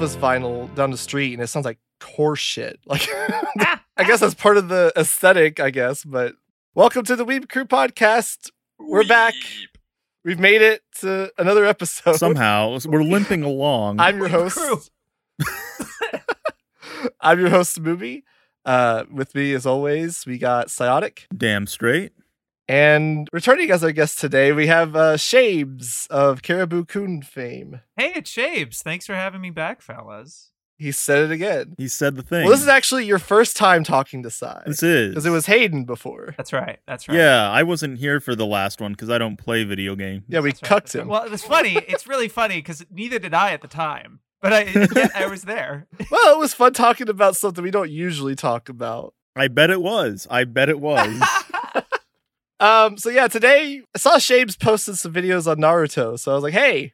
Elvis vinyl down the street, and it sounds like horse shit. Like, I guess that's part of the aesthetic, I guess. But welcome to the Weeb Crew podcast. We're back. We've made it to another episode. Somehow we're limping along. I'm your host. I'm your host, Movie. Uh, with me, as always, we got Psiotic. Damn straight. And returning as our guest today, we have uh, Shaybs of Caribou-kun fame. Hey, it's Shaybs. Thanks for having me back, fellas. He said it again. He said the thing. Well, this is actually your first time talking to Sai. This is Because it was Hayden before. That's right. That's right. Yeah, I wasn't here for the last one because I don't play video games. Yeah, we That's right, cucked right. him. Well, it's funny. It's really funny because neither did I at the time, but I yet I was there. Well, it was fun talking about something we don't usually talk about. I bet it was. I bet it was. Um, so yeah, today I saw Shaybs posted some videos on Naruto, so I was like, hey,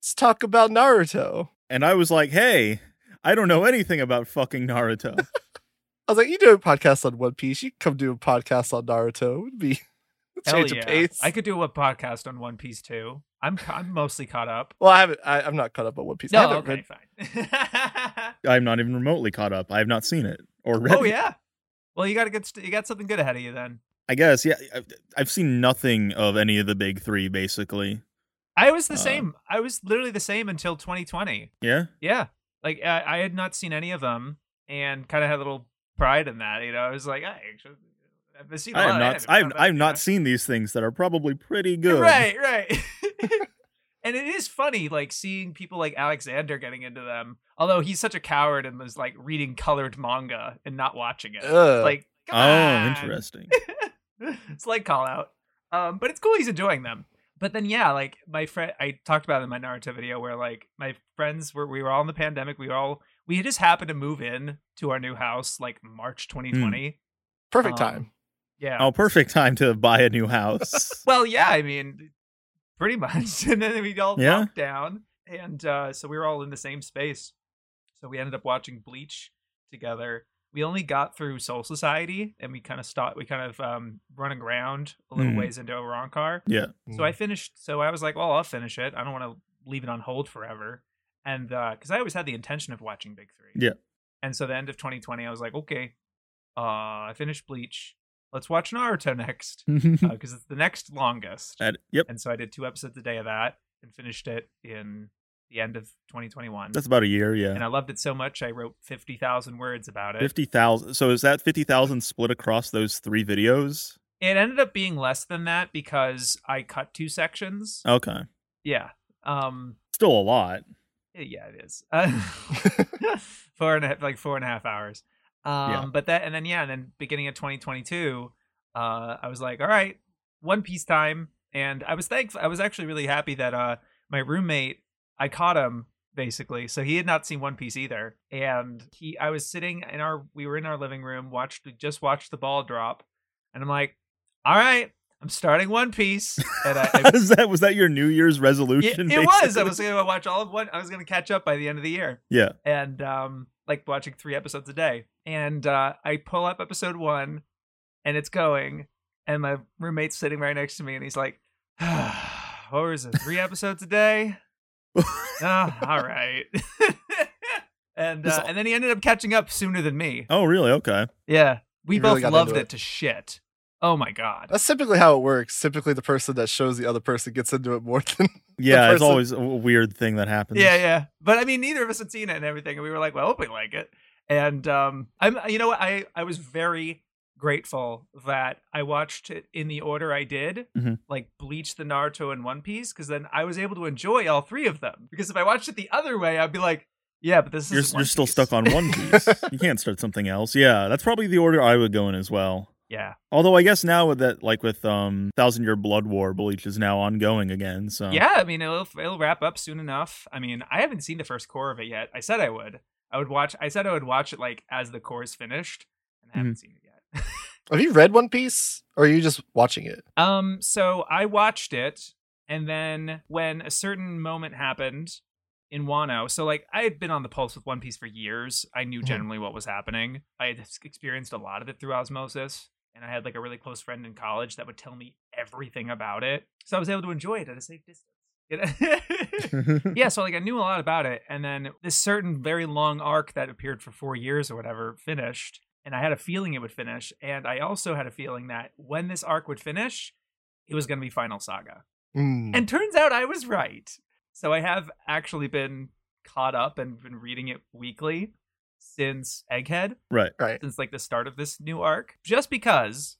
let's talk about Naruto. and I was like, hey, I don't know anything about fucking Naruto. I was like, you do a podcast on One Piece, you come do a podcast on Naruto. It would be a change yeah. of pace. I could do a podcast on One Piece too. I'm I'm mostly caught up. well, I haven't. I, I'm not caught up on One Piece. I No, haven't okay, read- fine. I'm not even remotely caught up. I have not seen it or read oh it. yeah. Well, you got to get you got something good ahead of you then. I guess, yeah. I've seen nothing of any of the big three, basically. I was the Uh, same. I was literally the same until 2020. Yeah? Yeah, like I, I had not seen any of them, and kind of had a little pride in that. You know, I was like, I actually, I've seen. I have not I've, I've not know. seen these things that are probably pretty good. Right, right. and it is funny, like seeing people like Alexander getting into them. Although he's such a coward and was like reading colored manga and not watching it. Ugh. Like, Oh, on. interesting. it's like call out. Um, but it's cool he's enjoying them. But then yeah, like my friend I talked about it in my Naruto video where like my friends were we were all in the pandemic, we were all we just happened to move in to our new house like March 2020. Perfect Um, time. Yeah. Oh, perfect time to buy a new house. Well, yeah, I mean, pretty much. And then we all Yeah. locked down, and uh, so we were all in the same space. So we ended up watching Bleach together. We only got through Soul Society, and we kind of stopped. We kind of um, running around a little Mhm. ways into Arrancar. yeah. So I finished. So I was like, well, I'll finish it. I don't want to leave it on hold forever. And because I always had the intention of watching Big Three. Yeah. And so the end of 2020, I was like, okay, uh, I finished Bleach. Let's watch Naruto next because it's the next longest. That- yep. And so I did two episodes a day of that and finished it in the end of 2021. That's about a year, yeah. and. I loved it so much, I wrote 50,000 words about it. 50,000. So is that 50,000 split across those three videos? It ended up being less than that because I cut two sections. Okay. Yeah. Um. Still a lot. Yeah, it is. Uh, four and a half, like four and a half hours. Um. Yeah. But that, and then yeah, and then beginning of 2022, uh, I was like, all right, One Piece time, and I was thankful. I was actually really happy that uh my roommate, I caught him basically, so he had not seen One Piece either, and he, I was sitting in our, we were in our living room, watched, just watched the ball drop, and I'm like, all right, I'm starting One Piece, and I, I Is that was that your New Year's Yeah, resolution? it was. I was going to watch all of one. I was going to catch up by the end of the year, Yeah. and um, like watching three episodes a day. And uh, I pull up episode one, and it's going, and my roommate's sitting right next to me, and he's like, "What was it? Three episodes a day? Oh, all right." and uh, and then he ended up catching up sooner than me. Oh, really? Okay. Yeah, we He really both got loved into it it. to shit. Oh my god. That's typically how it works. Typically, the person that shows the other person gets into it more than. Yeah, it's person- always a weird thing that happens. Yeah, yeah. But I mean, neither of us had seen it and everything, and we were like, "Well, I hope we like it." And um, I'm, you know, what? I I was very grateful that I watched it in the order I did, Mhm. like Bleach, the Naruto, and One Piece, because then I was able to enjoy all three of them. Because if I watched it the other way, I'd be like, "Yeah, but this You're, is you're still stuck on One Piece. you can't start something else. Yeah, that's probably the order I would go in as well. yeah, Although I guess now with that, like with um Thousand Year Blood War, Bleach is now ongoing again. So yeah. I mean, it'll it'll wrap up soon enough. I mean, I haven't seen the first cour of it yet. I said I would. I would watch. I said I would watch it like as the cour is finished, and I haven't seen it yet. Have you read One Piece, or are you just watching it? Um, so I watched it, and then when a certain moment happened in Wano, so like I had been on the pulse with One Piece for years. I knew Mhm. generally what was happening. I had experienced a lot of it through osmosis, and I had like a really close friend in college that would tell me everything about it. So I was able to enjoy it at a safe distance. Yeah, so like I knew a lot about it, and then this certain very long arc that appeared for four years or whatever finished, and I had a feeling it would finish, and I also had a feeling that when this arc would finish, it was going to be Final Saga, Mm. and turns out I was right. So I have actually been caught up and been reading it weekly since Egghead, right. right. since like the start of this new arc, just because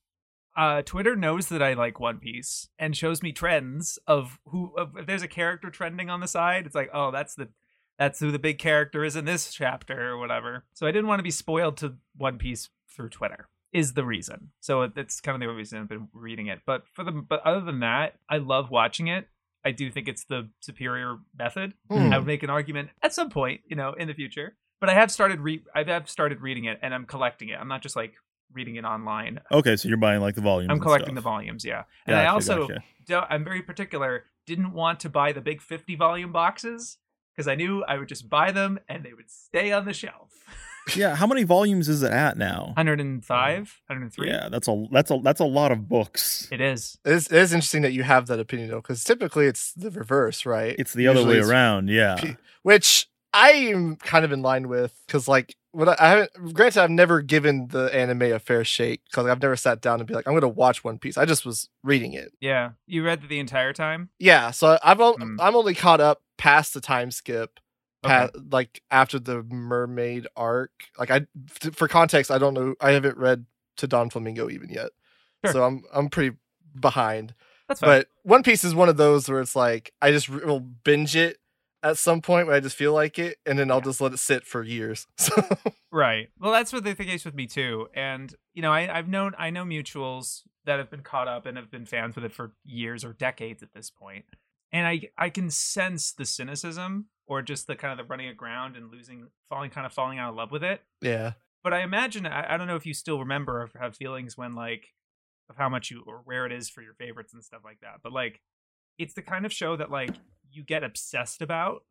uh, Twitter knows that I like One Piece and shows me trends of who of, if there's a character trending on the side, it's like, oh, that's the that's who the big character is in this chapter or whatever. So I didn't want to be spoiled to One Piece through Twitter. Is the reason. So that's kind of the only reason I've been reading it. But for the but other than that, I love watching it. I do think it's the superior method. Hmm. I would make an argument at some point, you know, in the future. But I have started re I have started reading it and I'm collecting it. I'm not just like reading it online. Okay, so you're buying like the volumes. I'm collecting the volumes, yeah. And I also gotcha. don't, I'm very particular. Didn't want to buy the big 50 volume boxes because I knew I would just buy them and they would stay on the shelf. Yeah, how many volumes is it at now? 105, 103. Yeah, that's a that's a that's a lot of books. It is. It is, it is interesting that you have that opinion though, because typically it's the reverse, right? It's the other way around. Yeah. P- which I am kind of in line with because like what I, I haven't granted I've never given the anime a fair shake because I've never sat down and be like I'm gonna watch One Piece. I just was reading it. Yeah. You read the entire time? Yeah, so I've Hmm. I'm only caught up past the time skip, Okay. like after the mermaid arc. Like I, for context, I don't know. I haven't read to Doflamingo even yet, Sure. so I'm I'm pretty behind. That's fine. But One Piece is one of those where it's like I just will binge it at some point when I just feel like it, and then I'll just let it sit for years. So Right. Well, that's what the, case with me too. And you know, I, I've known I know mutuals that have been caught up and have been fans with it for years or decades at this point. And I I can sense the cynicism or just the kind of the running aground and losing, falling, kind of falling out of love with it. yeah, But I imagine I, I don't know if you still remember or have feelings when like of how much you or where it is for your favorites and stuff like that. But like, it's the kind of show that like you get obsessed about.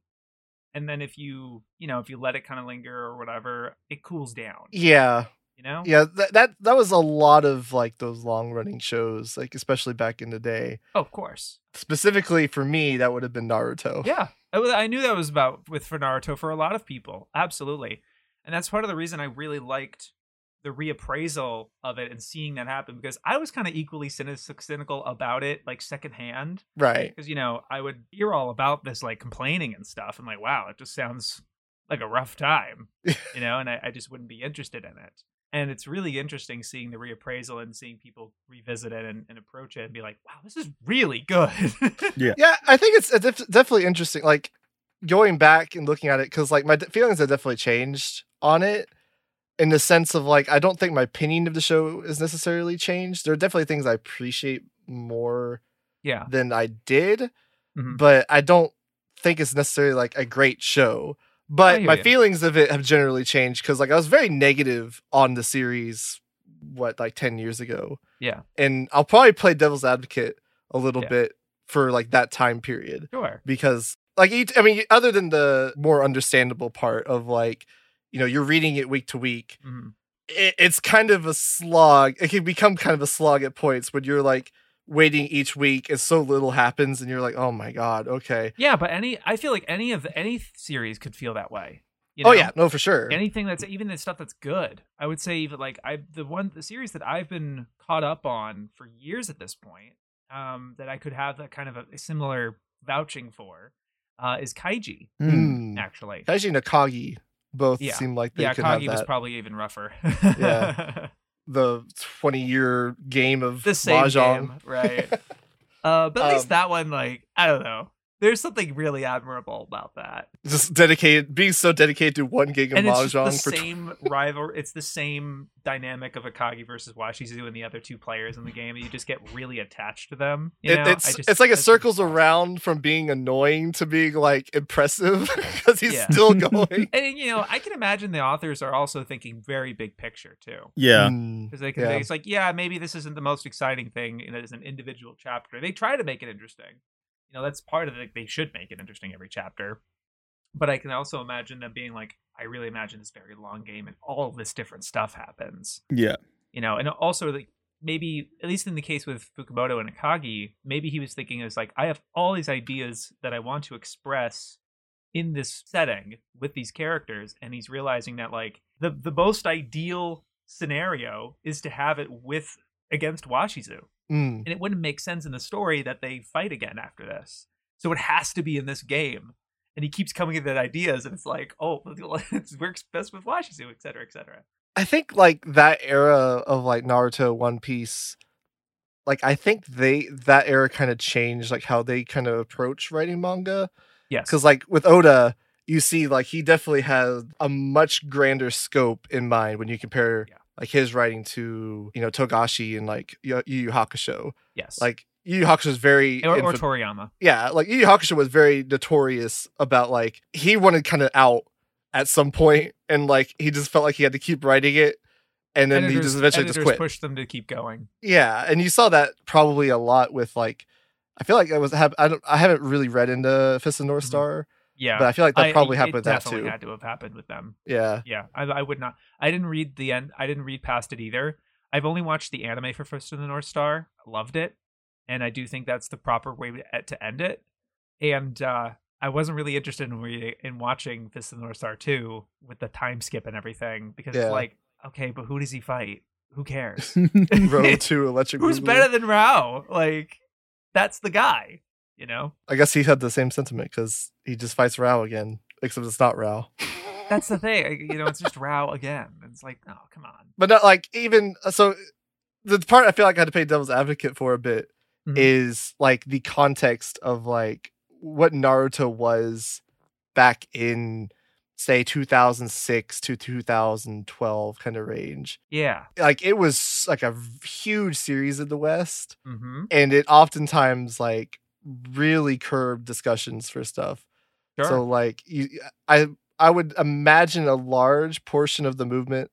And then if you, you know, if you let it kind of linger or whatever, it cools down yeah, you know yeah. That that that was a lot of like those long running shows, like especially back in the day. oh, of course Specifically for me, that would have been Naruto. yeah I, I knew that was about with for naruto for a lot of people absolutely and that's part of the reason i really liked the reappraisal of it and seeing that happen because i was kind of equally cynical about it like secondhand Right. because you know i would hear all about this like complaining and stuff and like wow it just sounds like a rough time you know and I, I just wouldn't be interested in it and it's really interesting seeing the reappraisal and seeing people revisit it and, and approach it and be like wow this is really good Yeah, Yeah. I think it's, it's def- definitely interesting. Like going back and looking at it, because like my d- feelings have definitely changed on it. In the sense of like, I don't think my opinion of the show is necessarily changed. There are definitely things I appreciate more yeah than I did, Mhm. but I don't think it's necessarily like a great show. But my ya. feelings of it have generally changed because like I was very negative on the series, what like ten years ago, yeah and I'll probably play devil's advocate a little Yeah. bit for like that time period sure because like each, I mean, other than the more understandable part of like, you know, you're reading it week to week, Mhm. it, it's kind of a slog. It can become kind of a slog at points when you're like waiting each week and so little happens and you're like, oh my god, okay. yeah but any i feel like any of the, any series could feel that way you Oh yeah, no, for sure. anything that's even the stuff that's good i would say even like i the one the series that i've been caught up on for years at this point um that i could have that kind of a, a similar vouching for uh is kaiji. Mm. actually Kaiji and Akagi both Yeah. seem like they yeah could have kagi was probably even rougher Yeah. the 20 year game of the same mahjong. game right uh but at least Um, that one like i don't know there's something really admirable about that Just dedicated, being so dedicated to one game of and it's just mahjong the for tw- same rival. It's the same dynamic of Akagi versus Washizu and the other two players in the game. You just get really attached to them. You It, know? I it's just- it's like it circles around from being annoying to being like impressive because he's Yeah. still going. And you know, I can imagine the authors are also thinking very big picture too, Yeah. Mm, because they can. Yeah. It's like, yeah, maybe this isn't the most exciting thing in- as an individual chapter. They try to make it interesting. You know, that's part of it. They should make it interesting every chapter. But I can also imagine them being like, I really imagine this very long game and all this different stuff happens. Yeah. you know and also like maybe at least in the case with Fukumoto and Akagi, maybe he was thinking is like I have all these ideas that I want to express in this setting with these characters and he's realizing that like the the most ideal scenario is to have it with against Washizu. Mm. And it wouldn't make sense in the story that they fight again after this. So it has to be in this game. And he keeps coming up with ideas and it's like, oh, it works best with Washizu, et cetera, et cetera. I think like that era of like Naruto, One Piece, like I think they that era kind of changed like how they kind of approach writing manga. Yes. Because like with Oda, you see like he definitely has a much grander scope in mind when you compare Yeah. Like his writing to you know Togashi and like Yu Yu Hakusho. yes. Like Yu Yu Hakusho is very or, or Toriyama. yeah, like Yu Yu Hakusho was very notorious about like he wanted kind of out at some point, and like he just felt like he had to keep writing it, and then he just eventually just quit. pushed them to keep going. Yeah, and you saw that probably a lot with like, I feel like I was have I don't I haven't really read into Fist of North Mhm. Star, Yeah. but I feel like that I- probably it happened with that too. had to have happened with them. Yeah, Yeah, I, I would not. I didn't read the end. I didn't read past it either. I've only watched the anime for Fist of the North Star. Loved it, and I do think that's the proper way to to end it. And uh, I wasn't really interested in reading in watching Fist of the North Star two with the time skip and everything because Yeah. it's like, okay, but who does he fight? Who cares? Road to Electric. Who's better than Raoh? Like, that's the guy. You know, I guess he had the same sentiment because he just fights Raoh again, except it's not Raoh. that's the thing. You know, it's just Raoh again. It's like, oh, come on. but not like even so. The part I feel like I had to play devil's advocate for a bit Mhm. is like the context of like what Naruto was back in say 2006 to 2012 kind of range. Yeah. Like it was like a huge series in the West, Mm-hmm. and it oftentimes like really curbed discussions for stuff. Sure. So like you, I I would imagine a large portion of the movement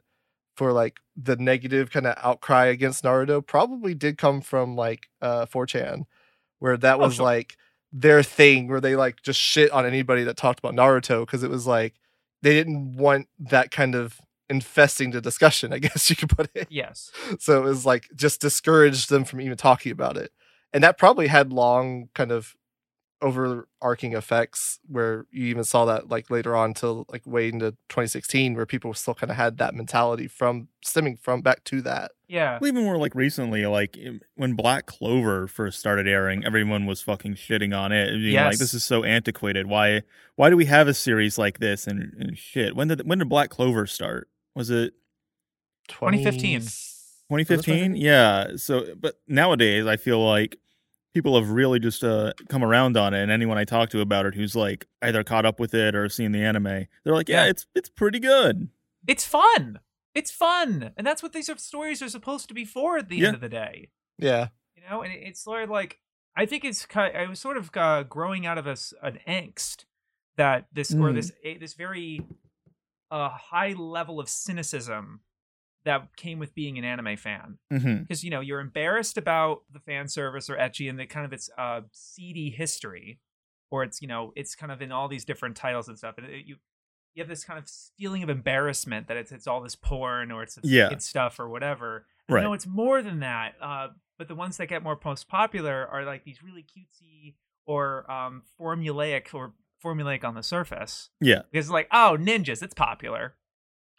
for like the negative kind of outcry against Naruto probably did come from like uh 4chan where that Oh, was sure. like their thing where they like just shit on anybody that talked about Naruto because it was like they didn't want that kind of infesting the discussion, I guess you could put it. yes. So it was like just discouraged them from even talking about it. And that probably had long kind of overarching effects where you even saw that like later on till like way into 2016 where people still kind of had that mentality from stemming from back to that. Yeah. Well, even more like recently, like when Black Clover first started airing, everyone was fucking shitting on it, being like, "This is so antiquated. Why? Why do we have a series like this?" And, and shit. When did when did Black Clover start? Was it 2015. 2015? Yeah. So, but nowadays, I feel like people have really just uh, come around on it, and anyone I talk to about it who's like either caught up with it or seen the anime, they're like, "Yeah, Yeah. it's it's pretty good." It's fun. It's fun. And that's what these stories are supposed to be for at the Yeah. end of the day. Yeah. You know, and it's sort of like I think it's kind I was sort of uh, growing out of us an angst that this or Mm. this a, this very uh, high level of cynicism that came with being an anime fan. because you know you're embarrassed about the fan service or ecchi and the kind of its uh seedy history or it's you know it's kind of in all these different titles and stuff and it, you you have this kind of feeling of embarrassment that it's it's all this porn or it's, it's Yeah. kid stuff or whatever Right. no it's more than that uh but the ones that get more most popular are like these really cutesy or um formulaic or formulaic on the surface Yeah. because it's like oh ninjas it's popular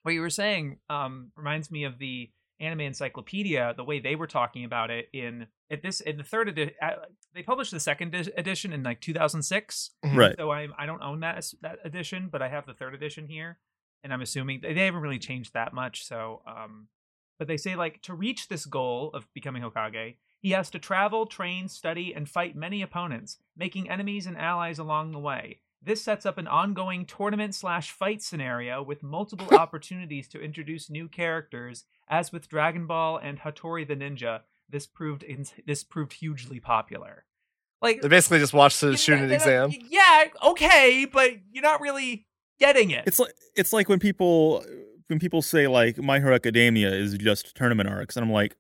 what you were saying um reminds me of the anime encyclopedia the way they were talking about it in at this in the third edition they published the second edi- edition in like 2006 Mhm. Right. so i i don't own that that edition but i have the third edition here and i'm assuming they, they haven't really changed that much so um but they say like to reach this goal of becoming hokage he has to travel train study and fight many opponents making enemies and allies along the way this sets up an ongoing tournament slash fight scenario with multiple opportunities to introduce new characters as with dragon ball and hattori the ninja this proved in, this proved hugely popular like They basically just watched the you student know, exam. yeah okay but you're not really getting it It's like it's like when people when people say like My Hero Academia is just tournament arcs, and I'm like,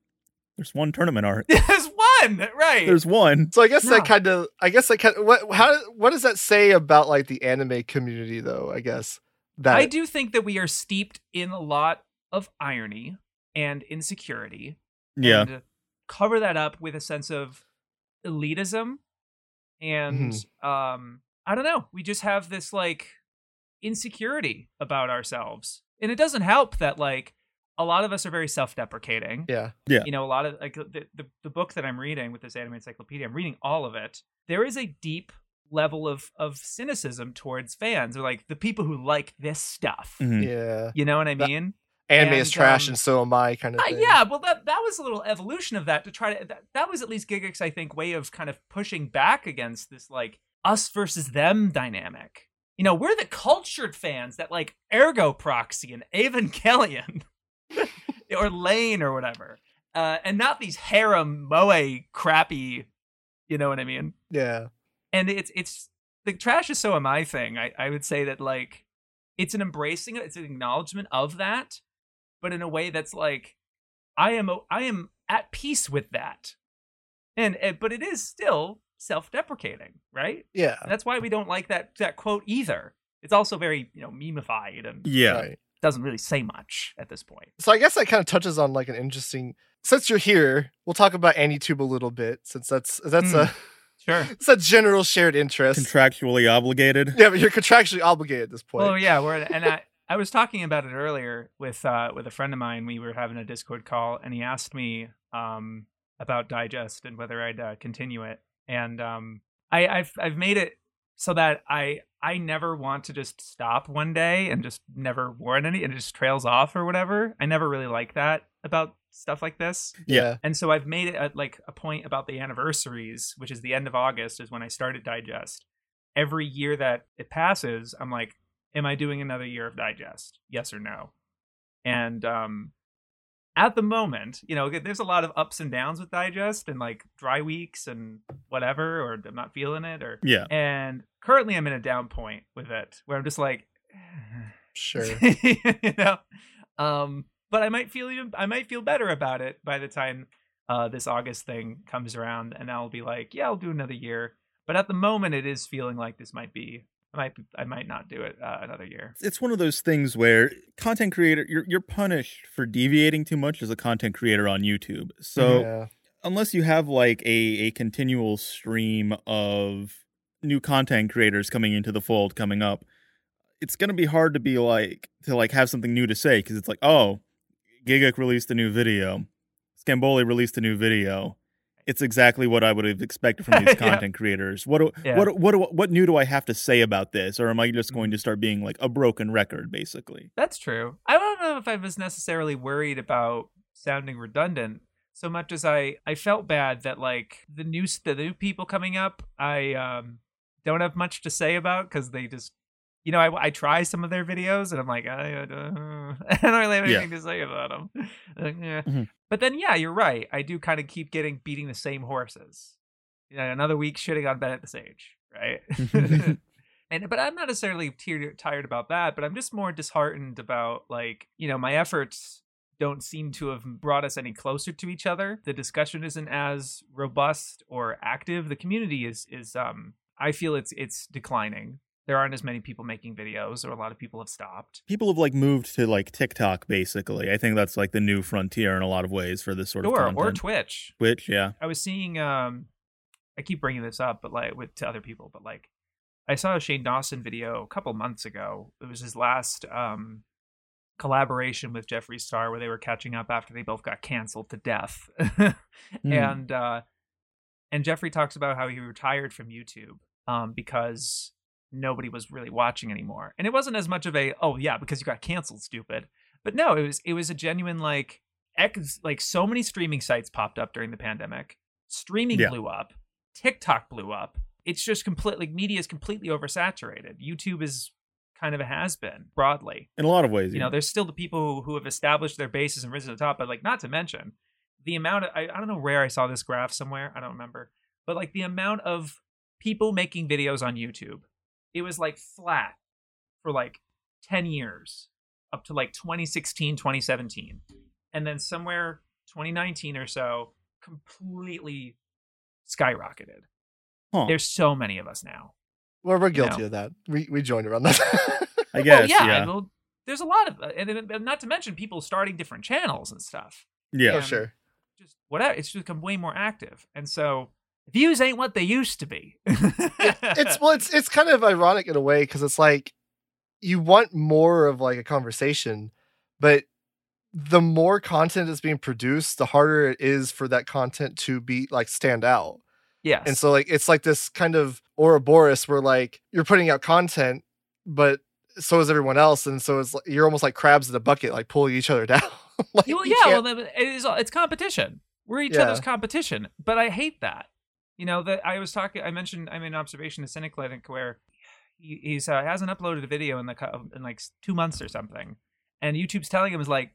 there's one tournament arc. there's one right There's one. So I guess No. that kind of, I guess that kind of, what, how, what does that say about like the anime community though? I guess that I do think that we are steeped in a lot of irony and insecurity. Yeah. And cover that up with a sense of elitism and Mm-hmm. um I don't know, we just have this like insecurity about ourselves. And it doesn't help that like a lot of us are very self-deprecating. Yeah. Yeah. You know, a lot of like the, the the book that I'm reading with this anime encyclopedia, I'm reading all of it. There is a deep level of of cynicism towards fans or like the people who like this stuff. Mhm. Yeah. You know what I That- mean? Anime And, is trash um, and so am I kind of Uh, yeah, well, that that was a little evolution of that to try to that, that was at least Gigguk, I think, way of kind of pushing back against this like us versus them dynamic. You know, we're the cultured fans that like Ergo Proxy and Evangelion or Lain or whatever, uh, and not these harem moe crappy. You know what I mean? Yeah. and it's it's the trash is so am I thing. I I would say that like it's an embracing, it's an acknowledgement of that, but in a way that's like I am o- I am at peace with that, and uh, but it is still self-deprecating, right? Yeah. That's why we don't like that that quote either. It's also very you know memeified and Yeah. Right. Doesn't really say much at this point. So I guess that kind of touches on like an interesting. Since you're here, we'll talk about AniTube a little bit, since that's that's Mm. a Sure. it's a general shared interest. Contractually obligated. yeah, but you're contractually obligated at this point. Well, yeah, we're and I I was talking about it earlier with uh with a friend of mine. We were having a Discord call, and he asked me um about Digest and whether I'd uh, continue it. And um I I've I've made it so that I I never want to just stop one day and just never warn any and it just trails off or whatever. I never really like that about stuff like this. yeah. And so I've made it at like a point about the anniversaries, which is the end of August, is when I started Digest. Every year that it passes, I'm like, am I doing another year of Digest? Yes or no? And um at the moment, you know, there's a lot of ups and downs with Digest and like dry weeks and whatever, or I'm not feeling it, or Yeah. and currently I'm in a down point with it where I'm just like Sure. you know um but i might feel even i might feel better about it by the time uh this august thing comes around and i'll be like yeah i'll do another year but at the moment it is feeling like this might be i might i might not do it uh, another year It's one of those things where content creator you're you're punished for deviating too much as a content creator on YouTube. So yeah. unless you have like a a continual stream of new content creators coming into the fold coming up, it's going to be hard to be like to like have something new to say because it's like, oh, Gigguk released a new video, Scamboli released a new video. It's exactly what I would have expected from these Yeah. content creators. What do, Yeah. what what what new do I have to say about this, or am I just going to start being like a broken record, basically? that's true i don't know if i was necessarily worried about sounding redundant so much as i i felt bad that like the new the new people coming up i um don't have much to say about because they just you know I, I try some of their videos and i'm like i, don't, I don't really have Yeah. anything to say about them like, yeah. Mhm. But then yeah you're right i do kind of keep getting beating the same horses. You know, another week shitting on bennett the sage right? And but i'm not necessarily tired, tired about that but i'm just more disheartened about like you know my efforts don't seem to have brought us any closer to each other. The discussion isn't as robust or active. The community is is um i feel it's it's declining there aren't as many people making videos or a lot of people have stopped People have like moved to like TikTok, basically. I think that's like the new frontier in a lot of ways for this sort of or content. or twitch Twitch, yeah. I was seeing um I keep bringing this up but like with to other people but like I saw a Shane Dawson video a couple months ago. It was his last um collaboration with Jeffree Star where they were catching up after they both got canceled to death. Hmm. And uh and Jeffree talks about how he retired from YouTube um because nobody was really watching anymore. And it wasn't as much of a oh yeah because you got canceled stupid. But no, it was it was a genuine like ex- like so many streaming sites popped up during the pandemic. Streaming Yeah. blew up. TikTok blew up. It's just completely media is completely oversaturated. YouTube is kind of a has been broadly. In a lot of ways, You know, there's still the people who, who have established their bases and risen to the top, but like not to mention the amount of I, I don't know where I saw this graph somewhere. I don't remember. But like the amount of people making videos on YouTube, it was like flat for like 10 years up to like 2016, 2017. And then somewhere 2019 or so completely skyrocketed. Huh. There's so many of us now. Well, we're you guilty know. of that. We we joined around that. I guess, well, yeah, yeah. well, there's a lot of, uh, and, and not to mention people starting different channels and stuff. Yeah. oh sure. just whatever. It's just become way more active, and so views ain't what they used to be. it's well, it's it's kind of ironic in a way because it's like you want more of like a conversation, but the more content is being produced, the harder it is for that content to be like stand out. yes, And so like it's like this kind of Ouroboros where like you're putting out content, but so is everyone else, and so it's like you're almost like crabs in a bucket, like pulling each other down. like, well, yeah, well, then it is. It's competition. We're each Yeah. other's competition, but I hate that. You know that I was talking. I mentioned I made an observation to Cynic Clinic where he, he's uh, hasn't uploaded a video in the in like two months or something, and YouTube's telling him is like,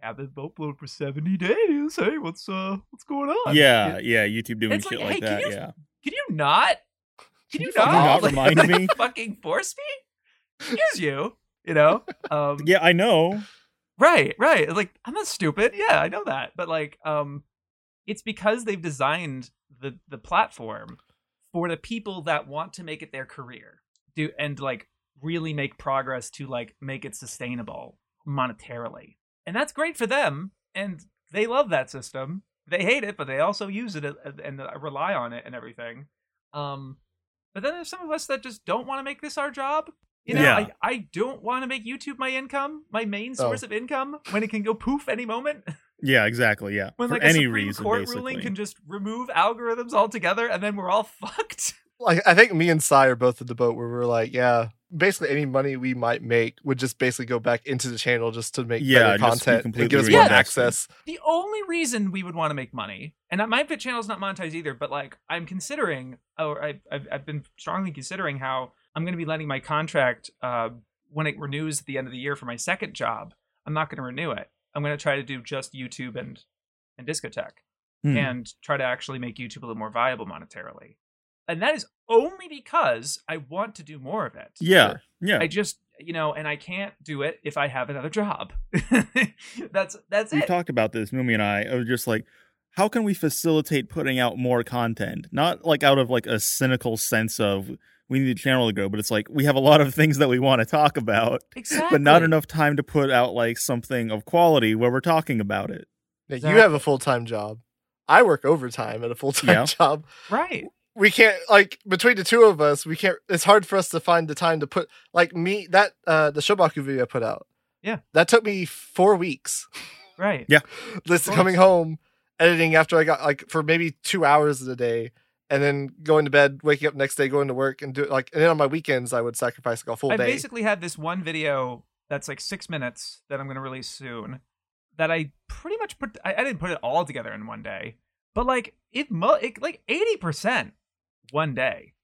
"Yeah, been upload for seventy days. Hey, what's uh what's going on?" Yeah, yeah, YouTube doing It's shit like, like, hey, can that. you- Yeah. Can you not? Can you, fucking not, not remind me? Fucking force me? Excuse you. You know. Um, Yeah, I know. Right, right. Like I'm not stupid. Yeah, I know that. But like um it's because they've designed the the platform for the people that want to make it their career. Do and like really make progress to like make it sustainable monetarily. And that's great for them and they love that system. They hate it, but they also use it and- and uh, rely on it and everything. Um but then there's some of us that just don't want to make this our job. You know, Yeah. I, I don't want to make YouTube my income, my main Oh. source of income, when it can go poof any moment. Yeah, exactly. Yeah, When for like a any Supreme reason, Court basically. ruling can just remove algorithms altogether, and then we're all fucked. like I think me and Sai are both in the boat where we're like, yeah, basically any money we might make would just basically go back into the channel just to make Yeah, better content and give us more reinvested. access. The only reason we would want to make money, and my Fit channel is not monetized either, but like I'm considering, or I've I've, I've been strongly considering how I'm going to be letting my contract uh, when it renews at the end of the year for my second job. I'm not going to renew it. I'm going to try to do just YouTube and and discotheque. Hmm. and try to actually make YouTube a little more viable monetarily. And that is only because I want to do more of it. yeah, yeah. I just, you know, and I can't do it if I have another job. that's that's it. We've it. talked about this, Moomy and I, of just like how can we facilitate putting out more content? Not like out of like a cynical sense of we need a channel to go, but it's like we have a lot of things that we want to talk about, exactly. but not enough time to put out like something of quality where we're talking about it. Yeah, Exactly. You have a full time job. I work overtime at a full time Yeah. job. Right. We can't like between the two of us, we can't it's hard for us to find the time to put like me that uh the Shobaku video I put out. Yeah. That took me four weeks. Right. Yeah. Listen coming home, editing after I got like for maybe two hours of the day, and then going to bed, waking up next day, going to work and do like and then on my weekends I would sacrifice like a full I day. I basically have this one video that's like six minutes that I'm going to release soon. That I pretty much put. I, I didn't put it all together in one day, but like it, mo- it like eighty percent one day,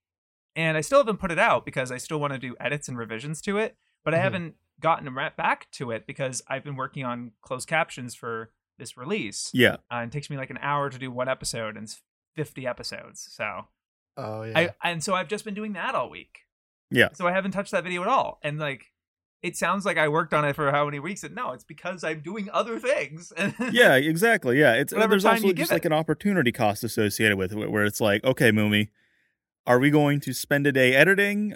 and I still haven't put it out because I still want to do edits and revisions to it. But I Mhm. haven't gotten right back to it because I've been working on closed captions for this release. Yeah. Uh, it takes me like an hour to do one episode, and it's fifty episodes. So oh yeah. I and so I've just been doing that all week. Yeah. So I haven't touched that video at all. And like it sounds like I worked on it for how many weeks? And no, it's because I'm doing other things. Yeah, exactly. Yeah, it's Whatever there's also you give just like it. an opportunity cost associated with it, where it's like, okay, Moomy, are we going to spend a day editing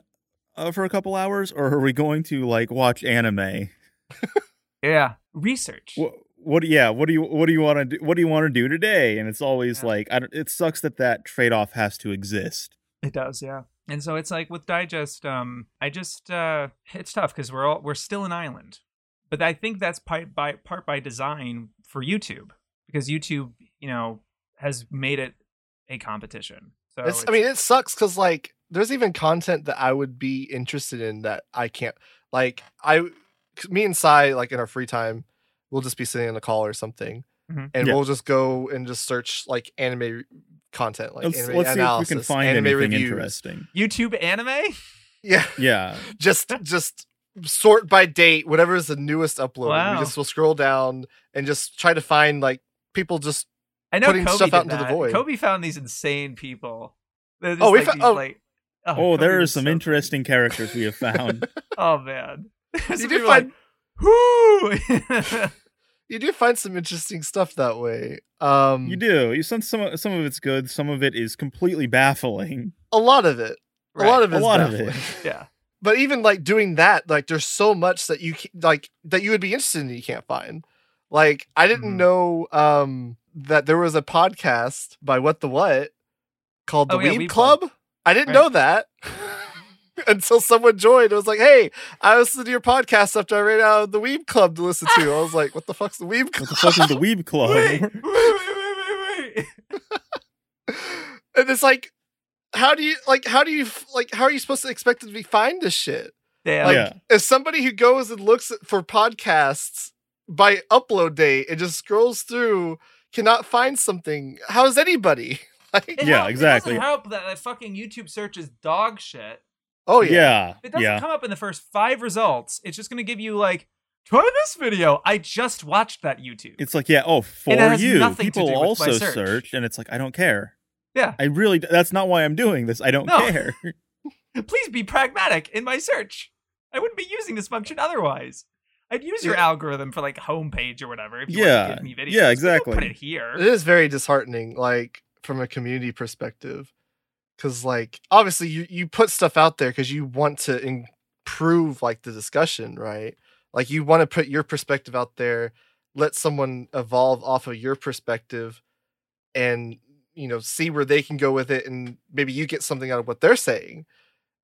uh, for a couple hours, or are we going to like watch anime? yeah. Research. What, what? Yeah, what do you what do you want to do? What do you want to do today? And it's always Yeah. like, I don't, it sucks that that trade off has to exist. It does, yeah. And so it's like with Digest, um, I just uh it's tough because we're all we're still an island. But I think that's part by part by design for YouTube. Because YouTube, you know, has made it a competition. So it's, I mean, it sucks because like there's even content that I would be interested in that I can't. Like i me and Sai, like in our free time, we'll just be sitting in a call or something, Mhm. and Yeah. we'll just go and just search like anime content, like let's anime let's see if we can find anime anything reviews. interesting. YouTube anime? Yeah, Yeah, just just sort by date, whatever is the newest upload. Wow. We just will scroll down and just try to find like people just. I know Putting Kobe stuff out into the void. Kobe found these insane people. They're just Oh, we like fo- these, oh. like, Oh, Kobe there are some so interesting characters we have found. Oh man, Some You people do are like, find whoo. You do find some interesting stuff that way. Um, you do. You some some some of it's good. Some of it is completely baffling. a lot of it. Right. A lot of it. A it. lot of it. yeah, but even like doing that like there's so much that you like that you would be interested in that you can't find like i didn't Mhm. know um that there was a podcast by What the What called The Oh, yeah, Weeb Weeb Club. Club. I didn't Right. know that until someone joined. It was like, "Hey, I listened to your podcast after I ran out of the Weeb Club to listen to." I was like, "What the fuck's the Weeb What Club?" the fuck is the Weeb Club? wait, wait, wait, wait, wait. and it's like, how do you like? How do you like? How are you supposed to expect to be find this shit? Damn. Like, Yeah. as somebody who goes and looks for podcasts by upload date and just scrolls through, cannot find something. How is anybody? Like, It Yeah, help- exactly. It doesn't help that, that fucking YouTube search is dog shit. Oh yeah. yeah, If it doesn't yeah. come up in the first five results, it's just going to give you like, try this video. I just watched that YouTube. It's like, yeah, oh, for has you. nothing to People do with my also search. search, and it's like, I don't care. Yeah. I really, that's not why I'm doing this. I don't No. care. Please be pragmatic in my search. I wouldn't be using this function otherwise. I'd use your Yeah. algorithm for like homepage or whatever. If you Yeah. want to give me videos. Yeah, but don't exactly. Put it here. It is very disheartening, like from a community perspective, because like obviously you you put stuff out there because you want to improve like the discussion, right? Like you want to put your perspective out there, let someone evolve off of your perspective, and you know see where they can go with it, and maybe you get something out of what they're saying,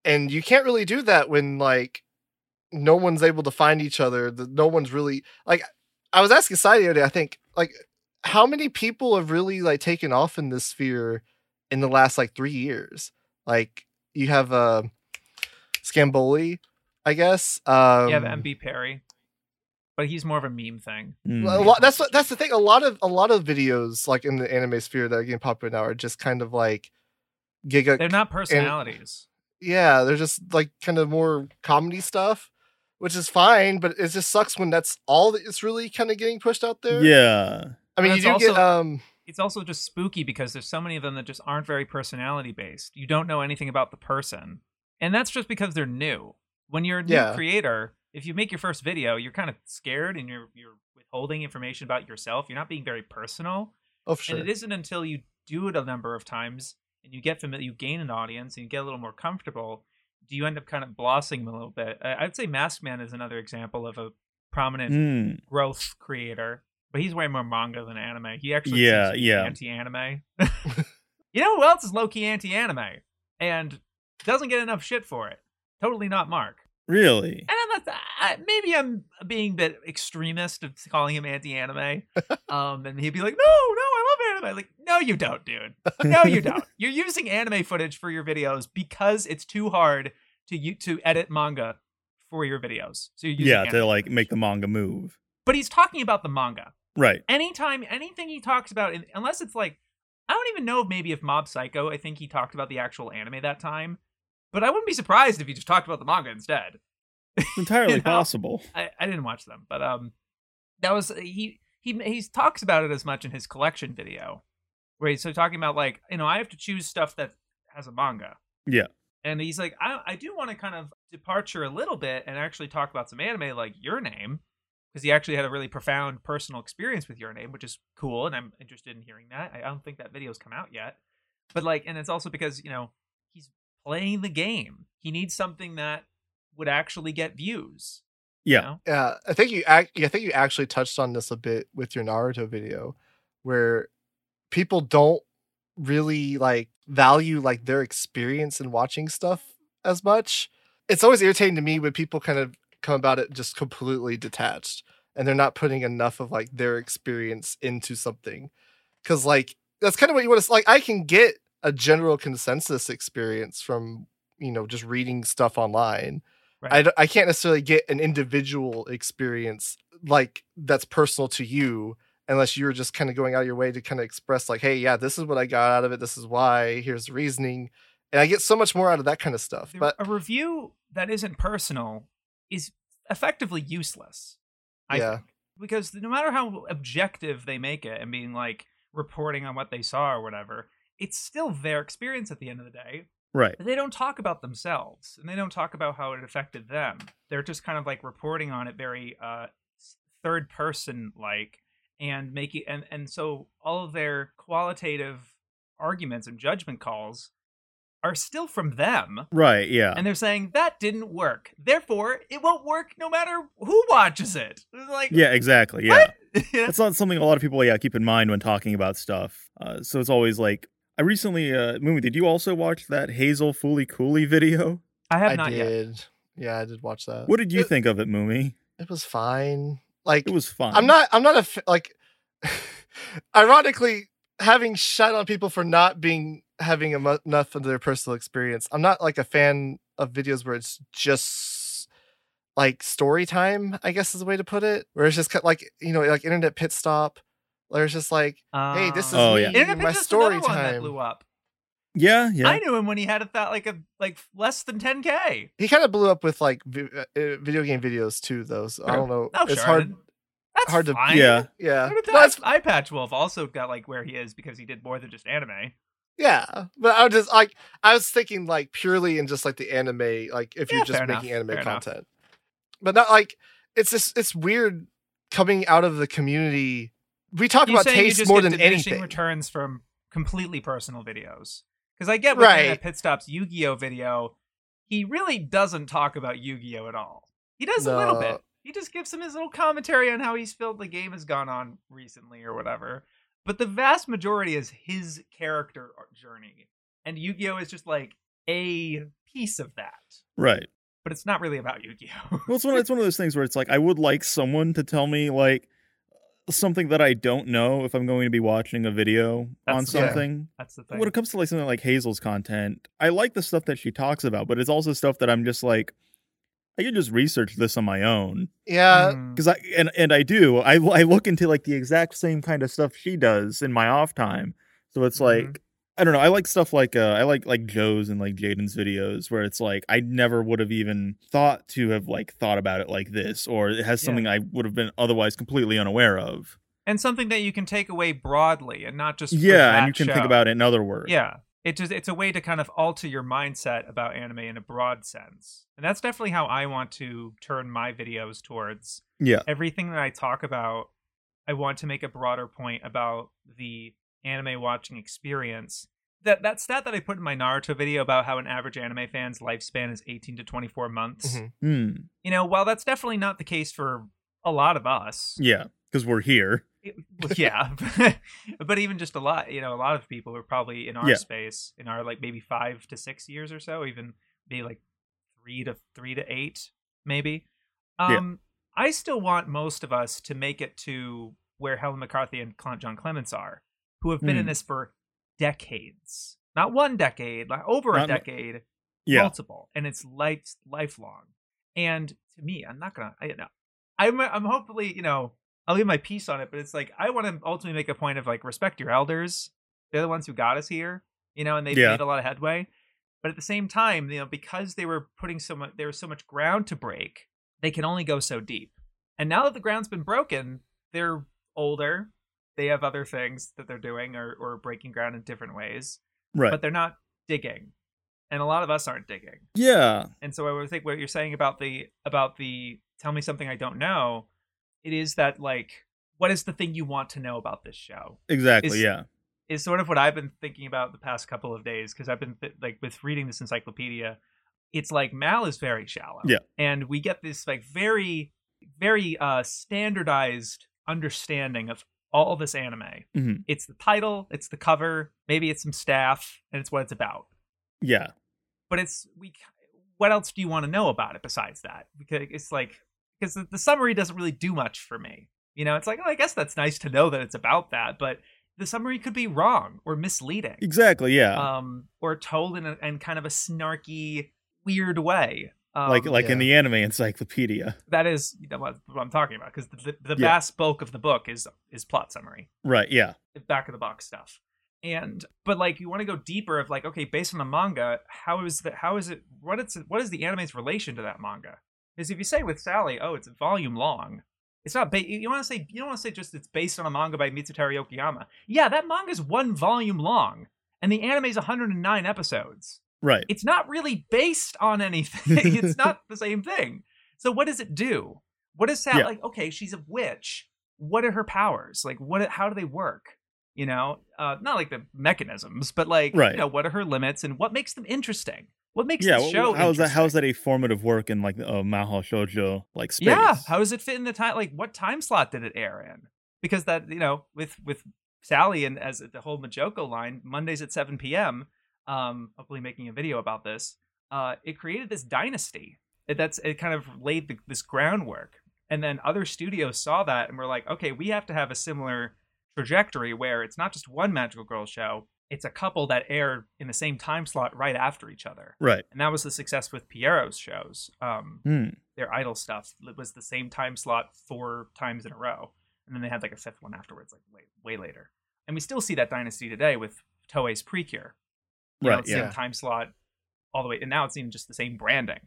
and you can't really do that when like no one's able to find each other. The, no one's really like. I was asking Sadie the other day. I think like how many people have really like taken off in this sphere in the last like three years? Like you have uh Scamboli, I guess. Um yeah, the MB Perry. But he's more of a meme thing. Mm. a lot, that's what that's the thing. A lot of a lot of videos like in the anime sphere that are getting popular now are just kind of like giga. They're not personalities. yeah, they're just like kind of more comedy stuff, which is fine. But it just sucks when that's all that is really kind of getting pushed out there. yeah. I mean, you do it's get um. It's also just spooky because there's so many of them that just aren't very personality based. You don't know anything about the person. And that's just because they're new. When you're a new Yeah. creator, if you make your first video, you're kind of scared and you're you're withholding information about yourself. You're not being very personal. Oh, sure. And it isn't until you do it a number of times and you get familiar, you gain an audience and you get a little more comfortable, do you end up kind of blossoming a little bit. I'd say Masked Man is another example of a prominent Mm. growth creator, but he's way more manga than anime. He actually Yeah, yeah. anti-anime. you know who else is low-key anti-anime and doesn't get enough shit for it? Totally not Mark. Really? And I'm not. I, maybe I'm being a bit extremist of calling him anti-anime. um, and he'd be like, "No, no, I love anime." Like, no, you don't, dude. No, you don't. You're using anime footage for your videos because it's too hard to you to edit manga for your videos. So yeah, anime to like make the manga move. But he's talking about the manga. Right. Anytime, anything he talks about, unless it's like, I don't even know maybe if Mob Psycho. I think he talked about the actual anime that time. But I wouldn't be surprised if he just talked about the manga instead. Entirely You know? possible. I, I didn't watch them, but um, that was he he he talks about it as much in his collection video, where he's so talking about like you know I have to choose stuff that has a manga. Yeah. And he's like, I I do want to kind of departure a little bit and actually talk about some anime like Your Name, because he actually had a really profound personal experience with Your Name, which is cool, and I'm interested in hearing that. I don't think that video's come out yet, but like, and it's also because you know he's playing the game. He needs something that would actually get views. you Yeah. know? Yeah, I think you act. I think you actually touched on this a bit with your Naruto video, where people don't really like value like their experience in watching stuff as much. It's always irritating to me when people kind of come about it just completely detached and they're not putting enough of like their experience into something. Cause like that's kind of what you want to like. I can get a general consensus experience from you know just reading stuff online. Right. I can't necessarily get an individual experience like that's personal to you unless you're just kind of going out of your way to kind of express like hey yeah this is what i got out of it this is why here's the reasoning and i get so much more out of that kind of stuff but a review that isn't personal is effectively useless. I Yeah. think. Because no matter how objective they make it and being like reporting on what they saw or whatever, it's still their experience at the end of the day. Right. They don't talk about themselves and they don't talk about how it affected them. They're just kind of like reporting on it very uh third person like and making and and so all of their qualitative arguments and judgment calls are still from them Right. Yeah. and they're saying that didn't work therefore it won't work no matter who watches it like yeah. Exactly. Yeah. That's not something a lot of people yeah keep in mind when talking about stuff. Uh, so it's always like I recently, uh, Moomy, did you also watch that Hazel Fooly Cooley video? I have I not yet. did. Yeah, I did watch that. What did you It- think of it, Moomy? It was fine. Like It was fine. I'm not. I'm not a like. ironically, having shut on people for not being having emo- enough of their personal experience, I'm not like a fan of videos where it's just like story time. I guess is the way to put it. Where it's just kind like you know, like internet pit stop. Where it's just like, hey, this is Oh, me, yeah. Internet my story another one that time. blew up. Yeah, yeah. I knew him when he had a that like a like less than 10k. He kind of blew up with like vi- uh, uh, video game videos too, though. So I don't know. Oh, it's sure. hard. That's hard to- fine. Yeah. Yeah, Look at No, it's. Eye Patch Wolf also got like where he is because he did more than just anime. Yeah, but I was just like I was thinking like purely in just like the anime, like if Yeah, you're just making enough, anime fair enough. content, but not like it's just it's weird coming out of the community. We talk You about taste more than anything. returns from completely personal videos. Because I get with Right. Internet Pit Stop's Yu-Gi-Oh video, he really doesn't talk about Yu-Gi-Oh at all. He does a little bit. He just gives him his little commentary on how he's felt the game has gone on recently or whatever. But the vast majority is his character journey, and Yu-Gi-Oh is just like a piece of that. right. But it's not really about Yu-Gi-Oh. Well, it's one. It's one of those things where it's like I would like someone to tell me like something that I don't know if I'm going to be watching a video on That's yeah. something. That's the thing. When it comes to like something like Hazel's content, I like the stuff that she talks about, but it's also stuff that I'm just like, I can just research this on my own yeah, because I and and I do. I I look into like the exact same kind of stuff she does in my off time. So it's like Mhm. I don't know. I like stuff like uh, I like like Joe's and like Jaden's videos where it's like I never would have even thought to have like thought about it like this, or it has Yeah. something I would have been otherwise completely unaware of. and something that you can take away broadly and not just Yeah, that and you can think about it in other words. Yeah. It just it's a way to kind of alter your mindset about anime in a broad sense. And that's definitely how I want to turn my videos towards yeah, everything that I talk about. I want to make a broader point about the anime watching experience. That that stat that I put in my Naruto video about how an average anime fan's lifespan is 18 to 24 months. Mhm. Hmm. You know, while that's definitely not the case for a lot of us, yeah, because we're here. yeah but even just a lot you know a lot of people who are probably in our Yeah. space in our like maybe five to six years or so even be like three to three to eight maybe Yeah. um i still want most of us to make it to where helen mccarthy and john clements are who have been in Mm. this for decades not one decade like over a Not- decade Yeah, multiple and it's life lifelong and to me i'm not gonna i know i'm i'm hopefully you know i'll leave my piece on it but it's like i want to ultimately make a point of like respect your elders. They're the ones who got us here you know and they've Yeah. made a lot of headway. But at the same time you know because they were putting so much there was so much ground to break they can only go so deep. And now that the ground's been broken they're older. They have other things that they're doing or, or breaking ground in different ways right. but they're not digging. And a lot of us aren't digging. Yeah, and so I would think what you're saying about the about the tell me something I don't know, it is that like what is the thing you want to know about this show? exactly. Is- yeah, Is sort of what I've been thinking about the past couple of days because I've been th- like with reading this encyclopedia, it's like Mal is very shallow. Yeah. And we get this like very very uh standardized understanding of all this anime. Mhm. It's the title, it's the cover, maybe it's some staff, and it's what it's about yeah, but it's we what else do you want to know about it besides that because it's like because the, the summary doesn't really do much for me you know it's like oh, i guess that's nice to know that it's about that but the summary could be wrong or misleading exactly. Yeah, um or told in, a, in kind of a snarky weird way um, like like in the anime encyclopedia. that is you know, what, what i'm talking about because the, the, the Yeah. vast bulk of the book is is plot summary Right. Yeah. back of the box stuff and but like you want to go deeper of like okay based on the manga how is that how is it what it's what is the anime's relation to that manga because if you say with sally oh it's a volume long it's not ba- you want to say you don't want to say just it's based on a manga by mitsuteru yokoyama yeah that manga's one volume long and the anime's 109 episodes Right. it's not really based on anything. it's not the same thing. So what does it do? What is Sally Yeah. like? Okay, she's a witch. What are her powers? Like what? How do they work? You know, uh, not like the mechanisms, but like Right. you know, what are her limits and what makes them interesting? What makes yeah. the show? how is that? How is that a formative work in like uh, Mahou Shoujo like space? Yeah, how does it fit in the time? Like, what time slot did it air in? because that you know with with Sally and as the whole Majoko line Mondays at 7 p.m. Um, hopefully making a video about this. Uh, it created this dynasty. It, that's it kind of laid the, this groundwork, and then other studios saw that and were like, okay, we have to have a similar trajectory where it's not just one magical girl show it's a couple that air in the same time slot right after each other Right. and that was the success with Pierrot's shows um, Hmm. their idol stuff it was the same time slot four times in a row and then they had like a fifth one afterwards like way, way later and we still see that dynasty today with toei's precure you Right. the Yeah. same time slot all the way and now it's even just the same branding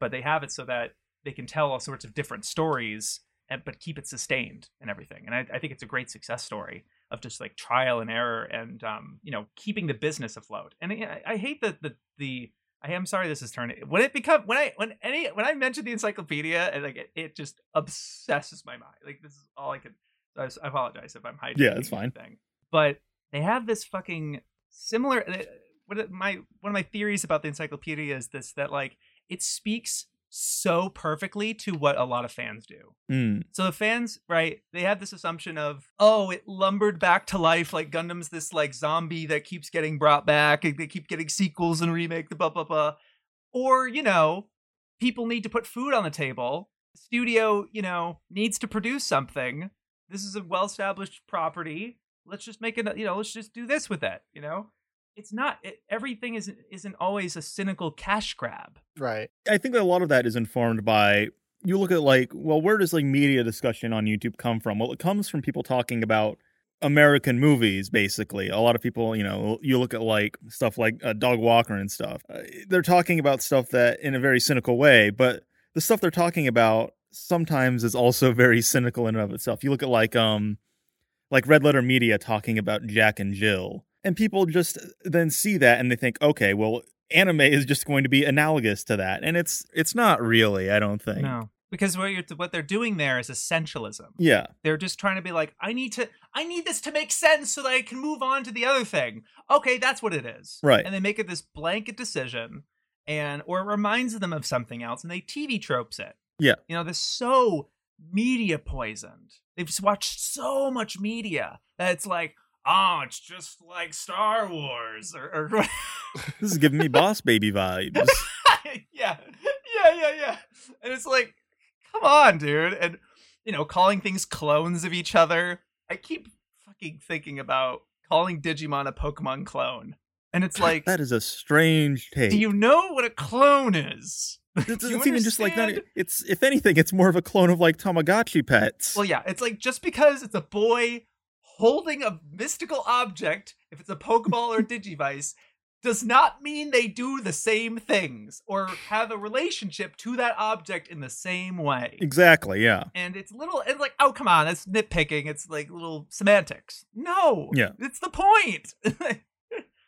but they have it so that they can tell all sorts of different stories and, but keep it sustained and everything and I, I think it's a great success story of just like trial and error and um you know keeping the business afloat and I, I hate that the the I am sorry this is turning when it become when I when any when I mention the encyclopedia and like it, it just obsesses my mind like this is all I could so I apologize if I'm hiding Yeah, it's fine. Thing. but they have this fucking similar uh, what my one of my theories about the encyclopedia is this that like it speaks so perfectly to what a lot of fans do Hmm. so the fans, right, they have this assumption of, oh, it lumbered back to life like Gundam's this like zombie that keeps getting brought back and they keep getting sequels and remake the blah blah blah. Or, you know, people need to put food on the table. The studio, you know, needs to produce something. This is a well-established property. Let's just make it, you know, let's just do this with it, you know? It's not it, everything isn't isn't always a cynical cash grab. Right. I think a lot of that is informed by you look at like, well, where does like media discussion on YouTube come from? Well, it comes from people talking about American movies, basically. A lot of people, you know, you look at like stuff like uh, Dog Walker and stuff. Uh, they're talking about stuff that in a very cynical way, but the stuff they're talking about sometimes is also very cynical in and of itself. You look at like um like Red Letter Media talking about Jack and Jill. And people just then see that and they think, okay, well, anime is just going to be analogous to that. And it's it's not really, I don't think. No. Because what you're what they're doing there is essentialism. Yeah. they're just trying to be like i need to i need this to make sense so that i can move on to the other thing okay that's what it is Right. and they make it this blanket decision and or it reminds them of something else and they tv tropes it Yeah. you know they're so media poisoned they've just watched so much media that it's like oh it's just like star wars or, or This is giving me boss baby vibes. yeah, yeah, yeah, yeah. And it's like, come on, dude. And you know, calling things clones of each other. I keep fucking thinking about calling Digimon a Pokemon clone, and it's like, that is a strange take. do you know what a clone is? it's, it's even just like not. understand? It's if anything, it's more of a clone of like Tamagotchi pets. Well, yeah, it's like just because it's a boy holding a mystical object, if it's a Pokeball or Digivice, does not mean they do the same things or have a relationship to that object in the same way. exactly. Yeah. and it's little and like oh come on that's nitpicking it's like little semantics no Yeah. it's the point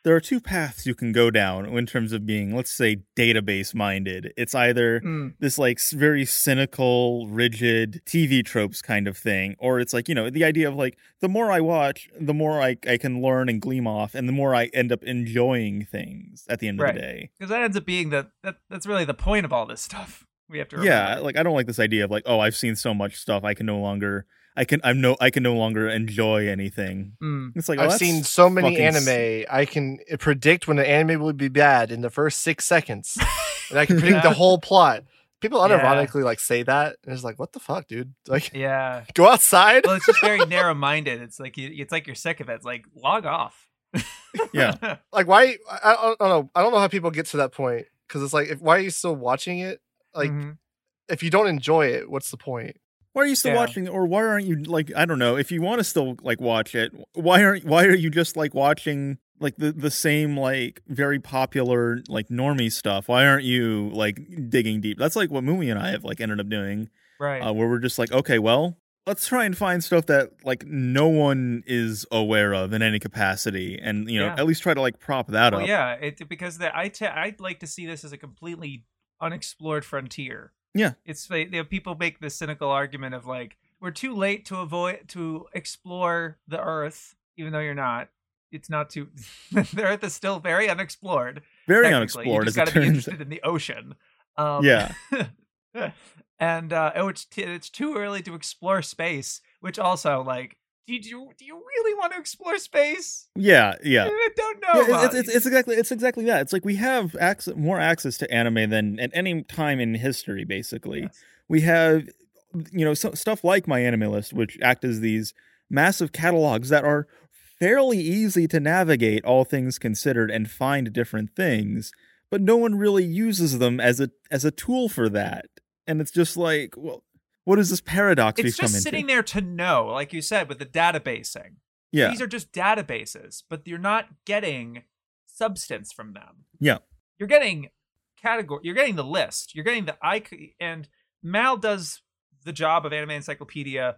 There are two paths you can go down in terms of being, let's say, database minded. It's either Mm, this like very cynical, rigid TV tropes kind of thing, or it's like you know the idea of like the more I watch, the more I I can learn and gleam off, and the more I end up enjoying things at the end Right. of the day. because that ends up being the that, that's really the point of all this stuff we have to Yeah, like I don't like this idea of like oh I've seen so much stuff I can no longer I can I'm no I can no longer enjoy anything. Mm, It's like oh, I've seen so many anime. I can predict when an anime will be bad in the first six seconds, and I can predict the whole plot. People Yeah. unironically like say that, and it's like, what the fuck, dude? Like, yeah go outside. well it's just very narrow minded it's like you, it's like you're sick of it it's like log off Yeah. Like, why? I, I don't know. I don't know how people get to that point because it's like, if, why are you still watching it? Like, Mhm. if you don't enjoy it, what's the point? Why are you still Yeah. watching or why aren't you like I don't know, if you want to still like watch it, why aren't why are you just like watching like the the same like very popular like normie stuff? Why aren't you like digging deep? That's like what Moomy and I have like ended up doing. right uh, where we're just like, okay, well, let's try and find stuff that like no one is aware of in any capacity, and you know, Yeah. at least try to like prop that well up. yeah it, because the, I t- i'd like to see this as a completely unexplored frontier Yeah. it's they, they, people make the cynical argument of like we're too late to avoid to explore the earth even though you're not it's not too the earth is still very unexplored Very technically. you unexplored just as gotta be interested in the ocean um, Yeah. and uh oh, it's, t- it's too early to explore space which also like do you do you really want to explore space? Yeah, yeah. I don't know. Yeah, it's, it's, it's exactly it's exactly that. It's like we have access, more access to anime than at any time in history. Basically, Yes. we have you know so, stuff like my anime list, which act as these massive catalogs that are fairly easy to navigate, all things considered, and find different things. But no one really uses them as a as a tool for that, and it's just like, well, what is this paradox It's just into? sitting there to know, like you said, with the databasing. yeah, These are just databases, but you're not getting substance from them. Yeah. You're getting category. You're getting the list. You're getting the icon. And Mal does the job of Anime Encyclopedia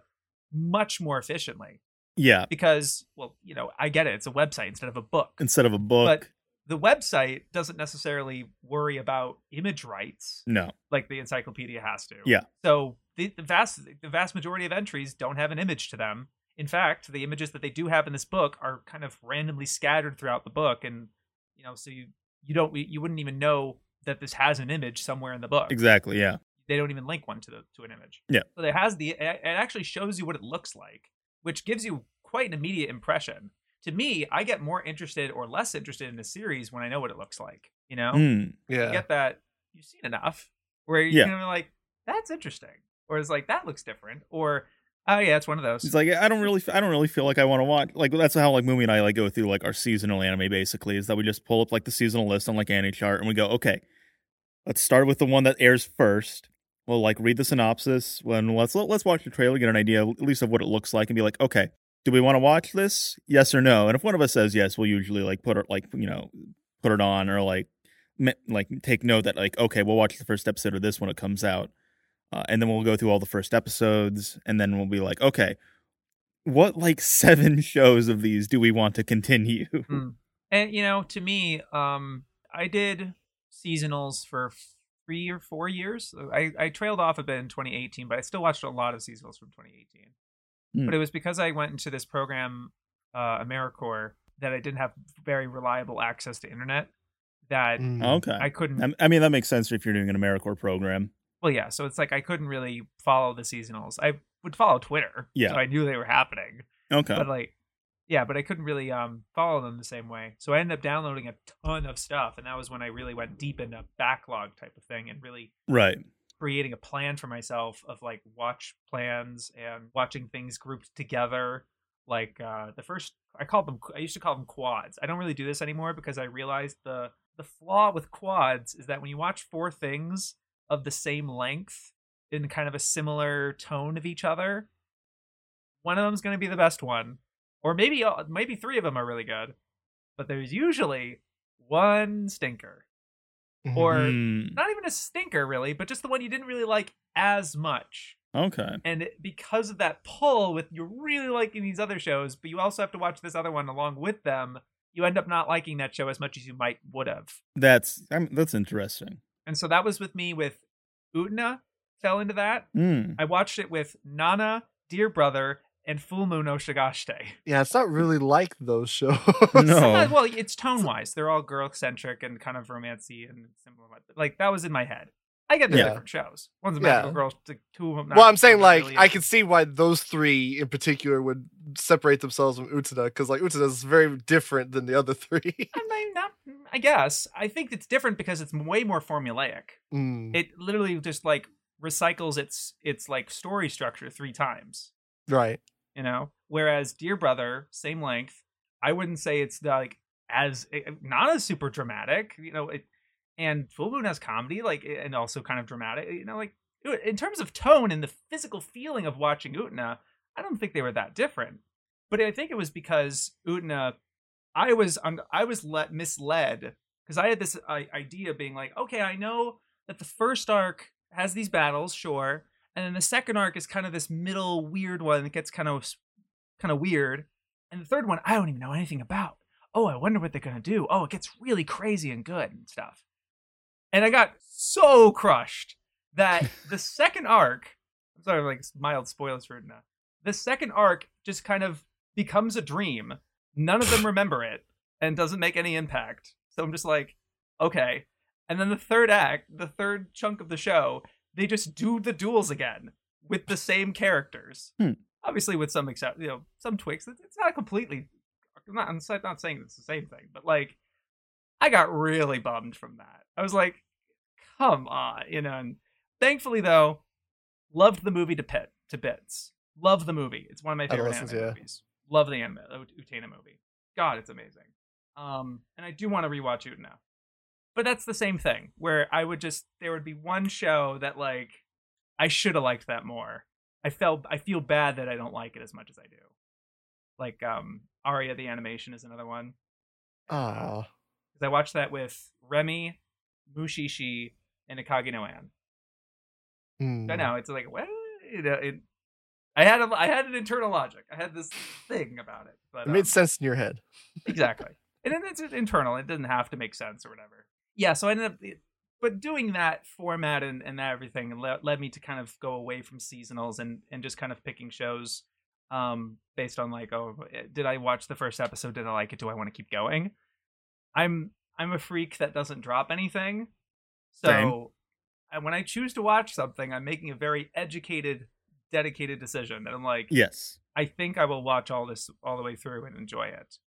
much more efficiently yeah. because, well, you know, I get it. It's a website instead of a book. Instead of a book, But the website doesn't necessarily worry about image rights no, like the encyclopedia has to. Yeah. So the, the vast the vast majority of entries don't have an image to them. In fact, the images that they do have in this book are kind of randomly scattered throughout the book, and you know, so you you don't you wouldn't even know that this has an image somewhere in the book. exactly, yeah. They don't even link one to the to an image. Yeah. So it has the it it actually shows you what it looks like, which gives you quite an immediate impression. To me, I get more interested or less interested in a series when I know what it looks like. You know, Mm. Yeah. you get that you've seen enough where you're Yeah. gonna be like, that's interesting. Or it's like that looks different. Or oh yeah, it's one of those. It's like I don't really, I don't really feel like I want to watch. Like that's how like Moomy and I like go through like our seasonal anime. Basically, is that we just pull up like the seasonal list on like AniChart and we go, okay, let's start with the one that airs first. We'll like read the synopsis. When let's let's watch the trailer, get an idea at least of what it looks like, and be like, okay, do we want to watch this? Yes or no? And if one of us says yes, we'll usually like put it like you know put it on or like like take note that like okay, we'll watch the first episode of this when it comes out. Uh, and then we'll go through all the first episodes, and then we'll be like, okay, what like seven shows of these do we want to continue? Mm. And you know, to me, um, I did seasonals for three or four years. I, I trailed off a bit in 2018, but I still watched a lot of seasonals from 2018. Hmm. But it was because I went into this program, uh, AmeriCorps, that I didn't have very reliable access to internet. That Mm. okay, I couldn't I, I mean that makes sense if you're doing an AmeriCorps program. Well, yeah. So it's like I couldn't really follow the seasonals. I would follow Twitter, Yeah. so I knew they were happening. Okay, But like, yeah, but I couldn't really um follow them the same way. So I ended up downloading a ton of stuff, and that was when I really went deep into backlog type of thing and really right. creating a plan for myself of like watch plans and watching things grouped together. Like uh the first, I called them. I used to call them quads. I don't really do this anymore because I realized the the flaw with quads is that when you watch four things of the same length in kind of a similar tone of each other, one of them's going to be the best one, or maybe maybe three of them are really good, but there's usually one stinker Mhm. or Hmm, not even a stinker really, but just the one you didn't really like as much. okay, And it- because of that pull with you're really liking these other shows, but you also have to watch this other one along with them, you end up not liking that show as much as you might would have. that's I'm, that's interesting. And so that was with me with Utena, fell into that. Mm. I watched it with Nana, Dear Brother, and Full Moon o Sagashite. Yeah, it's not really like those shows. No. Well, it's tone wise. They're all girl centric and kind of romancy and similar. Like that was in my head. I get they're Yeah. different shows. One's a Yeah. magical girl, two of them. Not, well, I'm saying like really I a- can see why those three in particular would separate themselves from Utena because like Utena is very different than the other three. I mean, not, I guess. I think it's different because it's way more formulaic. Mm, It literally just like recycles its its like story structure three times. right. You know, whereas Dear Brother, same length. I wouldn't say it's like as eh, not as super dramatic. You know, it and Full Moon has comedy like eh, and also kind of dramatic. You know, like in terms of tone and the physical feeling of watching Utena, I don't think they were that different. But I think it was because Utena, I was I was let misled because I had this idea being like, okay, I know that the first arc has these battles, sure, and then the second arc is kind of this middle weird one that gets kind of kind of weird, and the third one I don't even know anything about. Oh, I wonder what they're gonna do. Oh, it gets really crazy and good and stuff. And I got so crushed that the second arc, I'm sorry, like mild spoilers for it now. The second arc just kind of becomes a dream. None of them remember it and doesn't make any impact. So I'm just like, okay. And then the third act, the third chunk of the show, they just do the duels again with the same characters. Hmm. obviously with some except you know some tweaks. It's not completely. I'm not, I'm not saying it's the same thing, but like I got really bummed from that. I was like, come on, you know. And thankfully, though, loved the movie to pit to bits. Love the movie. It's one of my favorite anime yeah. Love the anime Ut- Utena movie. God, it's amazing. Um, and I do want to rewatch Utena. But that's the same thing where I would just there would be one show that like I should have liked that more. I felt I feel bad that I don't like it as much as I do. Like um Aria the animation is another one. Ah, Because I watched that with Remy, Mushishi, and Akage no An. hmm. I know it's like well, you know, it, I had a, I had an internal logic. I had this thing about it, but It made um, sense in your head. exactly, and then it's internal. It doesn't have to make sense or whatever. Yeah, so I ended up, but doing that format and and that everything led, led me to kind of go away from seasonals and and just kind of picking shows, um, based on like, oh, did I watch the first episode? Did I like it? Do I want to keep going? I'm I'm a freak that doesn't drop anything, so Same. and when I choose to watch something, I'm making a very educated, dedicated decision. And I'm like, Yes. I think I will watch all this all the way through and enjoy it.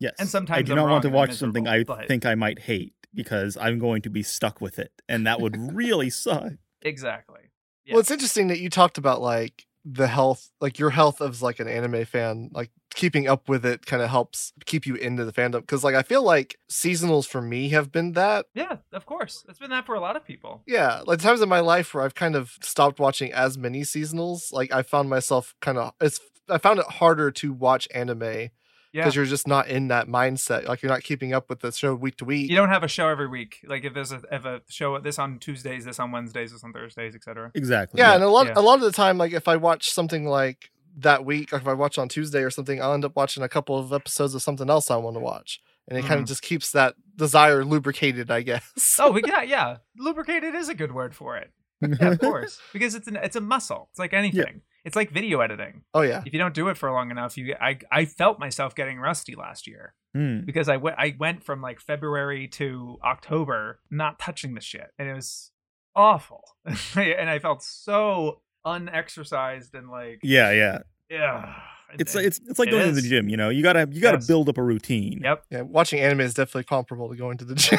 Yes. And sometimes I do I'm not want to watch something I but- think I might hate because I'm going to be stuck with it, and that would really suck. Exactly. Yeah. Well, it's interesting that you talked about like the health, like your health as like an anime fan, like keeping up with it kind of helps keep you into the fandom. Because like I feel like seasonals for me have been that. Yeah, of course. It's been that for a lot of people. Yeah, like times in my life where I've kind of stopped watching as many seasonals. Like I found myself kind of it's I found it harder to watch anime because Yeah. you're just not in that mindset. Like you're not keeping up with the show week to week. You don't have a show every week. Like if there's a if a show this on Tuesdays, this on Wednesdays, this on Thursdays, etc. Exactly. yeah, and a lot Yeah. a lot of the time, like if I watch something like that week, or if I watch on Tuesday or something, I'll end up watching a couple of episodes of something else I want to watch, and it kind Mhm. of just keeps that desire lubricated, I guess. Oh, yeah, yeah. Lubricated is a good word for it. Yeah, of course, because it's an it's a muscle. It's like anything. It's like video editing. oh yeah, If you don't do it for long enough, you I I felt myself getting rusty last year Hmm. because I went I went from like February to October not touching the shit, and it was awful. and I felt so unexercised and like Yeah, yeah. yeah. It's like it's it's like It going to the gym. You know, you gotta you gotta Yes. build up a routine. Yep. yeah. Watching anime is definitely comparable to going to the gym.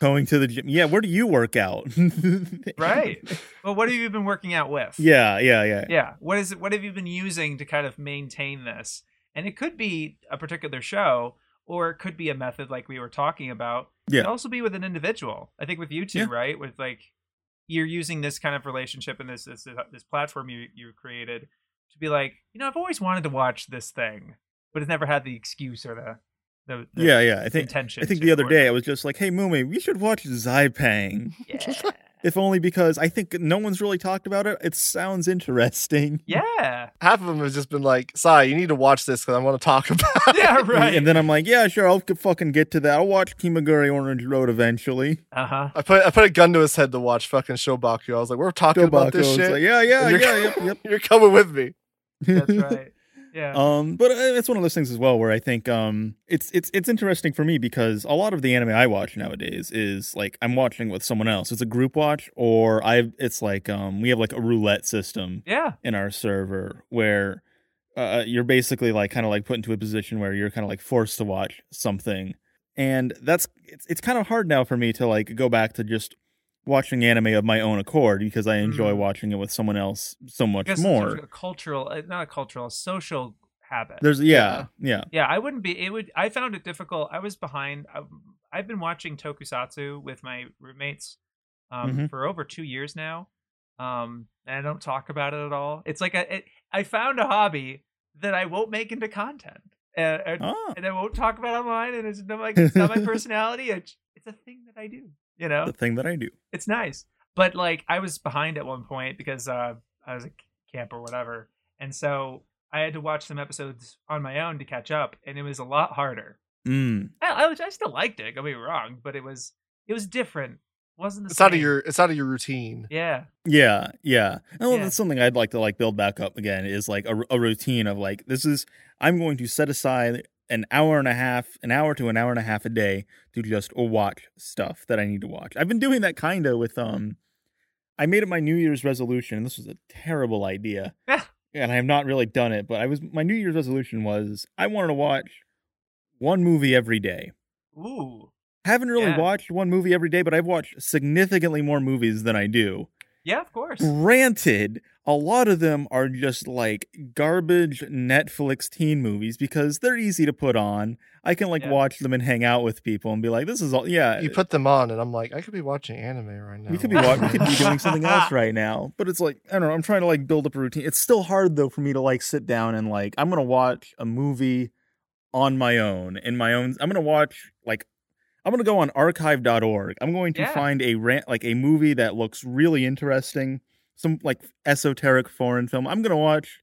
Going to the gym. Yeah. Where do you work out? Right. Well, what have you been working out with? Yeah. Yeah. Yeah. yeah what is it what have you been using to kind of maintain this and it could be a particular show or it could be a method like we were talking about it Yeah. could also be with an individual i think with you two Yeah. right with like you're using this kind of relationship and this this this platform you you created to be like you know i've always wanted to watch this thing but it's never had the excuse or the the, the Yeah. Yeah. I think intention I think the other or- day I was just like, "Hey, Moomy, we should watch Zipang." yeah If only because I think no one's really talked about it. It sounds interesting. yeah Half of them have just been like, "Sai, you need to watch this because I want to talk about." it." yeah right And then I'm like, yeah, sure, I'll fucking get to that. I'll watch Kimagure Orange Road eventually. uh-huh I put I put a gun to his head to watch fucking Shobaku. I was like, "We're talking about this shit. like, yeah, yeah, and you're, yeah, yep, yep. you're coming with me." that's right yeah. Um, but uh, it's one of those things as well where I think um it's it's it's interesting for me because a lot of the anime I watch nowadays is like I'm watching with someone else. It's a group watch, or I it's like um we have like a roulette system yeah. in our server where uh, you're basically like kind of like put into a position where you're kind of like forced to watch something, and that's it's it's kind of hard now for me to like go back to just watching anime of my own accord because I enjoy Mm. watching it with someone else so much more. a cultural, uh, not a cultural, a social habit. There's yeah yeah yeah, I wouldn't be. It would. I found it difficult. I was behind. I, I've been watching Tokusatsu with my roommates um, Mhm. for over two years now, um, and I don't talk about it at all. It's like a. It, I found a hobby that I won't make into content, and, and, ah and I won't talk about online, and it's not like it's not my personality. It's, it's a thing that I do. You know, the thing that I do. it's nice. But like I was behind at one point because uh I was a camp or whatever. And so I had to watch some episodes on my own to catch up and it was a lot harder. Mm. I, I, I still liked it, don't be wrong, but it was it was different. It wasn't the It's same. out of your it's out of your routine. Yeah. Yeah, yeah. And well, Yeah. that's something I'd like to like build back up again is like a, a routine of like this is I'm going to set aside an hour and a half, an hour to an hour and a half a day to just watch stuff that I need to watch. I've been doing that kind of with um I made it my New Year's resolution. and This was a terrible idea. And I have not really done it, but I was my New Year's resolution was I wanted to watch one movie every day. Ooh. Haven't really Yeah. watched one movie every day, but I've watched significantly more movies than I do. Yeah, of course. Granted, a lot of them are just like garbage Netflix teen movies because they're easy to put on. I can like Yeah. watch them and hang out with people and be like, "This is all." Yeah, You put them on, and I'm like, I could be watching anime right now. we could be wa- we could be doing something else right now. But it's like I don't know. I'm trying to like build up a routine. It's still hard though for me to like sit down and like I'm gonna watch a movie on my own in my own. I'm gonna watch like I'm gonna go on archive.org. I'm going to Yeah. find a rant like a movie that looks really interesting, some like esoteric foreign film. I'm gonna watch.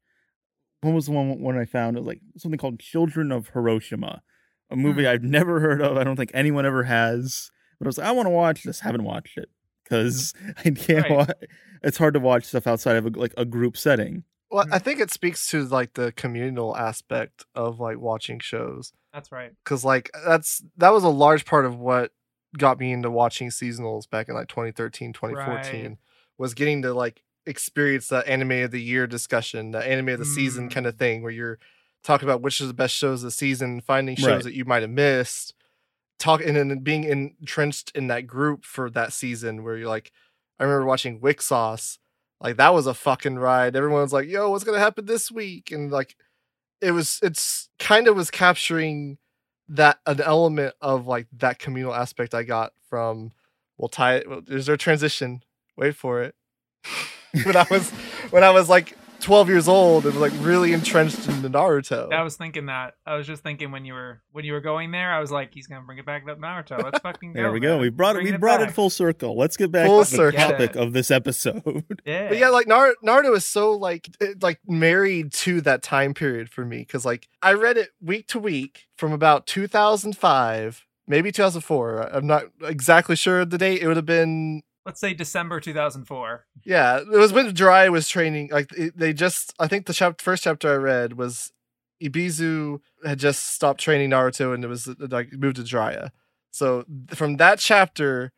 What was the one one I found? It was like something called Children of Hiroshima, a movie Hmm. I've never heard of. I don't think anyone ever has. But I was like, I want to watch this. Haven't watched it because I can't. Right. Wa- it's hard to watch stuff outside of a, like a group setting. Well, I think it speaks to like the communal aspect of like watching shows. That's right. because like that's that was a large part of what got me into watching seasonals back in like 2013 2014 Right. Was getting to like experience that anime of the year discussion the anime of the season kind of Mm. thing where you're talking about which is the best shows of the season finding shows Right. that you might have missed talking and then being entrenched in that group for that season where you're like i remember watching WIXOSS like that was a fucking ride everyone was like yo what's gonna happen this week and like it was it's kind of was capturing that an element of like that communal aspect I got from we'll tie it well, there's a transition. Wait for it. when I was when I was like 12 years old and like really entrenched in the Naruto. I was thinking that. I was just thinking when you were when you were going there, I was like, he's gonna bring it back to Naruto. Let's fucking go. There we go. man. We brought it. Bring We brought it full circle. Let's get back Full to the topic of this episode. Yeah. But yeah, like Nar- Naruto is so like it, like married to that time period for me because like I read it week to week from about 2005, maybe 2004. I'm not exactly sure of the date. It would have been Let's say December 2004. Yeah, it was when Dry was training. Like they just, I think the chap- first chapter I read was Ebisu had just stopped training Naruto and it was uh, like moved to Jiraiya. So from that chapter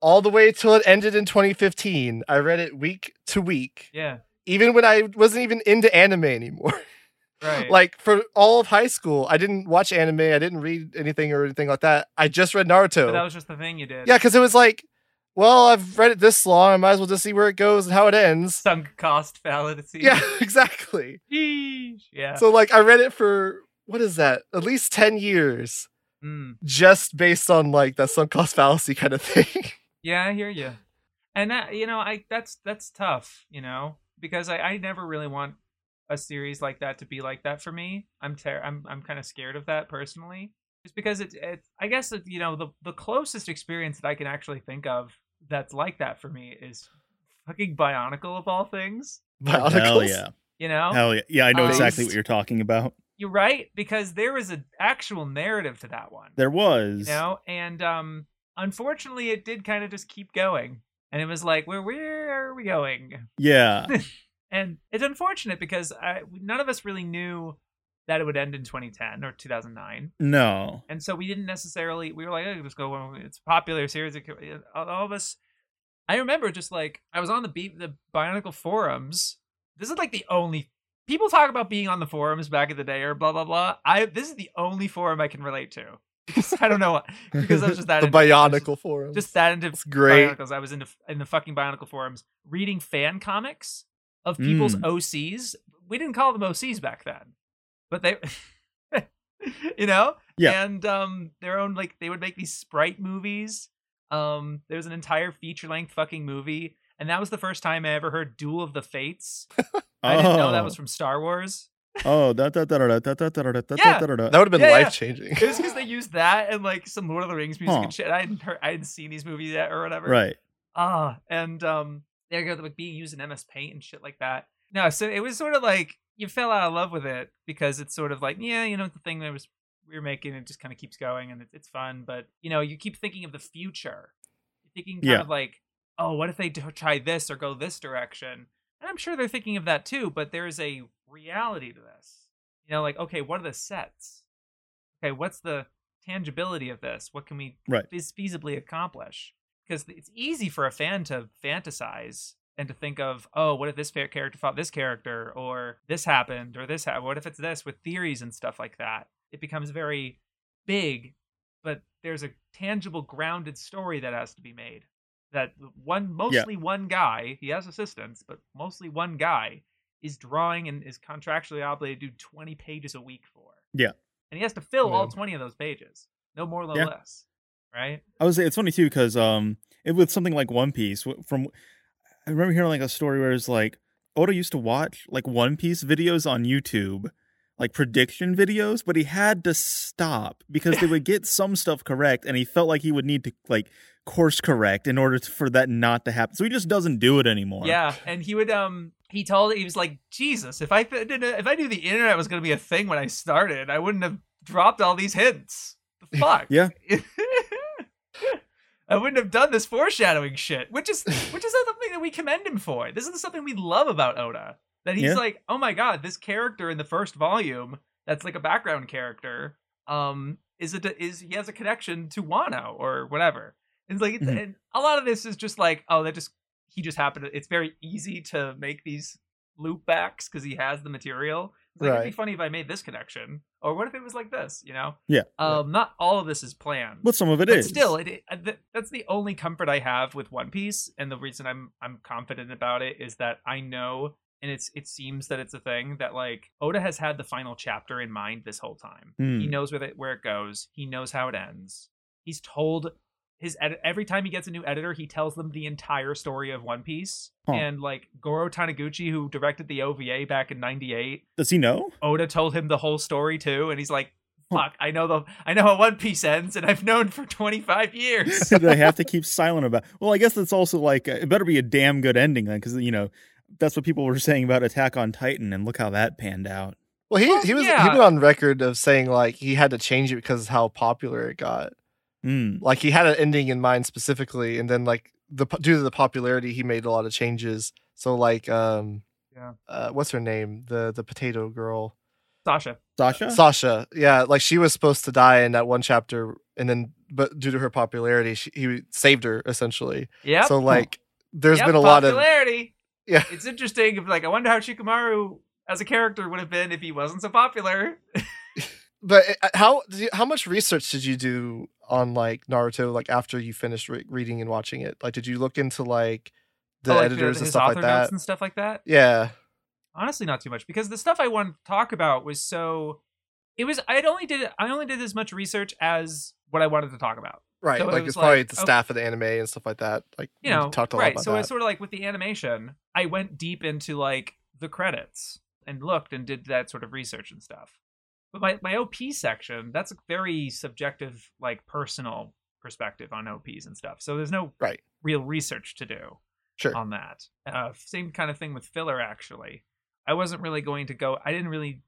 all the way till it ended in 2015, I read it week to week, Yeah. even when I wasn't even into anime anymore. Right. like for all of high school, I didn't watch anime, I didn't read anything or anything like that. I just read Naruto. but that was just the thing you did. Yeah, because it was like, well, I've read it this long. I might as well just see where it goes and how it ends. Sunk cost fallacy. Yeah, exactly. Yeah. So like, I read it for what is that? At least ten years, Mm. just based on like that sunk cost fallacy kind of thing. Yeah, I hear you. And that you know, I that's that's tough, you know, because I I never really want a series like that to be like that for me. I'm ter- I'm I'm kind of scared of that personally, just because it's it's I guess that you know the the closest experience that I can actually think of that's like that for me is fucking Bionicle of all things. Hell yeah. You know, Hell yeah. Yeah, I know Um, exactly what you're talking about. you're right because there was an actual narrative to that one. There was. you know and um unfortunately it did kind of just keep going and it was like where where are we going Yeah. and it's unfortunate because I, none of us really knew that it would end in 2010 or 2009 No. and so we didn't necessarily we were like oh, let's go it's a popular series all of us i remember just like i was on the beat the bionicle forums this is like the only people talk about being on the forums back in the day or blah blah blah i this is the only forum i can relate to because i don't know why because i was just that the into- Bionicle forum. just that into It's great. Bionicles. I was into in the fucking Bionicle forums reading fan comics of people's Mm. OCs. We didn't call them OCs back then, but they, you know, Yeah. and um, their own like they would make these sprite movies. Um, there's an entire feature length fucking movie, and that was the first time I ever heard Duel of the Fates. I didn't know that was from Star Wars. Oh, da da da da Yeah. da da da. that would have been Yeah, yeah. life changing. It was because they used that and like some Lord of the Rings music Huh. and shit. I hadn't heard, I hadn't seen these movies yet or whatever. Right. Ah, and um, they're gonna like being used in MS Paint and shit like that. No, so it was sort of like you fell out of love with it because it's sort of like yeah, you know, the thing that was we were making it just kind of keeps going and it's it's fun, but you know, you keep thinking of the future. You're thinking kind Yeah. of like, oh, what if they try this or go this direction? And I'm sure they're thinking of that too, but there's a reality to this. You know, like okay, what are the sets? Okay, what's the tangibility of this? What can we Right. feasibly accomplish? Because it's easy for a fan to fantasize and to think of, oh, what if this character fought this character, or this happened, or this happened? What if it's this with theories and stuff like that? It becomes very big, but there's a tangible, grounded story that has to be made. That one, mostly one guy, he has assistants, but mostly one guy is drawing and is contractually obligated to do 20 pages a week for. Yeah. And he has to fill Yeah. all 20 of those pages. No more, no Yeah. less. Right? I would say it's funny too because um, it, with something like One Piece, from I remember hearing like a story where it's like Oda used to watch like One Piece videos on YouTube, like prediction videos, but he had to stop because they would get some stuff correct, and he felt like he would need to like course correct in order to, for that not to happen. So he just doesn't do it anymore. Yeah, and he would um he told he was like Jesus, if I if I knew the internet was going to be a thing when I started, I wouldn't have dropped all these hints. The fuck? Yeah. I wouldn't have done this foreshadowing shit, which is which is something that we commend him for. This is something we love about Oda. That he's Yeah. like, oh my god, this character in the first volume, that's like a background character, um, is it is he has a connection to Wano or whatever. It's like, it's, Mhm. and a lot of this is just like, oh, that just he just happened. To, it's very easy to make these loop backs because he has the material. Like, It'd be funny if I made this connection, or what if it was like this? You know? Yeah. Um, not all of this is planned but some of it but is still it, it- th- that's the only comfort i have with one piece and the reason i'm i'm confident about it is that i know and it's it seems that it's a thing that like oda has had the final chapter in mind this whole time he Hmm. knows where it, where it goes he knows how it ends he's told his edit every time he gets a new editor he tells them the entire story of one piece Huh. and like goro taniguchi who directed the ova back in 98 Does he know? oda told him the whole story too and he's like Huh. fuck i know the i know how one piece ends and i've known for 25 years Do they have to keep silent about? Well, I guess that's also like uh, it better be a damn good ending then, because you know that's what people were saying about Attack on Titan, and look how that panned out. Well, he Well, he was yeah. he went on record of saying like he had to change it because of how popular it got. Hmm. Like he had an ending in mind specifically, and then like the due to the popularity, he made a lot of changes. So like um Yeah. uh, what's her name the the potato girl Sasha. Sasha. Sasha yeah like she was supposed to die in that one chapter, and then but due to her popularity, she, he saved her essentially. Yeah. So like there's Yep, been a lot of popularity. yeah It's interesting. Like, I wonder how Shikamaru as a character would have been if he wasn't so popular. But uh, how how much research did you do on like Naruto like after you finished re- reading and watching it? Like, did you look into like the Oh, like, editors and stuff like that? and stuff like that. Yeah, Honestly, not too much because the stuff I wanted to talk about was so. It was. I only did. I only did as much research as what I wanted to talk about. right. So like it's probably like, the okay. staff of the anime and stuff like that. Like you know, talked a lot right. about So that. it's sort of like with the animation, I went deep into like the credits and looked and did that sort of research and stuff. But my my OP section, that's a very subjective, like personal perspective on OPs and stuff. So there's no Right. real research to do sure. on that. Uh, same kind of thing with filler. Actually, I wasn't really going to go. I didn't really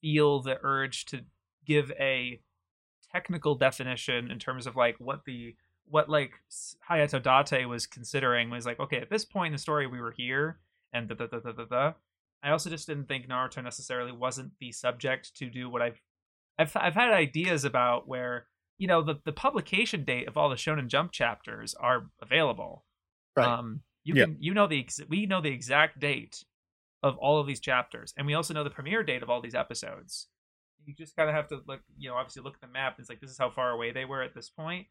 feel the urge to give a technical definition in terms of like what the what like Hayato Date was considering was like okay at this point in the story we were here and da da da da da da. I also just didn't think Naruto necessarily wasn't the subject to do what I've I've I've had ideas about where you know the the publication date of all the Shonen Jump chapters are available. Right. Um, you Yeah. can you know the ex- we know the exact date of all of these chapters, and we also know the premiere date of all these episodes. You just kind of have to look, you know, obviously look at the map. It's like this is how far away they were at this point,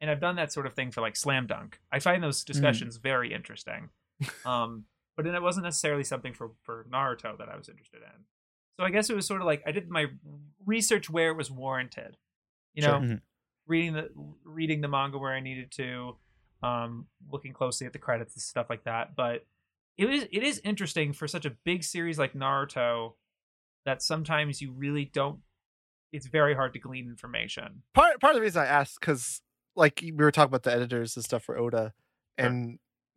and I've done that sort of thing for like Slam Dunk. I find those discussions very interesting. Um, but then it wasn't necessarily something for for Naruto that I was interested in. So I guess it was sort of like I did my research where it was warranted. You Sure. know, Mhm. reading the reading the manga where I needed to, um, looking closely at the credits and stuff like that. But it was it is interesting for such a big series like Naruto that sometimes you really don't. It's very hard to glean information. part part of the reason I asked because like we were talking about the editors and stuff for Oda, Sure.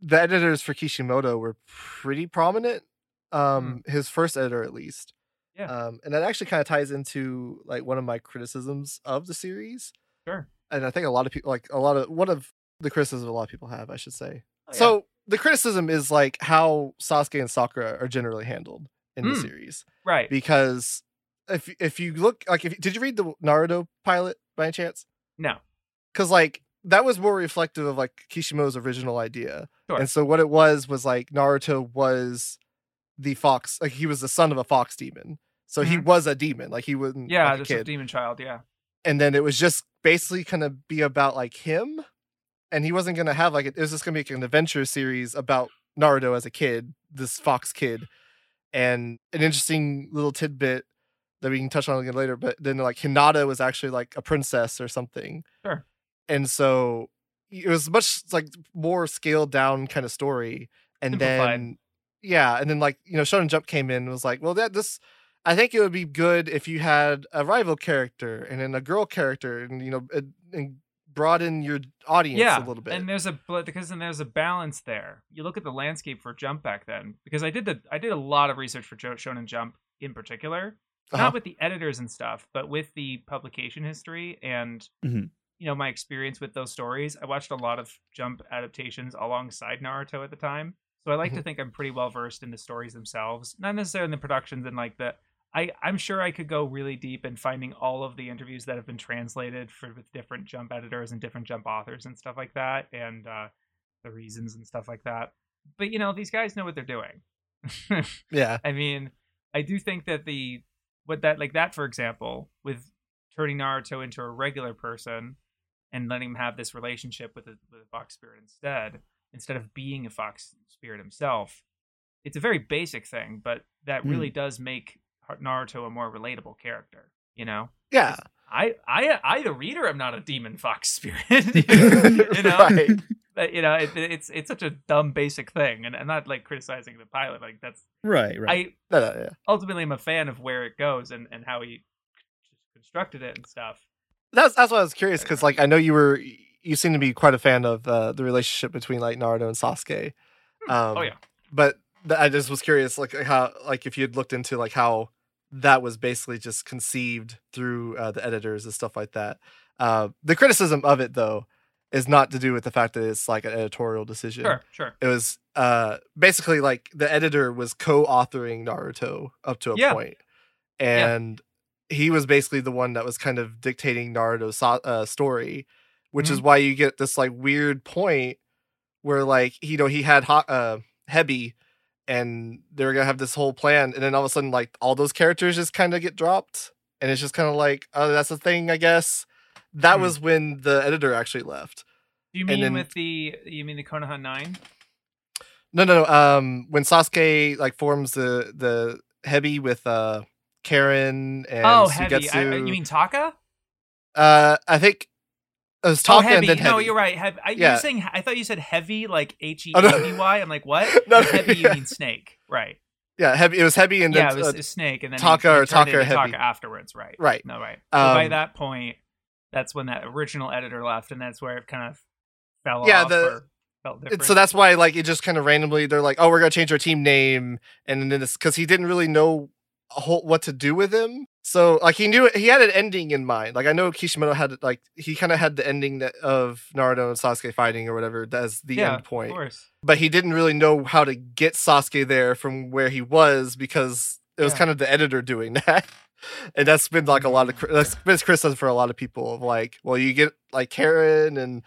The editors for Kishimoto were pretty prominent. Um, his first editor at least. Yeah. Um, and that actually kind of ties into like one of my criticisms of the series, Sure. and I think a lot of people like a lot of one of the criticisms a lot of people have, I should say. Oh, yeah. So the criticism is like how Sasuke and Sakura are generally handled in the Mm. series right. because if if you look like if did you read the Naruto pilot by any chance? No. Because like that was more reflective of like Kishimoto's original idea. Sure. And so what it was was like Naruto was the fox, like he was the son of a fox demon. So he Mhm. was a demon, like he wasn't Yeah, like a just a kid. demon child. Yeah. and then it was just basically gonna be about like him, and he wasn't gonna have like it was just gonna be like an adventure series about Naruto as a kid, this fox kid, and an interesting little tidbit that we can touch on again later. But then like Hinata was actually like a princess or something, Sure. And so it was much like more scaled down kind of story, and Simplified. then yeah, and then like you know Shonen Jump came in and was like, well that this. I think it would be good if you had a rival character and then a girl character, and you know, and, broaden your audience yeah, a little bit. and there's a because then there's a balance there. You look at the landscape for Jump back then, because I did the I did a lot of research for Shonen Jump in particular, Uh-huh. not with the editors and stuff, but with the publication history and Mhm. You know my experience with those stories. I watched a lot of Jump adaptations alongside Naruto at the time, so I like to Mhm. think I'm pretty well versed in the stories themselves, not necessarily in the productions and like the. I, I'm sure I could go really deep in finding all of the interviews that have been translated for with different jump editors and different jump authors and stuff like that, and uh, the reasons and stuff like that. But you know, these guys know what they're doing. yeah, I mean, I do think that the what that like that for example, with turning Naruto into a regular person and letting him have this relationship with a, with a fox spirit instead, instead of being a fox spirit himself. It's a very basic thing, but that Hmm. really does make Naruto a more relatable character. You know, yeah, I, I, I, the reader, am not a demon fox spirit. you know, right. but you know, it, it's it's such a dumb basic thing, and I'm not like criticizing the pilot. Like that's Right, right. I No, no, yeah. ultimately am a fan of where it goes and, and how he constructed it and stuff. That's that's why I was curious because like I know you were you seem to be quite a fan of uh, the relationship between like Naruto and Sasuke. Um, oh yeah, but th- I just was curious, like how, like if you had looked into like how that was basically just conceived through uh, the editors and stuff like that. Uh, the criticism of it, though, is not to do with the fact that it's like an editorial decision. sure, sure. It was uh, basically like the editor was co-authoring Naruto up to a Yeah. point, and he was basically the one that was kind of dictating Naruto's uh, story, which is why you get this like weird point where like you know he had ha- uh, Hebi, and they were gonna have this whole plan, and then all of a sudden like all those characters just kind of get dropped, and it's just kind of like oh that's a thing I guess. That Hmm. was when the editor actually left. Do you mean then- with the you mean the Konoha Nine? No, no, no. Um, when Sasuke like forms the the Hebi with uh Karin and oh, heavy. I, you mean Taka? uh, I think it was Oh, Taka heavy. and then No, Heavy. you're right. Heavy. I, Yeah. You're saying I thought you said heavy, like H E Oh, no. A V Y. I'm like, what? No, heavy, you mean snake, right? Yeah, Heavy. It was Heavy and yeah, it was uh, a snake, and then Taka he, he or Taka Heavy. Taka afterwards, right? right. No, right. So by Um, that point, that's when that original editor left, and that's where it kind of fell Yeah, off. the- or felt different. So that's why like it just kind of randomly they're like, oh, we're gonna change our team name, and then this because he didn't really know whole, what to do with him. So like he knew he had an ending in mind. Like I know Kishimoto had like he kind of had the ending that, of Naruto and Sasuke fighting or whatever as the yeah, end point. Of course. but he didn't really know how to get Sasuke there from where he was because it was Yeah. kind of the editor doing that. And that's been like a lot of that's been criticism for a lot of people of like, well, you get like Karin and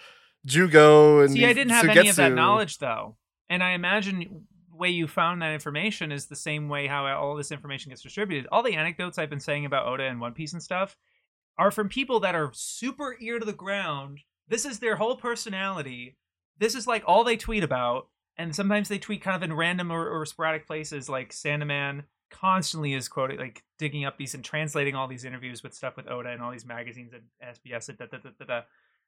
Jugo and See, I didn't have any of that knowledge though, and I imagine way you found that information is the same way how all this information gets distributed. All the anecdotes I've been saying about Oda and One Piece and stuff are from people that are super ear to the ground. This is their whole personality. This is like all they tweet about, and sometimes they tweet kind of in random or, or sporadic places. Like Sandaman constantly is quoting, like digging up these and translating all these interviews with stuff with Oda and all these magazines and SBS and da da da da da.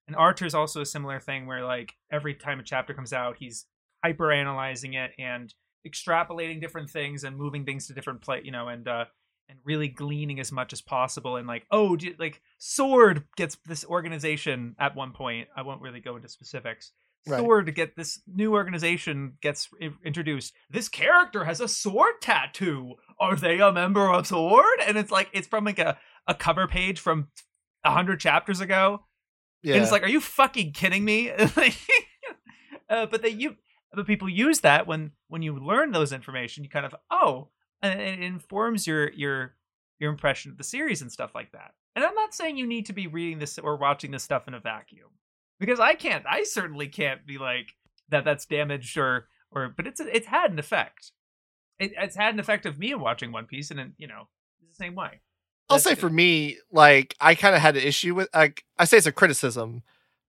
And Archer's also a similar thing where like every time a chapter comes out, he's hyper analyzing it and extrapolating different things and moving things to different play, you know, and uh and really gleaning as much as possible and like oh do, like sword gets this organization at one point. I won't really go into specifics. Sword get this new organization gets i- introduced. This character has a sword tattoo. Are they a member of sword? And it's like it's from like a, a cover page from a hundred chapters ago. Yeah. and it's like, are you fucking kidding me? Uh, but they you but people use that when when you learn those information, you kind of oh, and it informs your your your impression of the series and stuff like that. And I'm not saying you need to be reading this or watching this stuff in a vacuum. because I can't. I certainly can't be like that. That's damaged or or. But it's it's had an effect. It, it's had an effect of me watching One Piece, and you know it's the same way. I'll say for me, like I kind of had an issue with like I say it's a criticism.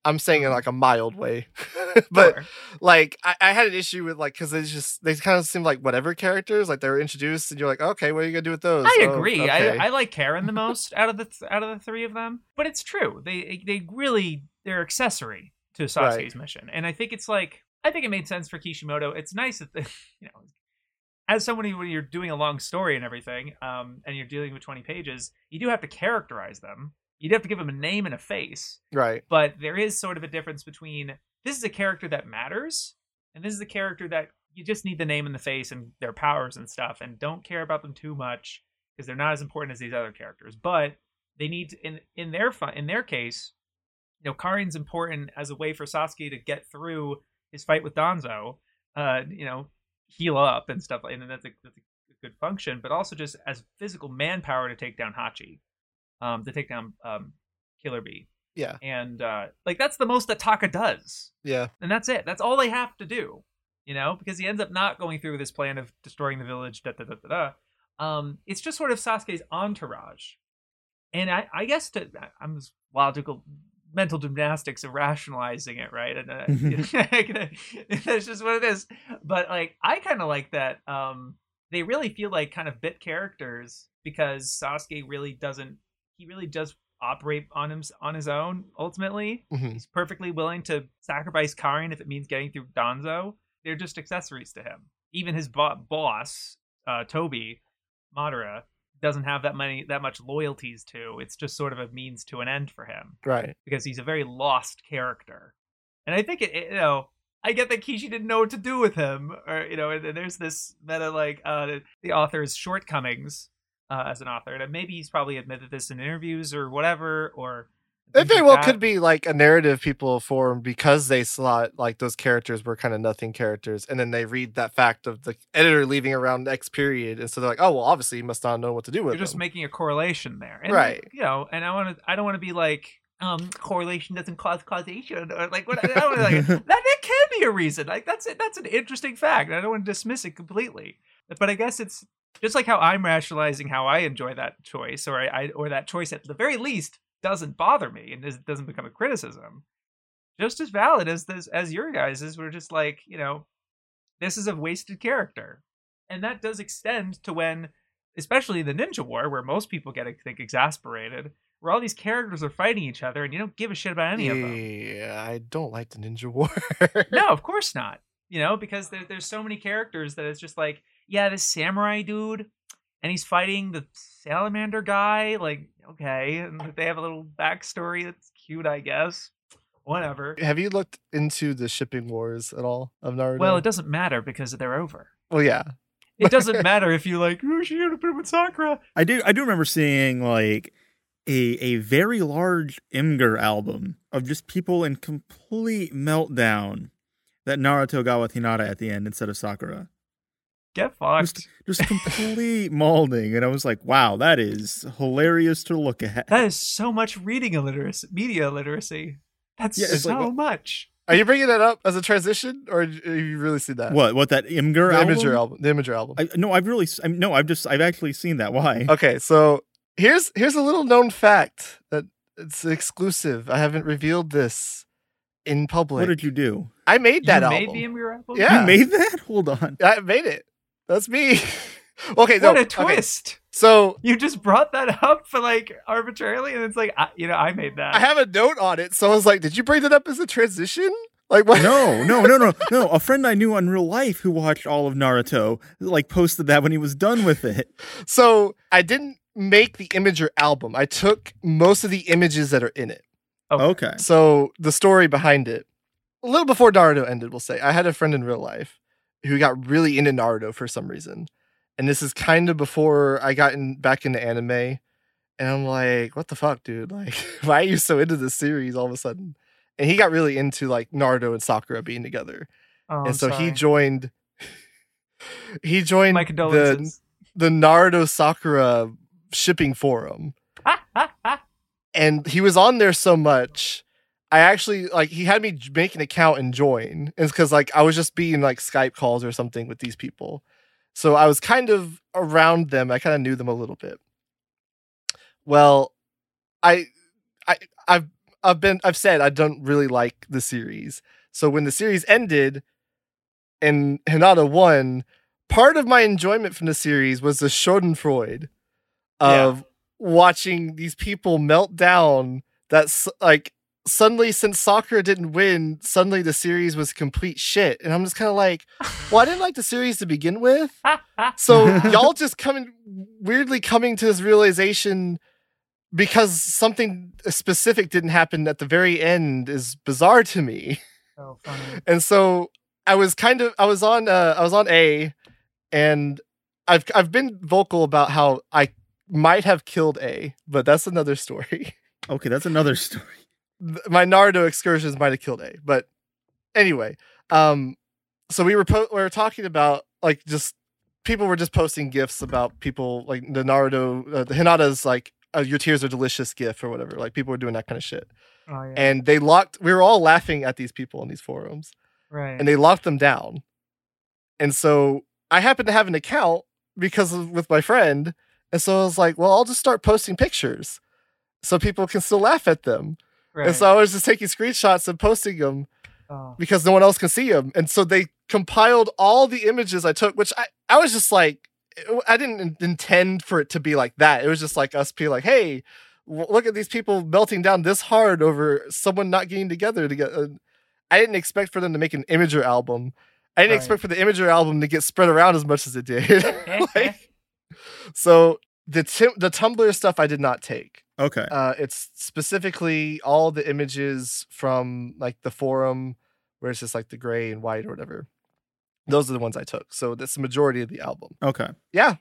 I'm saying in like a mild way, but Sure. like I, I had an issue with like because they just they kind of seem like whatever characters like they were introduced and you're like okay what are you gonna do with those? I Oh, agree. okay. I, I like Karin the most out of the th- out of the three of them, but it's true. They they really they're accessory to Sasuke's Right. mission, and I think it's like I think it made sense for Kishimoto. It's nice that the, you know, as someone who when you're doing a long story and everything, um, and you're dealing with 20 pages, you do have to characterize them. You do have to give them a name and a face right. but there is sort of a difference between this is a character that matters and this is a character that you just need the name and the face and their powers and stuff and don't care about them too much because they're not as important as these other characters but they need to, in in their fun, in their case you know Karin's important as a way for Sasuke to get through his fight with Danzo uh you know heal up and stuff like and that's a, that's a good function but also just as physical manpower to take down Hachi um to take down um Killer Bee. Yeah. and uh like that's the most that Taka does. Yeah. and that's it. That's all they have to do you know? Because he ends up not going through with his plan of destroying the village da da da da da. Um it's just sort of Sasuke's entourage. And I I guess to I'm just logical mental gymnastics of rationalizing it right? And uh, that's just what it is. But like I kind of like that um they really feel like kind of bit characters because Sasuke really doesn't he really does operate on him on his own ultimately Mhm. he's perfectly willing to sacrifice Karin if it means getting through Danzo. They're just accessories to him. Even his bo- boss, uh, Tobi Madara, doesn't have that many that much loyalties to. It's just sort of a means to an end for him Right. because he's a very lost character. And I think it, it- you know, I get that Kishi didn't know what to do with him, or you know, and, and there's this meta like uh, the author's shortcomings uh, as an author, and maybe he's probably admitted this in interviews or whatever, or It very well that. could be like a narrative people form because they slot like those characters were kind of nothing characters, and then they read that fact of the editor leaving around X period, and so they're like, oh well, obviously he must not know what to do with it. you're just them. making a correlation there and Right. you know and i want to i don't want to be like um correlation doesn't cause causation or like what i don't like that, that can be a reason like that's it that's an interesting fact i don't want to dismiss it completely but i guess it's just like how i'm rationalizing how i enjoy that choice or i, I or that choice at the very least doesn't bother me and is, doesn't become a criticism just as valid as this as your guys is we're just like you know this is a wasted character and that does extend to when especially the ninja war where most people get I think exasperated where all these characters are fighting each other and you don't give a shit about any of them Yeah, I don't like the Ninja War. no of course not you know because there, there's so many characters that it's just like yeah this samurai dude and he's fighting the salamander guy like okay and they have a little backstory that's cute i guess. Whatever. Have you looked into the shipping wars at all of Naruto? well it doesn't matter because they're over. Well, yeah, it doesn't matter if you like oh she had a bit with sakura. I do I do remember seeing like a a very large Imgur album of just people in complete meltdown that Naruto got with Hinata at the end instead of Sakura. Get fucked Just complete molding. And I was like, wow, that is hilarious to look at. That is so much reading illiteracy, media literacy. That's Yeah, so like, much. are you bringing that up as a transition, or have you really seen that? what what that Imgur the album? Imgur album? The Imgur album. I, no, I've really I, no, I've just I've actually seen that. Why? Okay, so here's here's a little known fact that it's exclusive. I haven't revealed this in public. What did you do? I made that you album. made the Imgur album? Yeah. You made that? Hold on. I made it. That's me. okay, no, What a okay, twist. So You just brought that up for like arbitrarily, and it's like, I, you know, I made that. I have a note on it. So I was like, "Did you bring that up as a transition?" Like what? No, no, no, no, no. A friend I knew in real life who watched all of Naruto like posted that when he was done with it. So I didn't make the Imgur album. I took most of the images that are in it. Okay. Okay. So the story behind it, a little before Naruto ended, we'll say, I had a friend in real life who got really into Naruto for some reason, and this is kind of before I got in back into anime, and I'm like, what the fuck, dude? Like, why are you so into this series all of a sudden? And he got really into like Naruto and Sakura being together, Oh, and so he joined. He joined My the the Naruto Sakura shipping forum, and he was on there so much I actually like he had me make an account and join. It's because like I was just being like Skype calls or something with these people. So I was kind of around them. I kind of knew them a little bit. Well, I I I've I've been I've said I don't really like the series. So when the series ended and Hinata won, part of my enjoyment from the series was the Schadenfreude of watching these people melt down. That's like suddenly since Sakura didn't win, suddenly the series was complete shit. And I'm just kind of like, well, I didn't like the series to begin with. So y'all just coming weirdly coming to this realization because something specific didn't happen at the very end is bizarre to me. so funny. And so I was kind of I was on uh, I was on A and I've I've been vocal about how I might have killed A, but that's another story. Okay, that's another story. My Naruto excursions might have killed A. But anyway, um, so we were po- we were talking about like just people were just posting gifs about people like the Naruto, uh, the Hinata's like uh, your tears are delicious gif or whatever. Like people were doing that kind of shit, Oh yeah. and they locked. We were all laughing at these people in these forums, right. and they locked them down. And so I happened to have an account because of, with my friend, and so I was like, well, I'll just start posting pictures so people can still laugh at them. Right. And so I was just taking screenshots and posting them oh. because no one else can see them. And so they compiled all the images I took, which I, I was just like, I didn't intend for it to be like that. It was just like us being like, hey, look at these people melting down this hard over someone not getting together to get. Uh, I didn't expect for them to make an Imgur album. I didn't Right. expect for the Imgur album to get spread around as much as it did. Like, so the tim- the Tumblr stuff I did not take. Okay. Uh, it's specifically all the images from like the forum where it's just like the gray and white or whatever. Those are the ones I took. So that's the majority of the album. Okay. Yeah,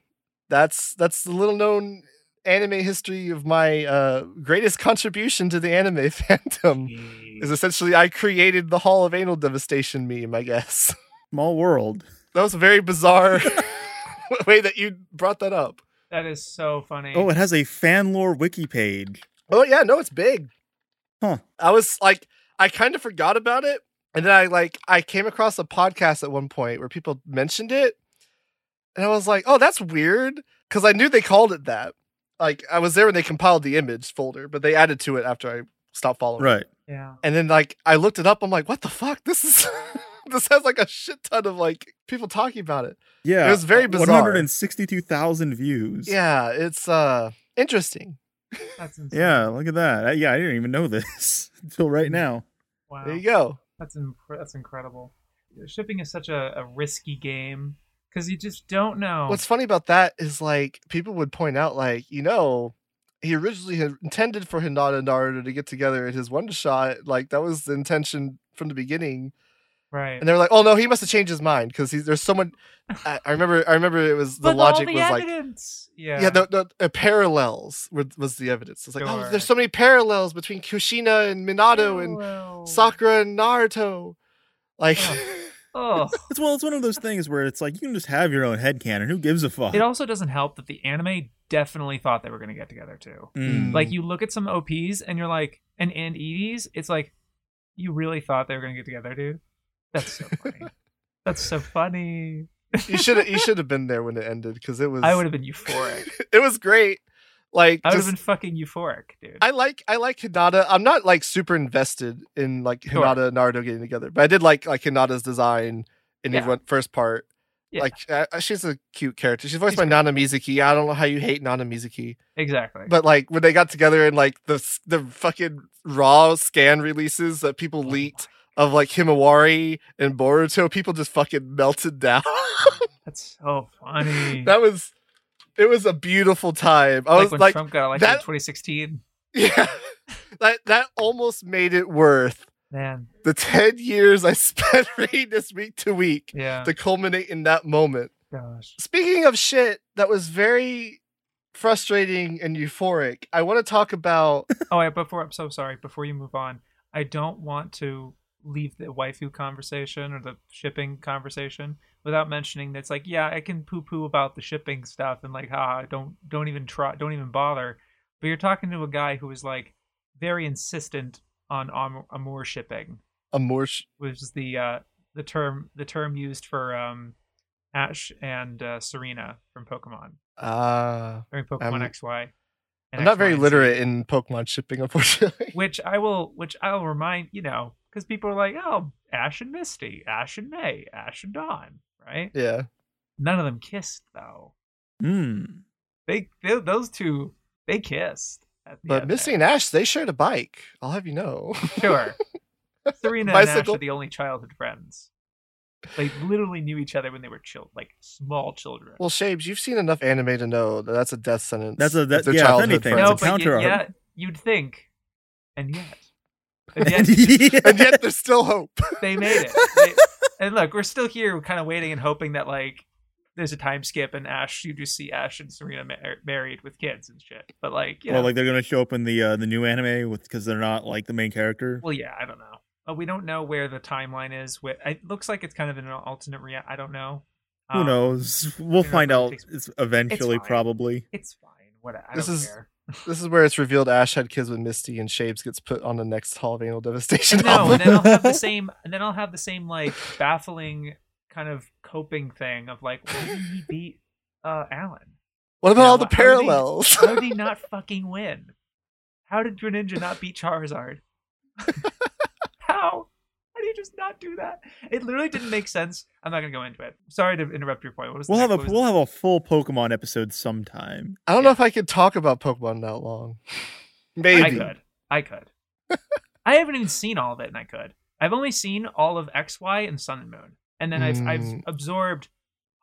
that's that's the little known anime history of my uh, greatest contribution to the anime fandom. Jeez. Is essentially I created the Hall of Anal Devastation meme. I guess Small world. that was a very bizarre way that you brought that up. That is so funny. Oh, it has a Fanlore wiki page. Oh yeah, no, it's big. Huh. I was like, I kind of forgot about it, and then I like I came across a podcast at one point where people mentioned it, and I was like, oh, that's weird, because I knew they called it that. Like I was there when they compiled the image folder, but they added to it after I stopped following. Right. yeah. And then like I looked it up, I'm like, what the fuck? This is this has like a shit ton of like people talking about it. Yeah. It was very bizarre. 162,000 views. Yeah, it's uh interesting. That's insane. Yeah, look at that. I- yeah, I didn't even know this until right now. Wow. There you go. That's inc- that's incredible. Shipping is such a, a risky game because you just don't know. What's funny about that is like people would point out, like, you know, he originally had intended for Hinata and Naruto to get together in his one shot. Like that was the intention from the beginning. Right? And they were like, "Oh no, he must have changed his mind because there's someone." I, I remember. I remember it was the But logic all the was like, yeah, yeah, the, the, uh, parallels were, was the evidence. It's like, oh, there's so many parallels between Kushina and Minato and Parallel. Sakura and Naruto. Like, Oh, It's well, it's one of those things where it's like you can just have your own headcanon. Who gives a fuck? it also doesn't help that the anime definitely thought they were going to get together too. Mm. Like you look at some OPs and you're like, and and EDs, it's like, you really thought they were going to get together, dude. That's so funny. That's so funny. you should have you should have been there when it ended because it was I would have been euphoric. it was great. Like I would have been fucking euphoric, dude. I like I like Hinata. I'm not like super invested in like Sure. Hinata and Naruto getting together, but I did like like Hinata's design in Yeah. the first part. Yeah. Like uh, she's a cute character. She's voiced She's by great. Nana Mizuki. I don't know how you hate Nana Mizuki, exactly. but like when they got together and like the the fucking raw scan releases that people leaked of like Himawari and Boruto, people just fucking melted down. That's so funny. that was it was a beautiful time. I like was when like Trump got elected that- in 2016. yeah. That that almost made it worth Man, the 10 years I spent reading this week to week yeah. to culminate in that moment. Gosh. Speaking of shit that was very frustrating and euphoric, I want to talk about Oh, yeah, before I'm so sorry. Before you move on, I don't want to leave the waifu conversation or the shipping conversation without mentioning that it's like, yeah, I can poo poo about the shipping stuff and like, ah, don't don't even try, don't even bother. But you're talking to a guy who is like very insistent on am- amour shipping, Amour. sh- which is the uh, the term the term used for um, Ash and uh, Serena from Pokemon Ah, during Pokemon I'm- XY. and I'm not very literate in Pokemon shipping, unfortunately. Which I will, which I'll remind you know, because people are like, oh, Ash and Misty, Ash and May, Ash and Dawn, right? yeah. None of them kissed though. Hmm. They, they those two, they kissed. At the But end Missy there. and Ash, they shared a bike. I'll have you know. Sure. Serena and Ash Bicycle. are the only childhood friends. They literally knew each other when they were chil- like small children. well, Shaybs, you've seen enough anime to know that that's a death sentence. That's a- if that- they're yeah, if childhood anything, friends. no, it's a but counter y- yeah, you'd think, and yet, and yet and yet there's still hope. they made it. They- and look, we're still here, kind of waiting and hoping that like there's a time skip and Ash, you just see Ash and Serena mar- married with kids and shit. But like, you Well, know, like they're gonna show up in the uh, the new anime with because they're not like the main character. well, yeah, I don't know. Uh, we don't know where the timeline is. With it looks like it's kind of in an alternate reality. I don't know. Who Um, knows? We'll you know, find out takes- it's eventually, fine. probably. It's fine. What I This don't is- care. This is where it's revealed Ash had kids with Misty and Shaybs gets put on the next Hall of Anal Devastation no, and then I'll have the same, and then I'll have the same like baffling kind of coping thing of like, why did he beat uh, Alain? what about Yeah, all the how did he- parallels? How did he not fucking win? How did Greninja not beat Charizard? How? How do you just not do that? It literally didn't make sense. I'm not gonna go into it. Sorry to interrupt your point. What was We'll have a next- what was we'll have a full Pokemon episode sometime. I don't know if I could talk about Pokemon that long. Maybe. I could. I could. I haven't even seen all of it, and I could. I've only seen all of X, Y, and Sun and Moon, and then I've I've Mm. absorbed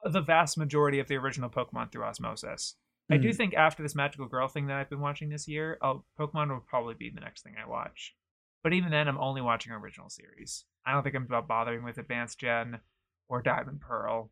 the vast majority of the original Pokemon through osmosis. I do Hmm. think after this magical girl thing that I've been watching this year, oh, Pokemon will probably be the next thing I watch. But even then, I'm only watching original series. I don't think I'm about bothering with Advanced Gen or Diamond Pearl.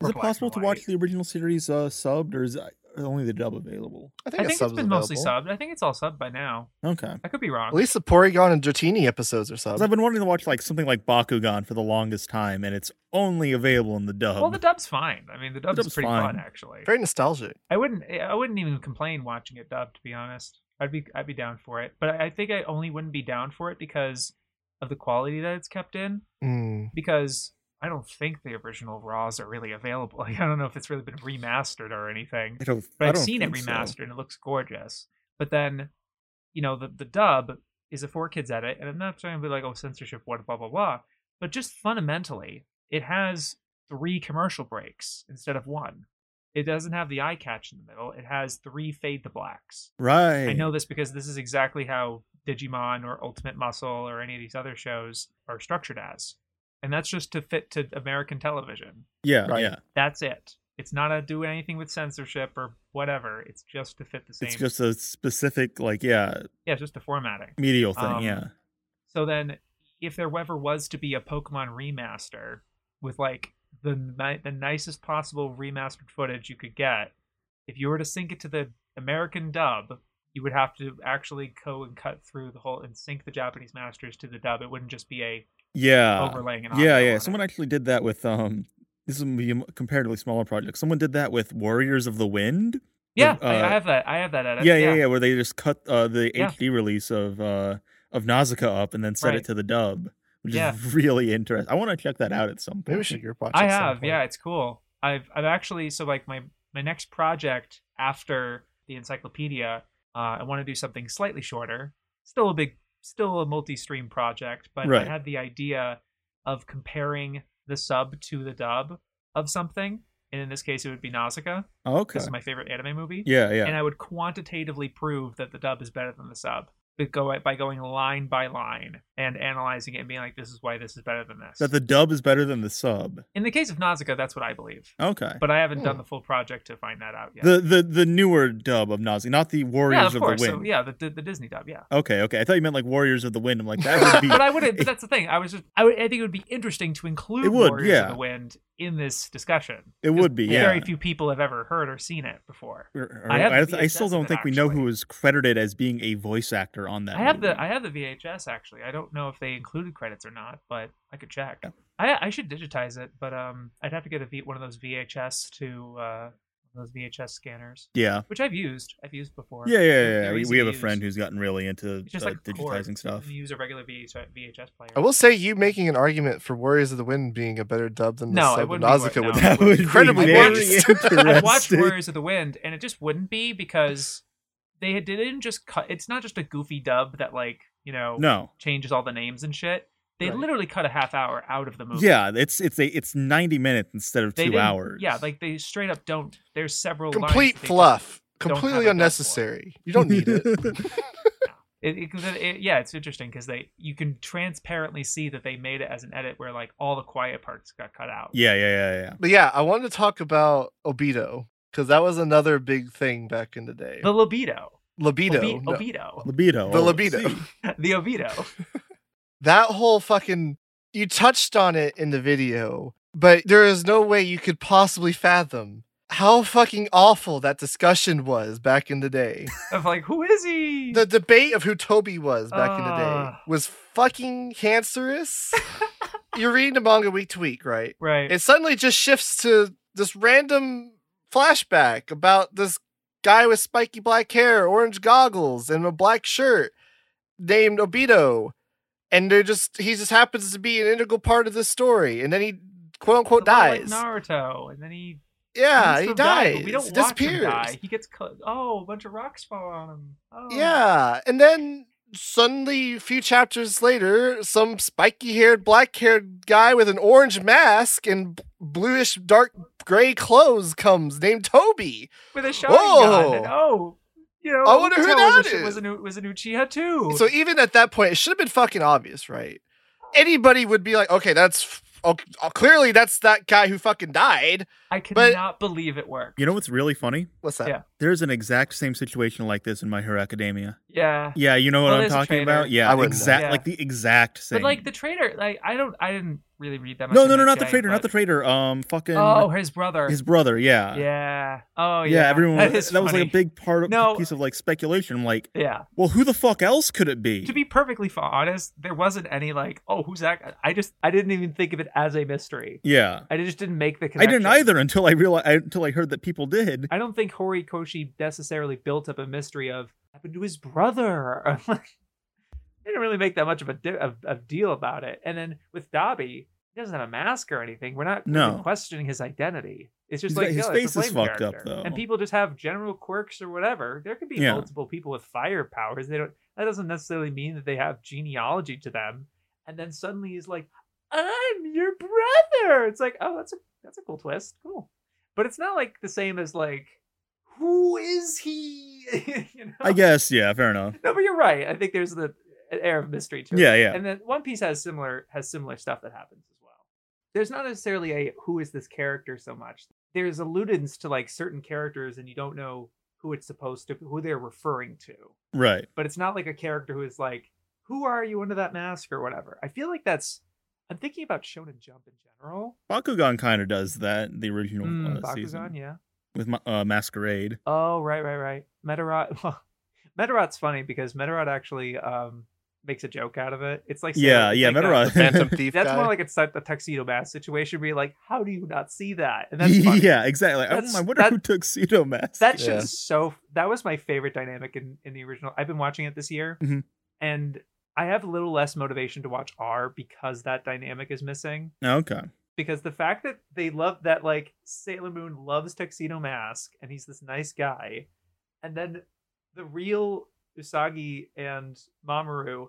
Is or it Black possible to watch the original series uh, subbed, or is uh, only the dub available? I think, I a think it's sub's been mostly subbed. I think it's all subbed by now. Okay. I could be wrong. At least the Porygon and Dratini episodes are Because subbed. I've been wanting to watch like something like Bakugan for the longest time, and it's only available in the dub. well, the dub's fine. I mean, the dub's, dub's pretty fine. fun actually. Very nostalgic. I wouldn't. I wouldn't even complain watching it dubbed. To be honest, I'd be. I'd be down for it. But I think I only wouldn't be down for it because of the quality that it's kept in. Mm. Because I don't think the original RAWs are really available. Like, I don't know if it's really been remastered or anything. I don't, But I I've don't seen it think so. remastered and it looks gorgeous. But then, you know, the the dub is a 4Kids edit, and I'm not trying to be like, oh, censorship, what, blah blah blah. But just fundamentally, it has three commercial breaks instead of one. It doesn't have the eye catch in the middle. It has three fade to blacks. Right. I know this because this is exactly how Digimon or Ultimate Muscle or any of these other shows are structured as. And that's just to fit to American television. Yeah, Right. yeah. That's it. It's not to do anything with censorship or whatever. It's just to fit the same. It's just a specific, like, yeah, yeah, just the formatting. medial thing. Um, yeah. So then, if there ever was to be a Pokemon remaster with like the ni- the nicest possible remastered footage you could get, if you were to sync it to the American dub, you would have to actually go and cut through the whole and sync the Japanese masters to the dub. It wouldn't just be a Yeah. overlaying. An yeah, yeah. Someone it. actually did that with um. This is gonna be a comparatively smaller project. Someone did that with Warriors of the Wind. Yeah, uh, I, I have that. I have that edit. yeah, yeah, yeah, Where they just cut uh, the Yeah. HD release of uh of Nausicaa up and then set Right. it to the dub, which Yeah. is really interesting. I want to check that out at some point. Maybe we should gear watch. I have, yeah, it's cool. I've I've actually so like my my next project after the encyclopedia, uh, I want to do something slightly shorter. Still a big, still a multi-stream project, but Right. I had the idea of comparing the sub to the dub of something, and in this case, it would be Nausicaa. Oh, okay. This is my favorite anime movie, Yeah, yeah. and I would quantitatively prove that the dub is better than the sub. But go by going line by line and analyzing it and being like, this is why this is better than this. that the dub is better than the sub. In the case of Nausicaa, that's what I believe. Okay. But I haven't done Hmm. the full project to find that out yet. the the the newer dub of Nausicaa, not the Warriors yeah, of of, course. the So, Wind. yeah, the, the the Disney dub. Yeah. Okay, okay. I thought you meant like Warriors of the Wind. I'm like that would be. but I wouldn't. But that's the thing. I was just. I, would, I think it would be interesting to include It would, Warriors yeah. of the Wind in this discussion. It would be, yeah. Very few people have ever heard or seen it before. Or- or- I I, the I still don't of it, think we know who actually. was credited as being a voice actor on that. I have movie. the I have the VHS actually. I don't know if they included credits or not, but I could check. Yeah. I I should digitize it, but um, I'd have to get a v, one of those VHS to uh, those VHS scanners, Yeah. which I've used. I've used before. Yeah, yeah, yeah. We, we to have a use. friend who's gotten really into just uh, like a cord. digitizing stuff. You use a regular VHS, VHS player. I will say you making an argument for Warriors of the Wind being a better dub than the No, it sub wouldn't be Nausicaa would no. be. That would be incredibly very biased. I've watched. Warriors of the Wind, and it just wouldn't be because they didn't just cut. It's not just a goofy dub that like you know No. changes all the names and shit. They Right. literally cut a half hour out of the movie. Yeah, it's it's a it's ninety minutes instead of They two hours. Yeah, like they straight up don't. There's several Complete that fluff. Completely a dub for. unnecessary. You don't need it. It, it, 'cause it- it- yeah, it's interesting because they you can transparently see that they made it as an edit where like all the quiet parts got cut out. yeah, yeah, yeah, yeah. but yeah, I wanted to talk about Obito because that was another big thing back in the day. The libido, libido. Obi- no. Obito, Libido. The oh, libido. the libido. that whole fucking you touched on it in the video, but there is no way you could possibly fathom how fucking awful that discussion was back in the day. of like, who is he? the debate of who Tobi was back in the day ah. was fucking cancerous. You're reading the manga week to week, right? right. It suddenly just shifts to this random flashback about this guy with spiky black hair, orange goggles, and a black shirt named Obito. And they're just he just happens to be an integral part of the story. And then he quote unquote lot like dies. Naruto, and then he yeah, he died, dies. but we don't He watch him disappears. die. He gets cut. Oh, a bunch of rocks fall on him. Oh. Yeah, and then suddenly, a few chapters later, some spiky-haired, black-haired guy with an orange mask and b- bluish, dark gray clothes comes, named Tobi. with a shotgun. Whoa. And, oh, you know, I wonder who that was a, is. was an was an Uchiha too. So even at that point, it should have been fucking obvious, right? Anybody would be like, okay, that's oh, oh, clearly that's that guy who fucking died. I but- cannot believe it worked. You know what's really funny? What's that? Yeah. There's an exact same situation like this in My Hero Academia. Yeah. Yeah, you know what Well, I'm talking about? Yeah, I exact Yeah. like the exact same. But like the trader, like I don't, I didn't really read that much. no, no, no, not the MHA, trader, not the but- trader. Um, fucking Oh, his brother. his brother. Yeah, yeah. Oh, yeah. yeah. everyone That, was, that was like a big part of No. piece of like speculation. I'm like, Yeah. well, who the fuck else could it be? To be perfectly honest, there wasn't any like, oh, who's that? I just, I didn't even think of it as a mystery. yeah, I just didn't make the I didn't either until I realized until I heard that people did. I don't think Horikoshi necessarily built up a mystery of happened to his brother. they didn't really make that much of a, di- of, of deal about it. And then with Dabi, he doesn't have a mask or anything. We're not No. questioning his identity. It's just He's like got- his a face is fucked up, though. And people just have general quirks or whatever. There could be Yeah. multiple people with fire powers. They don't. That doesn't necessarily mean that they have genealogy to them. And then suddenly he's like, "I'm your brother." It's like, oh, that's a that's a cool twist. Cool, but it's not like the same as like, who is he? you know? I guess, yeah, fair enough. No, but you're right. I think there's the air of mystery to it. Yeah, yeah. And then One Piece has similar has similar stuff that happens as well. There's not necessarily a who is this character so much. There's alludence to like certain characters, and you don't know who it's supposed to who they're referring to. Right. But it's not like a character who is like, who are you under that mask or whatever. I feel like that's. I'm thinking about Shonen Jump in general. Bakugan kind of does that. The original Mm, uh, Bakugan, season yeah. with uh, Masquerade. Oh, right, right, right. Medarot. Well, Medarot's funny because Medarot actually um, makes a joke out of it. It's like Yeah, yeah, like a- Medarot. Phantom Thief That's guy. more like it's like the tuxedo mask situation where like, how do you not see that? And that's funny. yeah, exactly. That's- I wonder that- who took pseudo mask. That Yeah. so. That was my favorite dynamic in in the original. I've been watching it this year, Mhm. and I have a little less motivation to watch R because that dynamic is missing. okay. Because the fact that they love that, like Sailor Moon loves Tuxedo Mask, and he's this nice guy, and then the real Usagi and Mamoru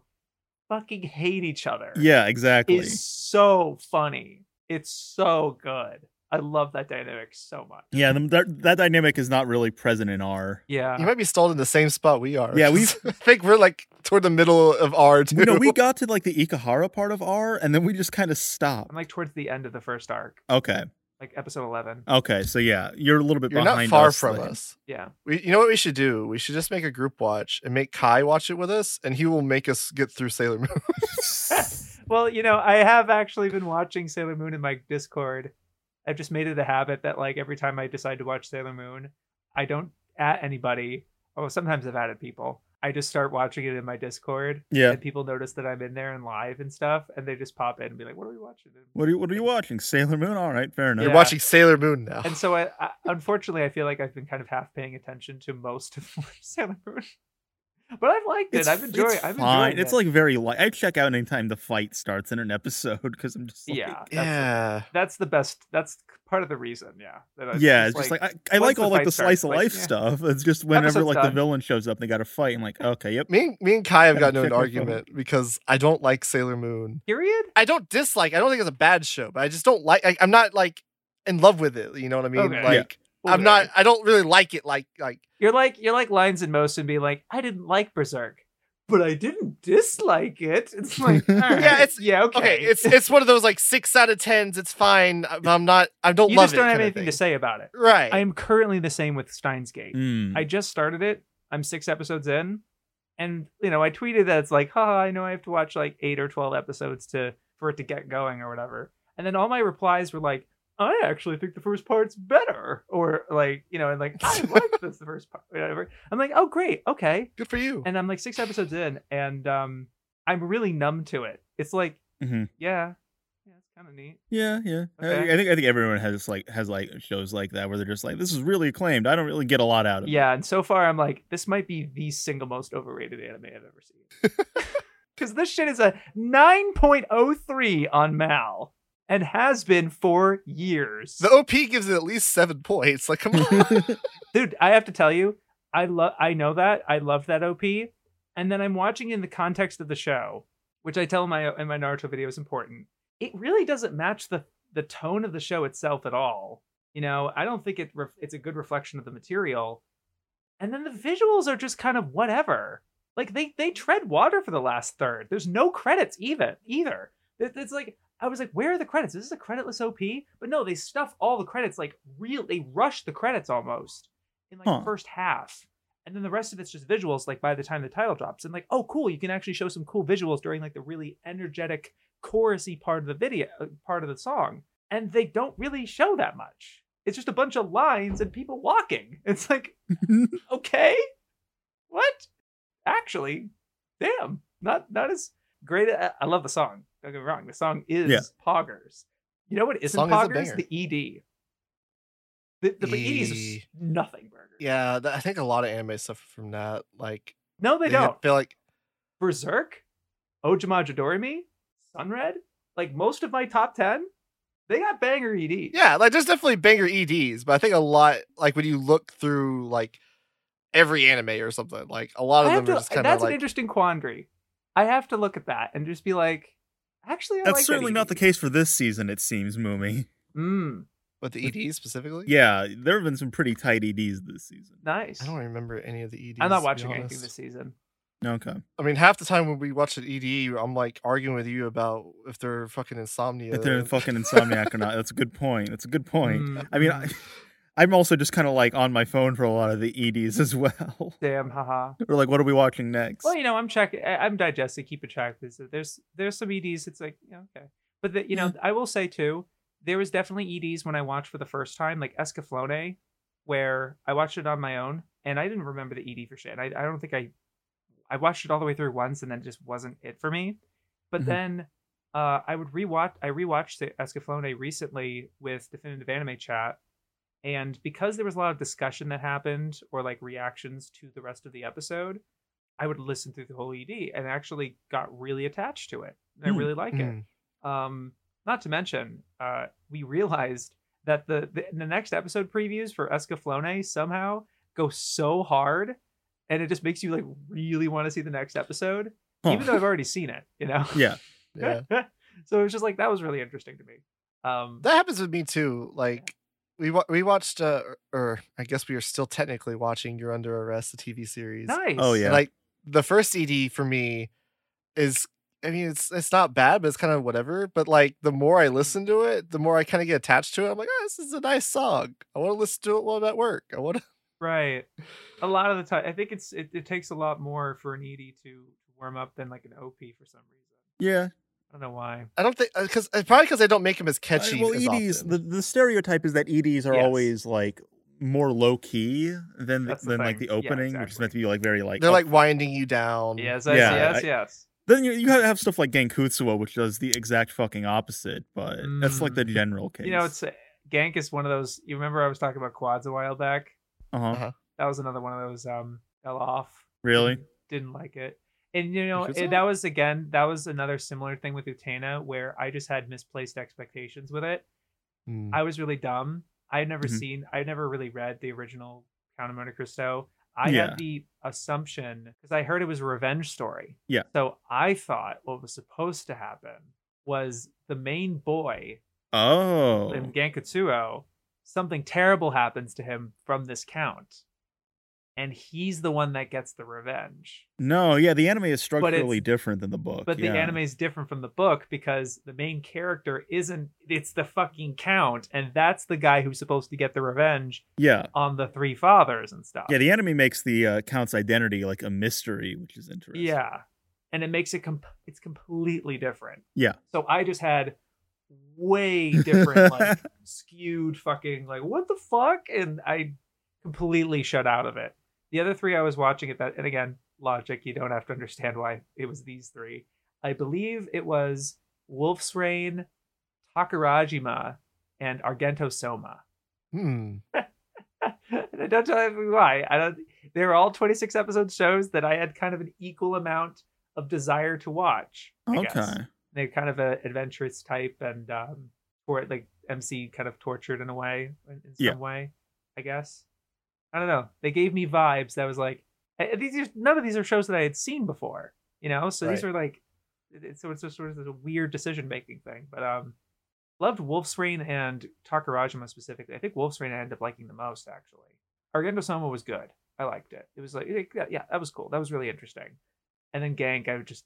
fucking hate each other. Yeah, exactly. is so funny. It's so good. I love that dynamic so much. Yeah, the, that, that dynamic is not really present in R. Yeah. You might be stalled in the same spot we are. Yeah, we've- think we're like toward the middle of R too. You know, we got to like the Ikuhara part of R, and then we just kind of stopped. I'm like towards the end of the first arc, Okay, like episode 11. okay, so yeah, you're a little bit You're not behind. far us, from like- us. Yeah. We, you know what we should do? We should just make a group watch and make Kai watch it with us, and he will make us get through Sailor Moon. well, you know, I have actually been watching Sailor Moon in my Discord. I've just made it a habit that like every time I decide to watch Sailor Moon, I don't at anybody. Oh, sometimes I've added people. I just start watching it in my Discord. Yeah. And people notice that I'm in there and live and stuff, and they just pop in and be like, "What are we watching?" And- What are you What are you watching? Sailor Moon. All right, fair enough. You're watching Sailor Moon now. And so, I, I unfortunately, I feel like I've been kind of half paying attention to most of Sailor Moon, but I've liked it. It's, I've enjoyed. it's I've fine. enjoyed It's like very light. I check out anytime the fight starts in an episode because I'm just like, yeah, that's, yeah. that's the best. That's part of the reason. Yeah, that I- yeah. It's just like, I, I like all like the starts, slice of like, life yeah. stuff. It's just whenever Episode's like the villain shows up, and they got to fight. I'm like, okay, yep. Me, and- me and Kai have gotten into an check phone. argument because I don't like Sailor Moon. period. I don't dislike. I don't think it's a bad show, but I just don't like. I, I'm not like in love with it. You know what I mean? Okay. Like Yeah. I'm not. I don't really like it. Like like You're like you're like Lines in most and being like, I didn't like Berserk, but I didn't dislike it. It's like, all right. Yeah, it's- yeah, okay. okay. It's it's one of those like six out of tens. It's fine. I'm I'm not. I don't you love just don't have anything to say about it. Right. I am currently the same with Steins Gate. Mm. I just started it. I'm six episodes in, and you know I tweeted that it's like, haha, I know I have to watch like eight or twelve episodes to for it to get going or whatever. And then all my replies were like, I actually think the first part's better, or like you know, and like I like this the first part, whatever. I'm like, oh great, okay. Good for you. And I'm like six episodes in, and um, I'm really numb to it. It's like, Mhm. yeah, yeah, it's kind of neat. Yeah, yeah. I- Okay. I, think I think everyone has like has like shows like that where they're just like, this is really acclaimed. I don't really get a lot out of it. Yeah, and so far I'm like, this might be the single most overrated anime I've ever seen. Because this shit is a 9.03 on MAL and has been for years. The OP gives it at least seven points. Like come on. Dude, I have to tell you, I love I know that. I love that OP. And then I'm watching in the context of the show, which I tell in my in my Naruto video is important. It really doesn't match the the tone of the show itself at all. You know, I don't think it ref- it's a good reflection of the material. And then the visuals are just kind of whatever. Like they they tread water for the last third. There's no credits even either. It's like I was like, where are the credits? Is this a creditless OP? But no, they stuff all the credits like real. They rush the credits almost in like Huh. the first half, and then the rest of it's just visuals. Like by the time the title drops, and like, oh, cool, you can actually show some cool visuals during like the really energetic chorusy part of the video, uh, part of the song, and they don't really show that much. It's just a bunch of lines and people walking. It's like, okay, what? Actually, damn, not not as great. I I love the song. Don't get me wrong. The song is Yeah. poggers. You know what isn't Song is poggers? banger. The ED. The, the, the ED is E. nothing burger. yeah, I think a lot of anime suffer from that. Like No, they, they don't. feel like Berserk, Ojamajo Doremi, Sunred, like most of my top 10, they got banger E ED. yeah, like there's definitely banger EDs, but I think a lot like when you look through like every anime or something, like a lot of them to, are just kind of like. that's an interesting quandary. I have to look at that and just be like, actually, I That's like certainly that not the case for this season. It seems, Moomy. Mm, with the EDs specifically. Yeah, there have been some pretty tight EDs this season. nice. I don't remember any of the EDs. I'm not watching anything honest. this season. Okay. I mean, half the time when we watch an ED, I'm like arguing with you about if they're fucking insomnia. If they're fucking insomniac or not, that's a good point. That's a good point. Mm, I mean. I, I'm also just kind of like on my phone for a lot of the EDs as well. damn, haha. or like, what are we watching next? Well, you know, I'm checking. I'm digesting, keeping track. There's there's there's some EDs. It's like yeah, okay, but the, you know, I will say too, there was definitely EDs when I watched for the first time, like Escaflowne, where I watched it on my own and I didn't remember the ED for shit. I I don't think I I watched it all the way through once and then it just wasn't it for me. But Mhm. then uh, I would rewatch. I rewatched the Escaflowne recently with Definitive Anime Chat, and because there was a lot of discussion that happened or like reactions to the rest of the episode, I would listen through the whole ED and actually got really attached to it. And I Hmm. really like Mm. it. Um, not to mention, uh, we realized that the, the the next episode previews for Escaflowne somehow go so hard, and it just makes you like really want to see the next episode, Huh. even though I've already seen it. You know. yeah. Yeah, so it was just like that was really interesting to me. Um, that happens with me too. Like we wa- we watched, uh, or I guess we are still technically watching "You're Under Arrest," the TV series. nice. Oh, And, yeah. like the first ED for me is. I mean, it's it's not bad, but it's kind of whatever. But like, the more I listen to it, the more I kind of get attached to it. I'm like, oh, this is a nice song. I want to listen to it while I'm at work. I want to. Right. A lot of the time, I think it's it, it takes a lot more for an ED to warm up than like an OP for some reason. Yeah. I don't know why. I don't think because probably because I don't make them as Uh, catchy. well, as EDs, often. the, the stereotype is that EDs are Yes. always like more low key than the, That's the than like thing. the Yeah, opening, which is meant to be like very like They're up- like winding you down. Yes, Yeah, yes, yes, I- yes. Then you you have have stuff like Gankutsuou, which does the exact fucking opposite, but that's like the Mm. general case. You know, it's uh, Gank is one of those. You remember I was talking about quads a while back. uh-huh. Uh-huh. That was another one of those. Um, fell off. really. Didn't, didn't like it. And you know, it, that was again, that was another similar thing with Utena where I just had misplaced expectations with it. Mm. I was really dumb. I had never Mhm. seen, I had never really read the original Count of Monte Cristo. I Yeah. had the assumption because I heard it was a revenge story. Yeah. So I thought what was supposed to happen was the main boy Oh, in Gankutsuou, something terrible happens to him from this count. And he's the one that gets the revenge. no, yeah, the anime is structurally different than the book. But the anime is different from the book because the main character isn't it's the fucking count and that's the guy who's supposed to get the revenge yeah, on the three fathers and stuff. yeah, the anime makes the uh, count's identity like a mystery, which is interesting. Yeah. And it makes it com- it's completely different. Yeah. So I just had way different like skewed fucking like what the fuck and I completely shut out of it. The other three I was watching at that and again, logic, you don't have to understand why it was these three. I believe it was Wolf's Rain, Takarajima, and Argento Soma. Hmm. and I don't tell me why. I don't. They were all 26 episode shows that I had kind of an equal amount of desire to watch. I Okay. guess. They're kind of an adventurous type, and um, for it like MC kind of tortured in a way, in, in some Yeah. way, I guess. I don't know. They gave me vibes that was like these. Are, none of these are shows that I had seen before, you know. So these Right. are like, it's- so it's just sort of a weird decision making thing. But um, loved Wolf's Rain and Takarajima specifically. I think Wolf's Rain I ended up liking the most actually. Argento Soma was good. I liked it. It was like yeah, that was cool. That was really interesting. And then Gank, I would just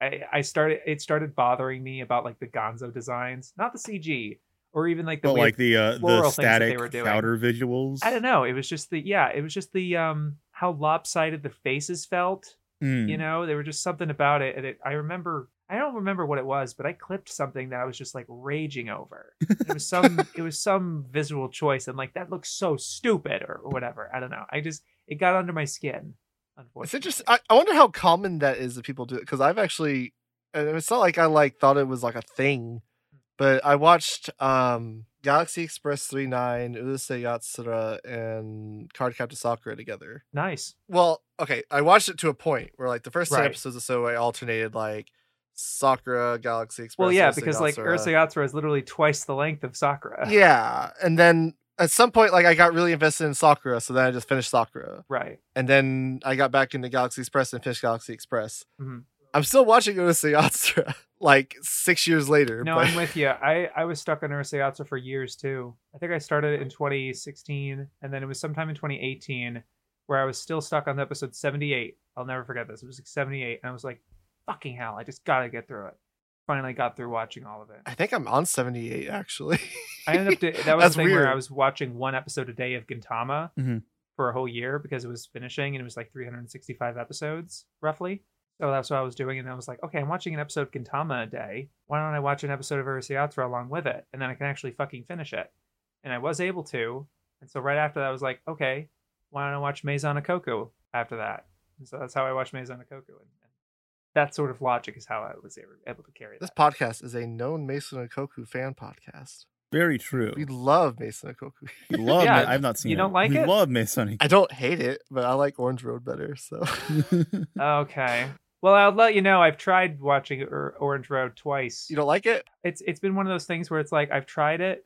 I I started it started bothering me about like the Gonzo designs, not the CG or even like the but like the uh, the things that they static were doing. powder visuals. I don't know. It was just the yeah, it was just the um how lopsided the faces felt. Mm. You know, there was just something about it. And it, I remember, I don't remember what it was, but I clipped something that I was just like raging over. it was some, it was some visual choice, and like that looks so stupid or, or whatever. I don't know. I just it got under my skin. Unfortunately, It's interesting. I, I wonder how common that is that people do it because I've actually, and it's not like I like thought it was like a thing, but I watched um Galaxy Express three nine, Urusei Yatsura, and Card Captor Sakura together. Nice. Well, okay, I watched it to a point where like the first Right. episodes or so, I alternated like Sakura, Galaxy Express. Well, yeah, Urusei because like Yatsura. Urusei Yatsura is literally twice the length of Sakura. Yeah, and then at some point, like I got really invested in Sakura, so then I just finished Sakura, Right. and then I got back into Galaxy Express and finished Galaxy Express. Mhm. I'm still watching Urusei Yatsura like six years later. No, but I'm with you. I I was stuck on Urusei Yatsura for years too. I think I started it in 2016, and then it was sometime in 2018 where I was still stuck on episode 78. I'll never forget this. It was like 78, and I was like, "Fucking hell! I just gotta get through it." Finally, got through watching all of it. I think I'm on 78 actually. I ended up. Do- that was That's the thing where I was watching one episode a day of Gintama Mhm. for a whole year because it was finishing, and it was like 365 episodes roughly. So that's what I was doing, and I was like, okay, I'm watching an episode of Gintama a day. Why don't I watch an episode of Urusei along with it, and then I can actually fucking finish it? And I was able to. And so right after that, I was like, okay, why don't I watch Maison Ikkoku after that? And so that's how I watched Maison Ikkoku, and, and that sort of logic is how I was able, able to carry this that. podcast is a known Maison Ikkoku fan podcast. Very true. We love Maison Ikkoku. We love. Yeah, Ma- I've not seen. you it. don't like we it? love Masonic. I don't hate it, but I like Orange Road better. So Okay. Well, I'll let you know. I've tried watching Orange Road twice. you don't like it? it's it's been one of those things where it's like I've tried it,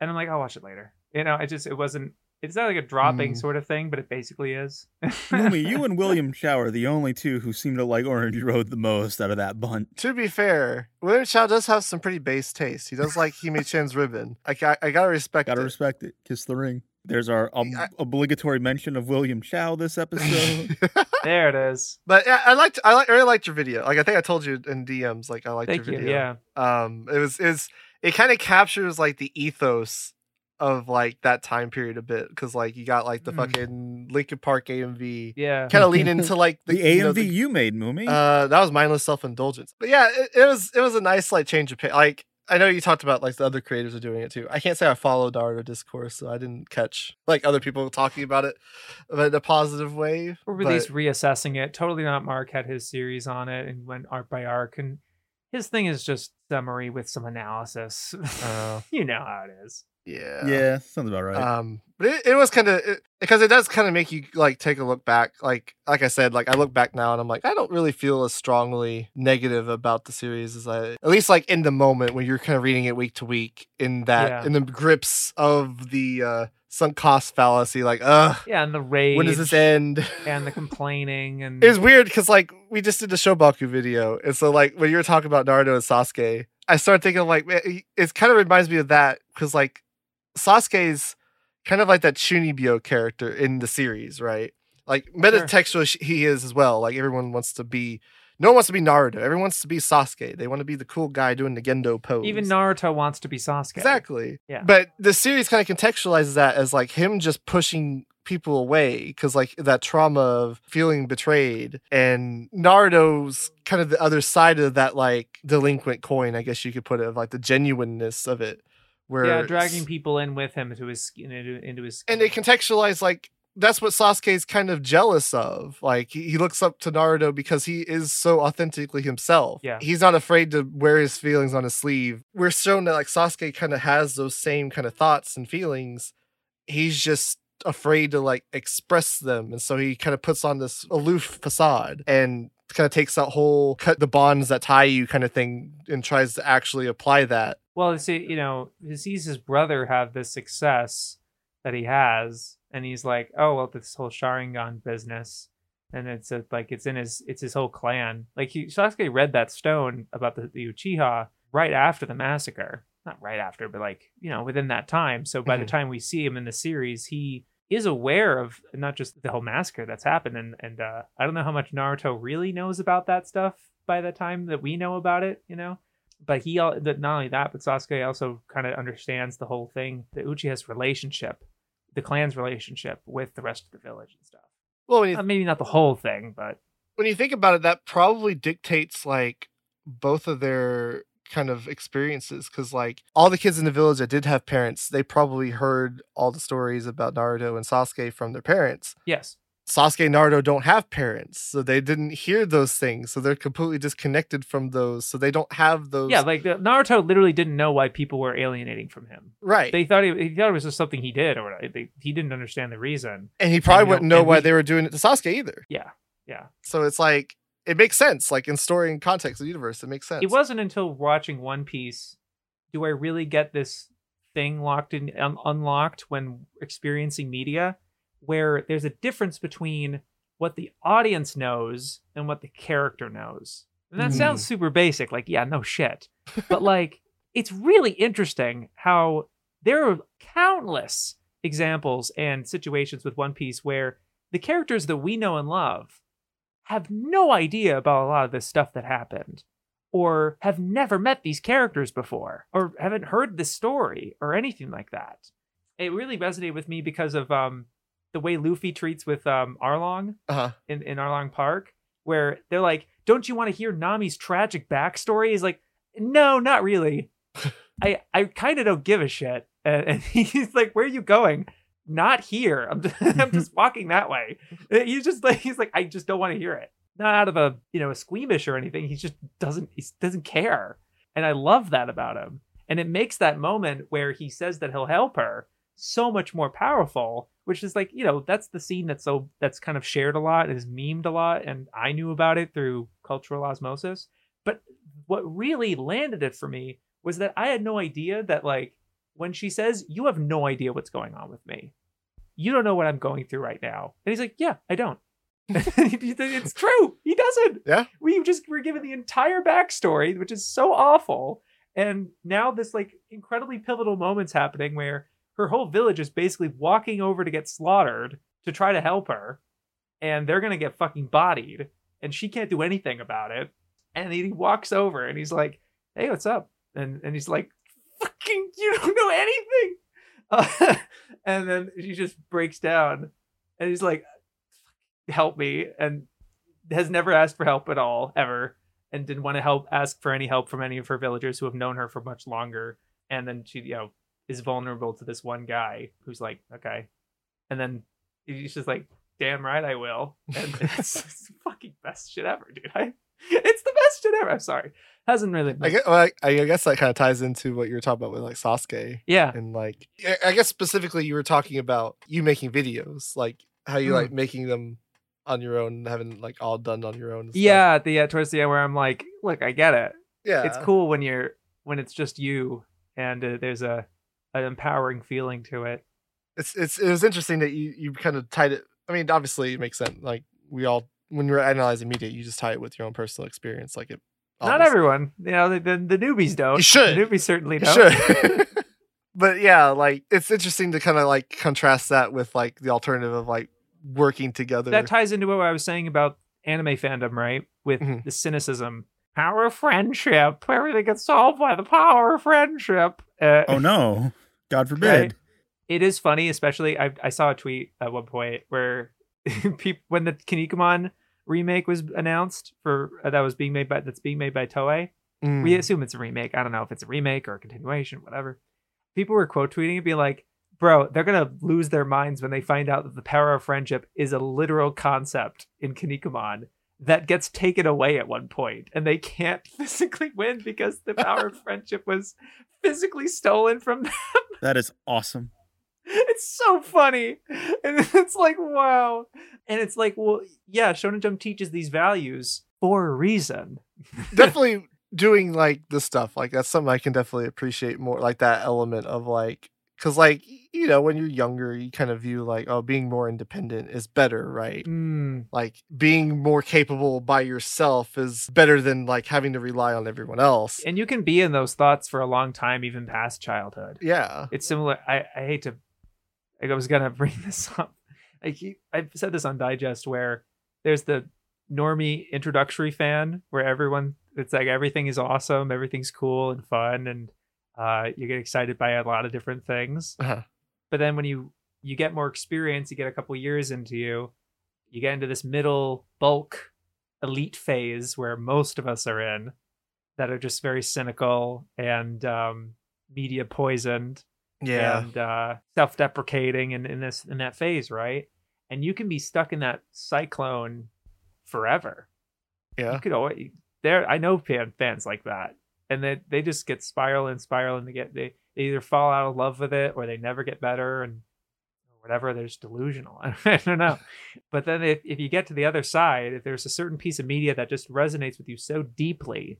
and I'm like I'll watch it later. You know, it just it wasn't. It's not like a dropping Mm. sort of thing, but it basically is. Lumi, you and William Chow are the only two who seem to like Orange Road the most out of that bunch. To be fair, William Chow does have some pretty base taste. He does like Hime Chen's ribbon. I, got, I gotta respect it. Gotta it. respect it. Kiss the ring. There's our ob- I- obligatory mention of William Chow this episode. there it is. but yeah, I liked I like I really liked your video. Like I think I told you in DMs, like I liked Thank your you. video. Yeah. Um it was it was it kind of captures like the ethos of like that time period a bit because like you got like the Mm. fucking Linkin Park AMV Yeah. kind of lean into like the, the, AMV you know, you, made, Moomy. uh that was mindless self-indulgence but yeah it, it was it was a nice like change of pace like I know you talked about like the other creators are doing it too. I can't say I followed Naruto discourse, so I didn't catch like other people talking about it in a positive way. or at but- least reassessing it. Totally not Mark had his series on it and went arc by arc, and his thing is just summary with some analysis. Uh, you know how it is. Yeah. Yeah, sounds about right. Um, but it, it was kind of because it does kind of make you like take a look back. Like like I said, like I look back now and I'm like I don't really feel as strongly negative about the series as I at least like in the moment when you're kind of reading it week to week in that Yeah. in the grips of the uh sunk cost fallacy. Like, ugh, Yeah, and the rage when does this end? and the complaining and It was weird because like we just did the Shobaku video, and so like when you were talking about Naruto and Sasuke, I started thinking like man, it- it kind of reminds me of that because like Sasuke's kind of like that Chunibyo character in the series, right? Like metatextual sh he is as well. Like everyone wants to be, no one wants to be Naruto. Everyone wants to be Sasuke. They want to be the cool guy doing the Gendo pose. even Naruto wants to be Sasuke. Exactly. Yeah. But the series kind of contextualizes that as like him just pushing people away because like that trauma of feeling betrayed and Naruto's kind of the other side of that like delinquent coin, I guess you could put it, of like the genuineness of it. Where Yeah, dragging people in with him to his into, into his and they contextualize like that's what Sasuke's kind of jealous of. Like he, he looks up to Naruto because he is so authentically himself. Yeah. He's not afraid to wear his feelings on his sleeve. We're shown that like Sasuke kind of has those same kind of thoughts and feelings. He's just afraid to like express them. And so he kind of puts on this aloof facade and kind of takes that whole cut the bonds that tie you kind of thing and tries to actually apply that. Well, see, you know, he sees his brother have this success that he has, and he's like, "Oh, well, this whole Sharingan business." And it's a, like it's in his it's his whole clan. Like he Sasuke read that stone about the, the Uchiha right after the massacre. Not right after, but like, you know, within that time. So by the Mhm. time we see him in the series, he is aware of not just the whole massacre that's happened and and uh, I don't know how much Naruto really knows about that stuff by the time that we know about it, you know but he not only that, but Sasuke also kind of understands the whole thing, the Uchiha's relationship, the clan's relationship with the rest of the village and stuff. Well, when you Uh, maybe not the whole thing, but when you think about it, that probably dictates like both of their kind of experiences because like all the kids in the village that did have parents they probably heard all the stories about naruto and sasuke from their parents yes, sasuke and naruto don't have parents so they didn't hear those things so they're completely disconnected from those so they don't have those yeah, like Naruto literally didn't know why people were alienating from him. right They thought he, he thought it was just something he did, or they, he didn't understand the reason. and he probably know, wouldn't know and why we- they were doing it to sasuke either Yeah, yeah. so it's like it makes sense like in story and context of the universe it makes sense It wasn't until watching One Piece do I really get this thing locked in un- unlocked when experiencing media where there's a difference between what the audience knows and what the character knows. And that mm-hmm. sounds super basic like yeah, no shit. But like it's really interesting how there are countless examples and situations with One Piece where the characters that we know and love have no idea about a lot of this stuff that happened or have never met these characters before or haven't heard the story or anything like that. It really resonated with me because of um the way Luffy treats with um Arlong uh-huh in, in Arlong Park, where they're like, Don't you want to hear Nami's tragic backstory? He's like, No, not really. I I kind of don't give a shit. And, and he's like, Where are you going? Not here. I'm just, I'm just walking that way. He's just like he's like, I just don't want to hear it. Not out of a you know a squeamish or anything. He just doesn't he doesn't care. And I love that about him. And it makes that moment where he says that he'll help her so much more powerful which is like you know that's the scene that's so that's kind of shared a lot is memed a lot and i knew about it through cultural osmosis but what really landed it for me was that i had no idea that like when she says you have no idea what's going on with me you don't know what i'm going through right now. And he's like yeah i don't. It's true. He doesn't. Yeah. we just were given the entire backstory which is so awful. And now this like incredibly pivotal moments happening where her whole village is basically walking over to get slaughtered to try to help her. And they're gonna get fucking bodied. And she can't do anything about it. And he walks over and he's like hey what's up? And and he's like fucking you don't know anything uh, and then she just breaks down and he's like help me and has never asked for help at all ever and didn't want to help ask for any help from any of her villagers who have known her for much longer. And then she, you know, is vulnerable to this one guy who's like, okay. And then he's just like, damn right I will. And it's, it's the fucking best shit ever, dude. I, it's the best shit ever. I'm sorry. Hasn't really I guess, well, I, I guess that kind of ties into what you were talking about with like Sasuke Yeah. and like I- guess specifically you were talking about you making videos, like how you Hmm. like making them on your own, having like all done on your own. stuff. Yeah, at the uh, towards the end where I'm like, look, I get it. yeah, It's cool when you're when it's just you and uh, there's a an empowering feeling to it. It's it's it was interesting that you you kind of tied it. I mean, obviously it makes sense. Like we all when you're analyzing media, you just tie it with your own personal experience. Like it. Not everyone, you know, the, the, the newbies don't. You should. The newbies certainly don't. should. but yeah, like it's interesting to kind of like contrast that with like the alternative of like working together. that ties into what I was saying about anime fandom, right? With Mhm. the cynicism, power of friendship. Everything gets solved by the power of friendship. Uh, Oh no, God forbid. Right. it is funny, especially I, I saw a tweet at one point where people when the Kinnikuman remake was announced for uh, that was being made by that's being made by Toei. Mm. We assume it's a remake. I don't know if it's a remake or a continuation, whatever. People were quote tweeting and being like, "Bro, they're gonna lose their minds when they find out that the power of friendship is a literal concept in Kinnikuman." That gets taken away at one point, and they can't physically win because the power of friendship was physically stolen from them That is awesome. It's so funny. And it's like wow. And it's like well yeah shonen jump teaches these values for a reason. Definitely doing like this stuff like that's something i can definitely appreciate more like that element of like because like you know when you're younger you kind of view like oh being more independent is better right? Mm, like being more capable by yourself is better than like having to rely on everyone else. And you can be in those thoughts for a long time even past childhood. Yeah. It's similar i, I hate to i was gonna bring this up. I keep i've said this on digest where there's the normie introductory fan where everyone it's like everything is awesome everything's cool and fun and uh, you get excited by a lot of different things. Uh-huh. but then when you you get more experience you get a couple years into you you get into this middle bulk elite phase where most of us are in that are just very cynical and um, media poisoned yeah. and uh, self-deprecating in, in this in that phase right? And you can be stuck in that cyclone forever. Yeah. you could always there i know fan, fans like that and they, they just get spiral and spiral and they get they, they either fall out of love with it or they never get better and whatever they're just delusional. I don't know. But then if, if you get to the other side if there's a certain piece of media that just resonates with you so deeply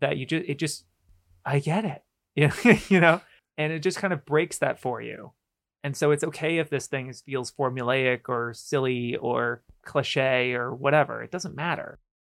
that you just it just i get it. Know, you know and it just kind of breaks that for you. And so it's okay if this thing feels formulaic or silly or cliche or whatever. It doesn't matter.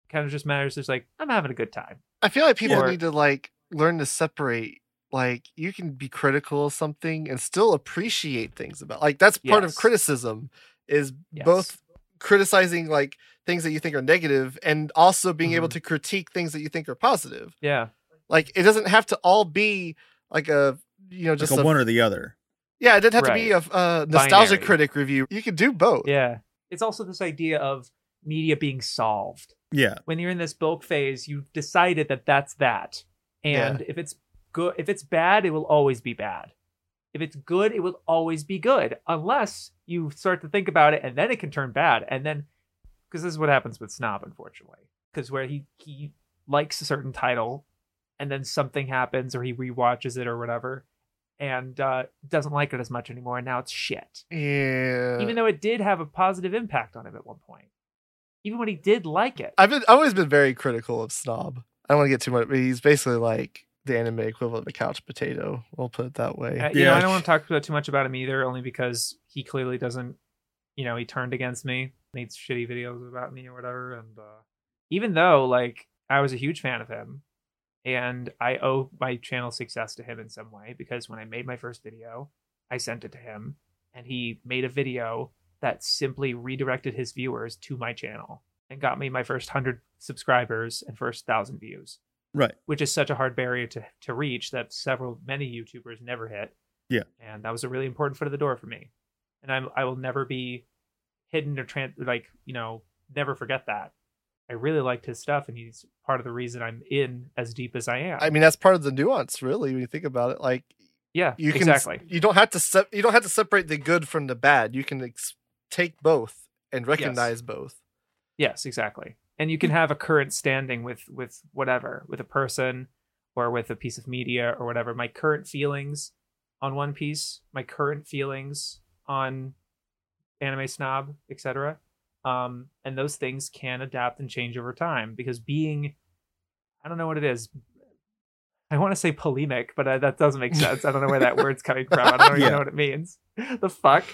It kind of just matters It's like i'm having a good time. I feel like people Or- need to like learn to separate like you can be critical of something and still appreciate things about like that's part of criticism is Yes. both criticizing like things that you think are negative and also being able Mhm. to critique things that you think are positive. Yeah. Like it doesn't have to all be like a you know Like just a a, one or the other. yeah it didn't have to be a, a uh, nostalgia Binary. critic review. You could do both. Yeah. It's also this idea of media being solved. Yeah. when you're in this bulk phase you've decided that that's that. And if it's good if it's bad it will always be bad. If it's good it will always be good unless you start to think about it and then it can turn bad. And then because this is what happens with snob unfortunately because where he he likes a certain title and then something happens or he rewatches it or whatever and uh doesn't like it as much anymore and now it's shit yeah even though it did have a positive impact on him at one point even when he did like it I've been I've always been very critical of Snob. I don't want to get too much, but he's basically like the anime equivalent of a couch potato. We'll put it that way. Uh, you know, Yeah. I don't want to talk about too much about him either, only because he clearly doesn't. You know, he turned against me, made shitty videos about me or whatever, and uh, even though like I was a huge fan of him, and I owe my channel success to him in some way because when I made my first video, I sent it to him, and he made a video that simply redirected his viewers to my channel and got me my first hundred subscribers and first thousand views Right. which is such a hard barrier to, to reach that several many YouTubers never hit. Yeah. And that was a really important foot of the door for me. And I'm I will never be hidden or trans like, you know, never forget that. I really liked his stuff, and he's part of the reason I'm in as deep as I am. I mean, that's part of the nuance, really, when you think about it. Like yeah, you can exactly. you don't have to se- you don't have to separate the good from the bad. You can ex- take both and recognize both. Yes, exactly. And you can hmm. have a current standing with with whatever, with a person or with a piece of media or whatever. My current feelings on One Piece, my current feelings on Anime Snob, etc. Um, and those things can adapt and change over time because being, I don't know what it is. I want to say polemic, but uh, that doesn't make sense. I don't know where that word's coming from. I don't even Yeah. know what it means. the fuck?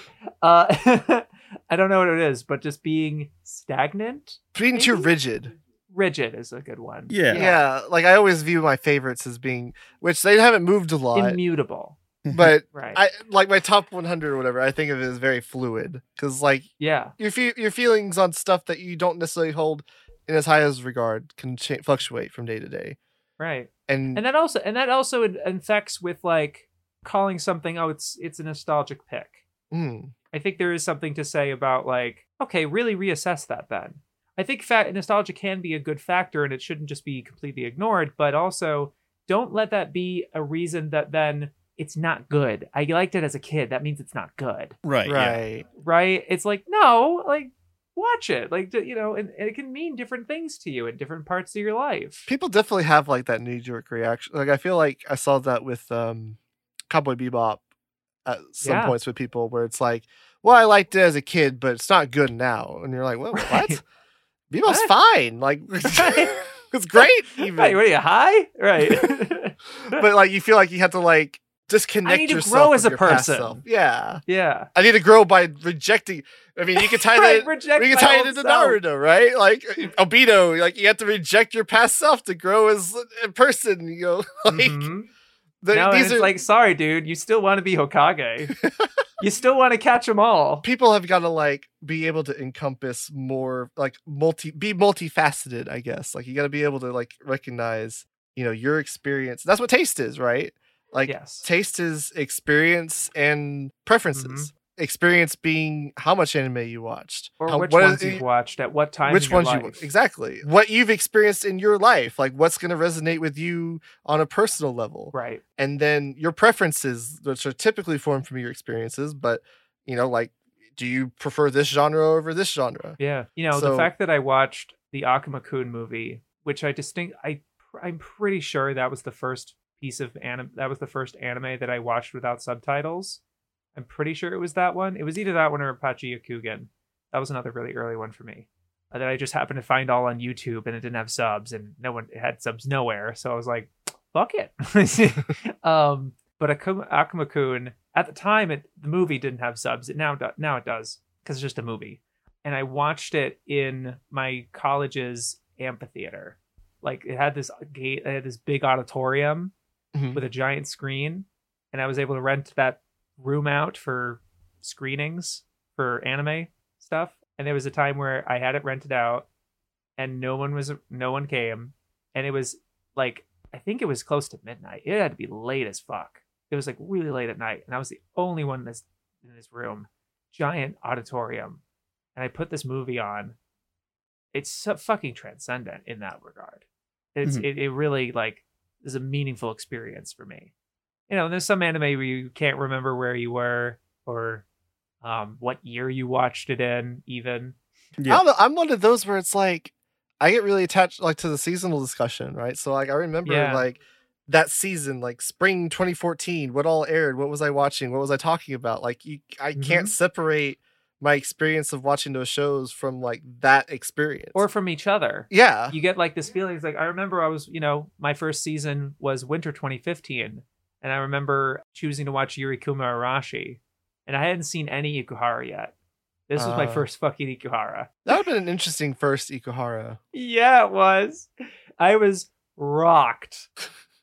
Uh, I don't know what it is, but just being stagnant, Being too rigid. rigid is a good one. Yeah. Yeah. like I always view my favorites as being, which they haven't moved a lot, Immutable. but Right. I like my top 100 or whatever. I think of it as very fluid because like yeah. your fe- your feelings on stuff that you don't necessarily hold in as high as regard can cha- fluctuate from day to day. Right. And, And that also and that also in- infects with like calling something oh it's it's a nostalgic pick. mm, I think there is something to say about like, okay, really reassess that then. I think fat nostalgia can be a good factor and it shouldn't just be completely ignored, but also don't let that be a reason that then it's not good. I liked it as a kid. That means it's not good. Right. Yeah. right. Right? It's like, no, like watch it. Like you know, and, and it can mean different things to you in different parts of your life. People definitely have like that knee jerk reaction. Like I feel like I saw that with um Cowboy Bebop at some Yeah. points with people where it's like, well, I liked it as a kid, but it's not good now. And you're like, well, what? Right. Bebop's What? fine. Like it's great even. Right, what are you high? Right. but like you feel like you have to like disconnect need to grow as a person. Yeah. yeah. I need to grow by rejecting I mean you can tie Right, that we can tie it into self. Naruto, right? Like Obito, like you have to reject your past self to grow as a person, you know. Like Mhm. the- no, these it's are like, sorry, dude, you still want to be Hokage. you still want to catch them all. people have got to like be able to encompass more like multi be multifaceted, I guess. Like you got to be able to like recognize, you know, your experience. That's what taste is, right? Like yes. taste is experience and mm-hmm. preferences. Experience being how much anime you watched, or how- which what ones is- you've watched at what time which ones you exactly what you've experienced in your life, like what's going to resonate with you on a personal level, Right. and then your preferences, which are typically formed from your experiences. But you know, like, do you prefer this genre over this genre? Yeah. You know, So- the fact that I watched the Akuma-kun movie, which I distinct I I'm pretty sure that was the first piece of anime that was the first anime that I watched without subtitles. I'm pretty sure it was that one. It was either that one or Apache Yakyuugun. That was another really early one for me. uh, That I just happened to find all on YouTube and it didn't have subs and no one had subs nowhere. So I was like, fuck it. um but Akuma, Akuma-kun at the time it the movie didn't have subs. It now do, now it does because it's just a movie. And I watched it in my college's amphitheater. Like it had this gate, it had this big auditorium Mhm. with a giant screen, and I was able to rent that room out for screenings for anime stuff. And there was a time where I had it rented out, and no one was no one came, and it was like I think it was close to midnight. It had to be late as fuck. It was like really late at night, and I was the only one in this in this room, giant auditorium, and I put this movie on. It's so fucking transcendent in that regard. It's Mhm. it, it really like is a meaningful experience for me. You know, there's some anime where you can't remember where you were or um, what year you watched it in, even. I don't know. I'm one of those where it's like I get really attached like to the seasonal discussion, right? So like I remember Yeah. like that season, like spring 2014, what all aired, what was I watching, what was I talking about? Like you, I can't Mm-hmm. separate my experience of watching those shows from like that experience. Or from each other. yeah, You get like this feeling. It's like I remember I was, you know, my first season was winter 2015, and I remember choosing to watch Yurikuma Arashi, and I hadn't seen any Ikuhara yet. This was my Uh. first fucking Ikuhara. that would have been an interesting first Ikuhara. Yeah, it was. I was rocked.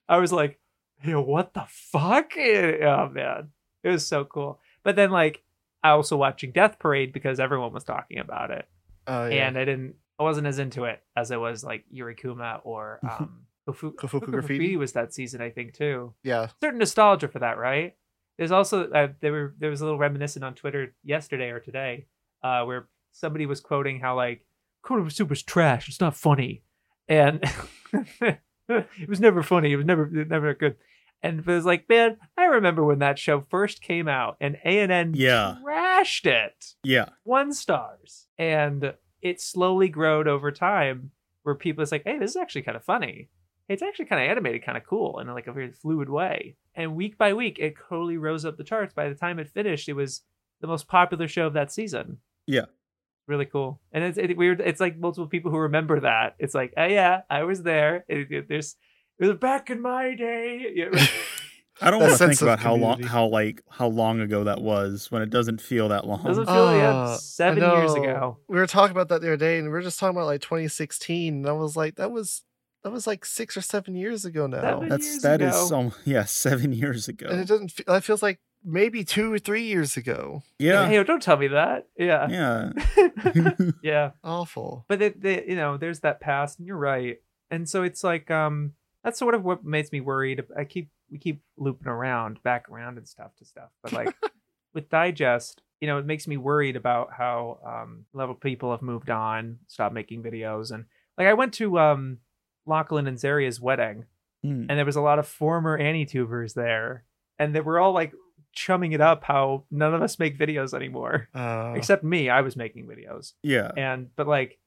I was like, yo, what the fuck? Oh man. It was so cool. But then like I also watching Death Parade because everyone was talking about it. Oh yeah, And I didn't I wasn't as into it as I was like Yurikuma or um Kofu- Kofuku Kofuku Graffiti? was that season, I think, too. yeah. Certain nostalgia for that, right? There's also uh, there were there was a little reminiscent on Twitter yesterday or today, uh, where somebody was quoting how like Konosuba Super's trash. It's not funny, and it was never funny. It was never never good. And it was like, man, I remember when that show first came out, and A and N Yeah. trashed it Yeah. one stars, and it slowly growed over time, where people is like, hey, this is actually kind of funny. It's actually kind of animated, kind of cool, in like a very fluid way. And week by week, it totally rose up the charts. By the time it finished, it was the most popular show of that season. Yeah. Really cool, and it's it, weird. It's like multiple people who remember that. It's like, oh yeah, I was there. It, it- there's back in my day. Yeah. I don't want to think of about how long, how like how long ago that was when it doesn't feel that long. Doesn't feel like yeah, Ah, seven years ago. We were talking about that the other day, and we were just talking about like 2016, and I was like, that was that was like six or seven years ago now, Seven That's years that is ago. some yeah seven years ago. and it doesn't. Feel, that feels like maybe two or three years ago. yeah, Hey, don't tell me that. Yeah. yeah. yeah. Awful. but it, they, you know there's that past and you're right and so it's like um that's sort of what makes me worried i keep we keep looping around back around and stuff to stuff but like with digest you know it makes me worried about how um level people have moved on stopped making videos and like i went to um lachlan and zaria's wedding Hmm. and there was a lot of former anitubers there and they were all like chumming it up how none of us make videos anymore Uh, except me i was making videos yeah. and but like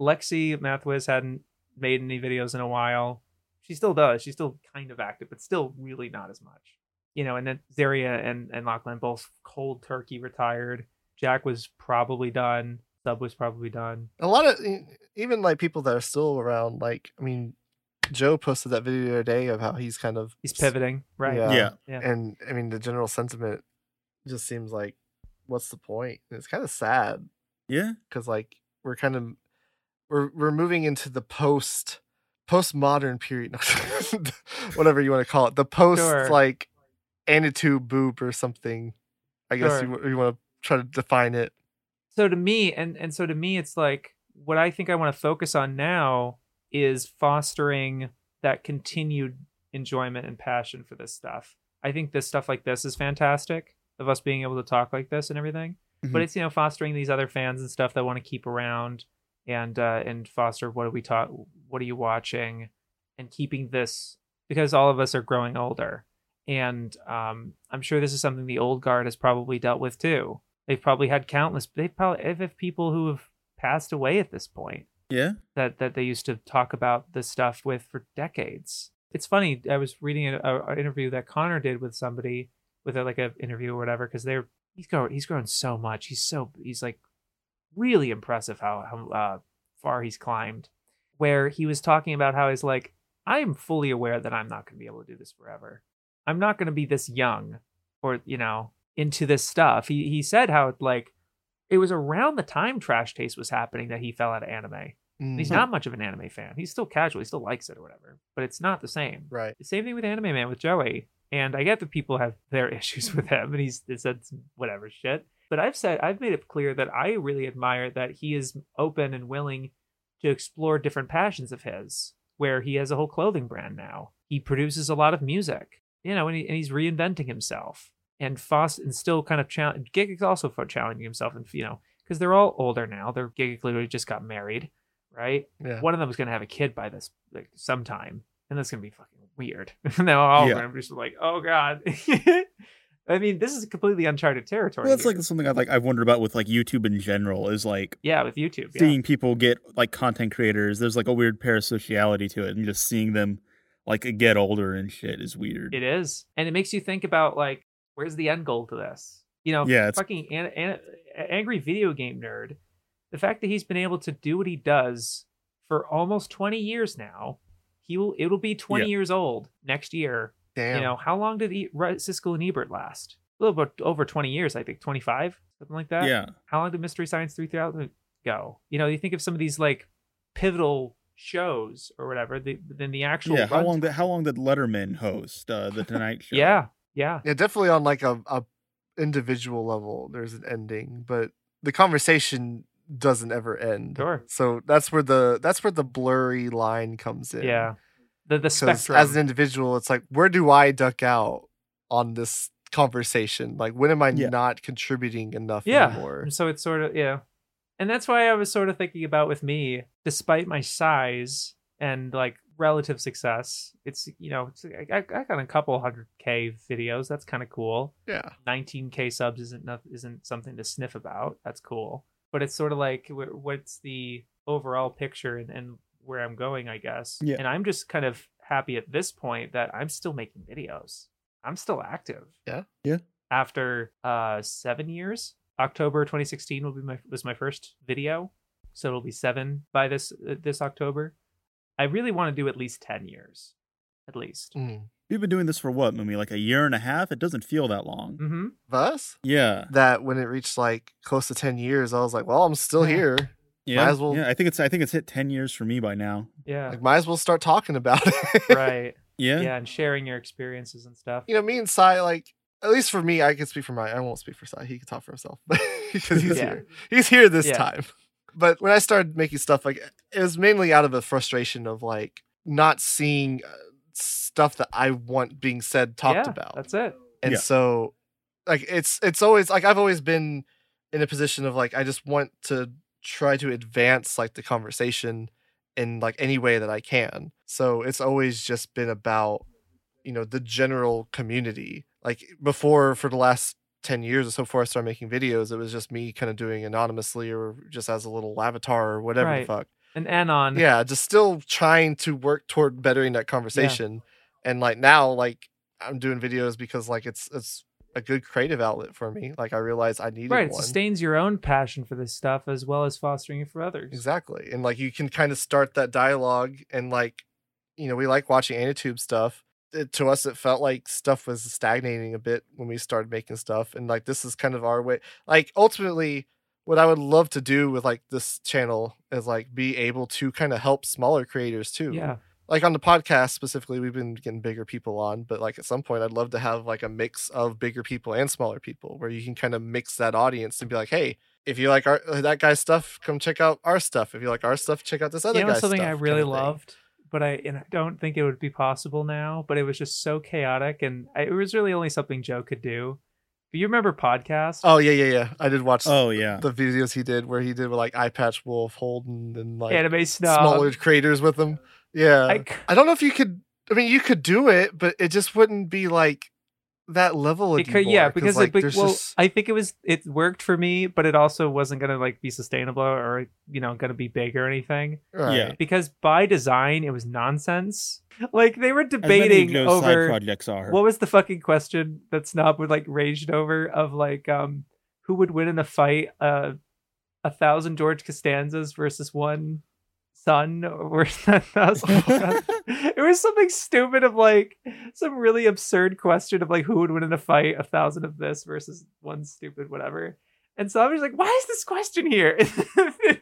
Lexi Mathwiz hadn't made any videos in a while. She still does. She's still kind of active, but still really not as much. You know, and then Zaria and and Lachlan both cold turkey retired. Jack was probably done. Sub was probably done. a lot of even like people that are still around. Like, I mean, Joe posted that video the other day of how he's kind of He's pivoting, right? Yeah. Yeah. Yeah. and I mean the general sentiment just seems like, what's the point? And it's kind of sad Yeah. because like we're kind of we're we're moving into the post postmodern period, whatever you want to call it, the post Sure. like Anitube boob or something. I guess Sure. you, you want to try to define it. so to me and and so to me it's like what i think i want to focus on now is fostering that continued enjoyment and passion for this stuff i think this stuff like this is fantastic of us being able to talk like this and everything but Mhm. it's you know fostering these other fans and stuff that want to keep around and uh and foster what are we taught what are you watching and keeping this because all of us are growing older and um i'm sure this is something the old guard has probably dealt with too they've probably had countless they've probably have people who have passed away at this point Yeah. that that they used to talk about this stuff with for decades. It's funny. I was reading a, a, a interview that Connor did with somebody with a, like a interview or whatever because they're he's grown he's grown so much. He's so he's like really impressive how how uh, far he's climbed. Where he was talking about how he's like I am fully aware that I'm not going to be able to do this forever. I'm not going to be this young or you know into this stuff. He he said how like it was around the time Trash Taste was happening that he fell out of anime. And He's not much of an anime fan. He's still casual. He still likes it or whatever. But it's not the same. right. The same thing with Anime Man with Joey. And I get that people have their issues with him, and he's said whatever shit. But I've said I've made it clear that I really admire that he is open and willing to explore different passions of his. Where he has a whole clothing brand now. He produces a lot of music, you know, and, he, and he's reinventing himself. And Foss and still kind of challenge. Gig is also for challenging himself, and you know, because they're all older now. They're Gig literally just got married, right? Yeah. one of them is going to have a kid by this like sometime and that's going to be fucking weird and now all Yeah. of them just like oh god i mean this is completely uncharted territory Well, that's here. like something I like I've wondered about with like YouTube in general is like yeah with youtube yeah. seeing people get like content creators. There's like a weird parasociality to it, and just seeing them like get older and shit is weird. it is and it makes you think about like where's the end goal to this you know Yeah, fucking an, an, angry video game nerd the fact that he's been able to do what he does for almost 20 years now he will it'll be 20 Yeah. years old next year Damn. You know, how long did e- Siskel and Ebert last? A little bit over 20 years, I think, 25, something like that. yeah, How long did Mystery Science 3000 go? You know, you think of some of these like pivotal shows or whatever, the, then the actual. yeah. How long did how long did Letterman host uh, the Tonight Show? Yeah, yeah. yeah, definitely on like a, a individual level, there's an ending, but the conversation doesn't ever end. Sure. So that's where the that's where the blurry line comes in. Yeah. The, the 'Cause spectrum. as an individual, it's like where do I duck out on this conversation? Like when am I Yeah. not contributing enough Yeah. anymore? And so it's sort of, yeah. and that's why I was sort of thinking about with me, despite my size and like relative success, it's you know, it's, I, I got a couple hundred k videos. That's kind of cool. Yeah. 19k subs isn't noth- isn't something to sniff about. That's cool. But it's sort of like what's the overall picture and, and where I'm going, I guess. Yeah. And I'm just kind of happy at this point that I'm still making videos. I'm still active. Yeah. Yeah. After uh 7 years, October 2016 will be my was my first video. So it'll be 7 by this uh, this October. I really want to do at least 10 years. At least. Mm. We've been doing this for what, Moomy? Like a year and a half? It doesn't feel that long. Mm-hmm. Us? Yeah. That when it reached like close to 10 years, I was like, well, I'm still here. Yeah. Might as well- Yeah. I think it's I think it's hit ten years for me by now. Yeah. Like, might as well start talking about it. right. Yeah. Yeah, and sharing your experiences and stuff. you know, me and Sai, like, at least for me, I can speak for my, I won't speak for Sai. He can talk for himself because he's Yeah. here. He's here this Yeah. time. But when I started making stuff, like, it was mainly out of a frustration of like not seeing uh, stuff that I want being said, talked Yeah, about. That's it. and Yeah. so like it's it's always like i've always been in a position of like i just want to try to advance like the conversation in like any way that i can. So it's always just been about you know the general community. Like before for the last 10 years or so before i started making videos it was just me kind of doing anonymously or just as a little avatar or whatever Right. the fuck. And Anon. yeah just still trying to work toward bettering that conversation. And like now like i'm doing videos because like it's it's a good creative outlet for me like i realized i needed Right. It one sustains your own passion for this stuff as well as fostering it for others. exactly and like you can kind of start that dialogue and like you know we like watching anitube stuff it, to us it felt like stuff was stagnating a bit when we started making stuff and like this is kind of our way like ultimately what i would love to do with like this channel is like be able to kind of help smaller creators too Yeah. Like on the podcast specifically we've been getting bigger people on but like at some point i'd love to have like a mix of bigger people and smaller people where you can kind of mix that audience and be like hey if you like our that guy's stuff come check out our stuff if you like our stuff check out this other You know guy's something I really kinda thing. loved, but I and I don't think it would be possible now. But it was just so chaotic, and I, it was really only something Joe could do. Do you remember podcast? oh yeah yeah yeah i did watch Oh yeah. the videos he did where he did with like eye patch wolf holden and like Anime snob. smaller creators with him yeah I don't know if you could i mean you could do it but it just wouldn't be like that level it anymore, could, yeah, because like it, be- there's well, just I think it was it worked for me, but it also wasn't gonna like be sustainable or you know gonna be big or anything. right. Yeah. Because by design, it was nonsense. Like they were debating of those side over projects are. what was the fucking question that Snob would like raged over of like um who would win in a fight uh a thousand George Costanzas versus one son or it was something stupid of like some really absurd question of like who would win in a fight a thousand of this versus one stupid whatever and so I was like why is this question here it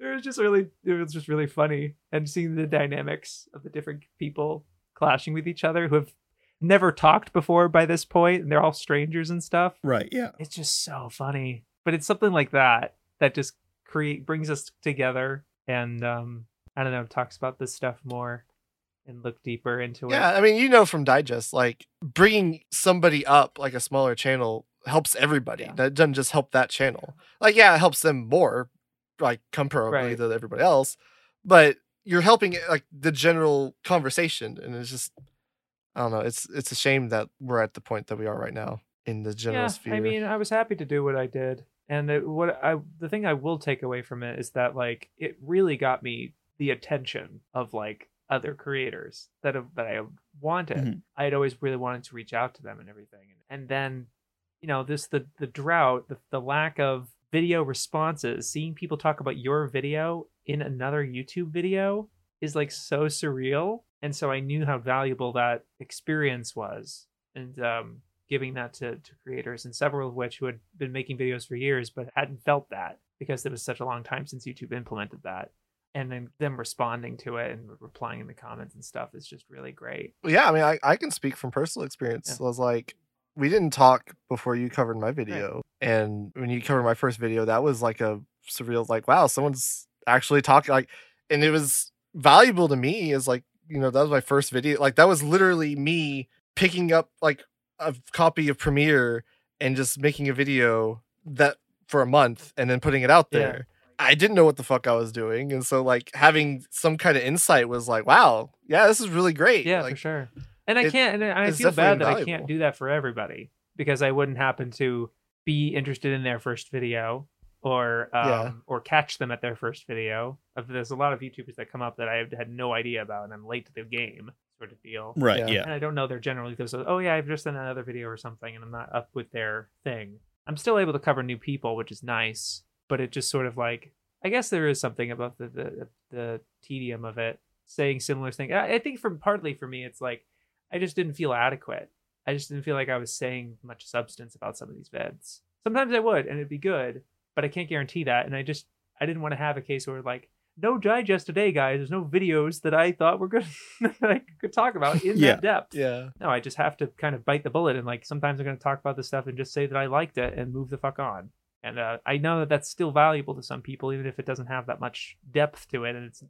was just really it was just really funny and seeing the dynamics of the different people clashing with each other who have never talked before by this point and they're all strangers and stuff right. Yeah. it's just so funny but it's something like that that just create brings us together and um i don't know talks about this stuff more and look deeper into Yeah, it Yeah, I mean, you know from Digest, like bringing somebody up like a smaller channel helps everybody. Yeah. That doesn't just help that channel. Like, yeah, it helps them more, like comparably Right. to everybody else, but you're helping like the general conversation, and it's just, I don't know. It's it's a shame that we're at the point that we are right now in the general yeah sphere. i mean i was happy to do what i did and it, what i the thing i will take away from it is that like it really got me the attention of like other creators that have, that i wanted. Mhm. i had always really wanted to reach out to them and everything. And then you know this the the drought the, the lack of video responses seeing people talk about your video in another youtube video is like so surreal. And so i knew how valuable that experience was. And um giving that to, to creators and several of which who had been making videos for years but hadn't felt that because it was such a long time since youtube implemented that and then them responding to it and replying in the comments and stuff is just really great yeah, I mean, I, I can speak from personal experience. Yeah. I was like, we didn't talk before you covered my video, and when you covered my first video, that was like a surreal, like, wow, someone's actually talking, like, and it was valuable to me. as like, you know, that was my first video. Like, that was literally me picking up like a copy of Premiere and just making a video that for a month and then putting it out Yeah. there. I didn't know what the fuck I was doing, and so like having some kind of insight was like, wow, yeah, this is really great. Yeah, like, for sure. And I it- can't. And I feel bad that I can't do that for everybody because I wouldn't happen to be interested in their first video or um, Yeah. or catch them at their first video. There's a lot of YouTubers that come up that I had no idea about, and I'm late to the game, sort of deal. Right. Yeah. Yeah. And I don't know they're generally those. Oh yeah, I've just done another video or something, and I'm not up with their thing. I'm still able to cover new people, which is nice, but it just sort of like I guess there is something about the the, the tedium of it, saying similar things. I I think from partly for me, it's like I just didn't feel adequate. I just didn't feel like I was saying much substance about some of these vids. Sometimes I would, and it'd be good, but I can't guarantee that. And I just I didn't want to have a case where like no digest today, guys. There's no videos that I thought were good that I could talk about in Yeah. that depth. yeah, No, I just have to kind of bite the bullet and like sometimes I'm going to talk about this stuff and just say that I liked it and move the fuck on. And uh, I know that that's still valuable to some people, even if it doesn't have that much depth to it. And it's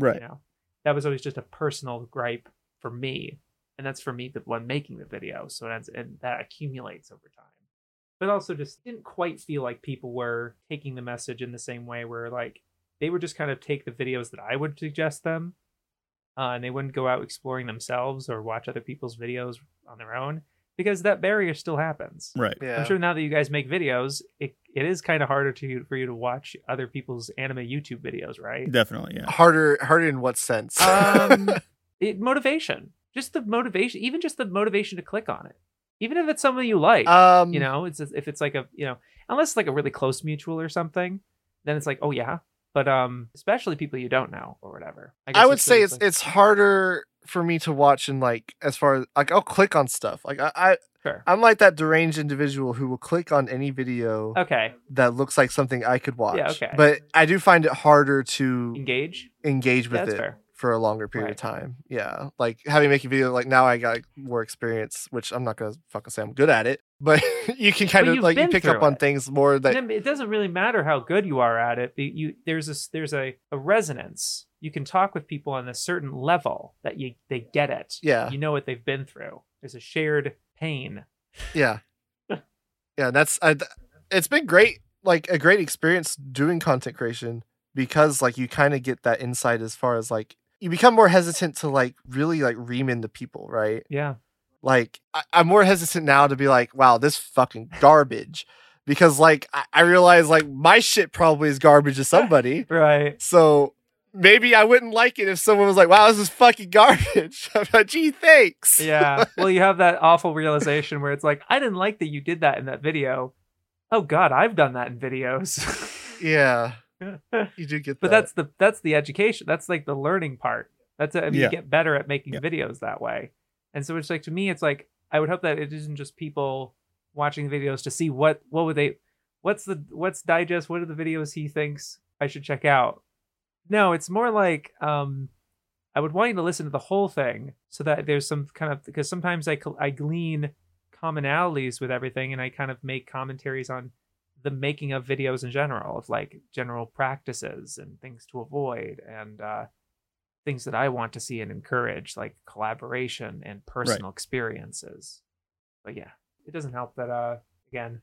Right. you know that was always just a personal gripe for me, and that's for me the one making the video. So that's and that accumulates over time. But also just didn't quite feel like people were taking the message in the same way where like they would just kind of take the videos that I would suggest them, uh, and they wouldn't go out exploring themselves or watch other people's videos on their own because that barrier still happens. Right. yeah. I'm sure now that you guys make videos, it, it is kind of harder to for you to watch other people's anime YouTube videos, right? Definitely. Yeah. harder, harder in what sense? um it, motivation just the motivation even just the motivation to click on it even if it's someone you like um, you know it's if it's like a you know unless it's like a really close mutual or something then it's like oh yeah but um especially people you don't know or whatever guess I would say it's like- it's harder for me to watch and like as far as like I'll click on stuff. Like I, I Sure. I'm like that deranged individual who will click on any video okay that looks like something I could watch. Yeah. okay. But I do find it harder to engage engage with that's it fair for a longer period Right. of time. Yeah. Like having making video like now I got more experience, which I'm not gonna fucking say I'm good at it, but you can kind of like you pick up through on things more that it doesn't really matter how good you are at it. but You there's a there's a, a resonance. You can talk with people on a certain level that you they get it. Yeah. You know what they've been through. There's a shared pain. Yeah. yeah, that's I, it's been great, like a great experience doing content creation because like you kind of get that insight as far as like you become more hesitant to like really like ream into people, right? Yeah. Like I, I'm more hesitant now to be like, wow, this fucking garbage. Because like I, I realize like my shit probably is garbage to somebody. Right. so maybe I wouldn't like it if someone was like, wow, this is fucking garbage. I'm like, gee, thanks. Yeah. well, you have that awful realization where it's like, I didn't like that you did that in that video. Oh God, I've done that in videos. Yeah. You do get but that. that's the that's the education. That's like the learning part. That's I mean, Yeah. you get better at making Yeah. videos that way. And so it's like to me, it's like I would hope that it isn't just people watching videos to see what what would they what's the what's digest what are the videos he thinks I should check out. No, it's more like um I would want you to listen to the whole thing so that there's some kind of because sometimes I I glean commonalities with everything and I kind of make commentaries on the making of videos in general of like general practices and things to avoid and uh things that I want to see and encourage like collaboration and personal experiences. But yeah, it doesn't help that uh again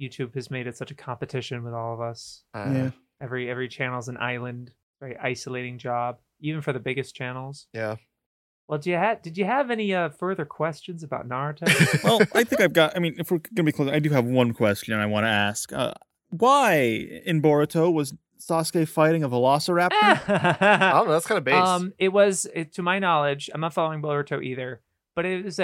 YouTube has made it such a competition with all of us. Uh, Yeah. Every every channel's an island, very isolating job, even for the biggest channels. Yeah. Well, did you have did you have any uh, further questions about Naruto? well, I think I've got. I mean, if we're gonna be close, I do have one question I want to ask. Uh, why in Boruto was Sasuke fighting a Velociraptor? I don't know. That's kind of base. um, it was, it, to my knowledge, I'm not following Boruto either, but it was a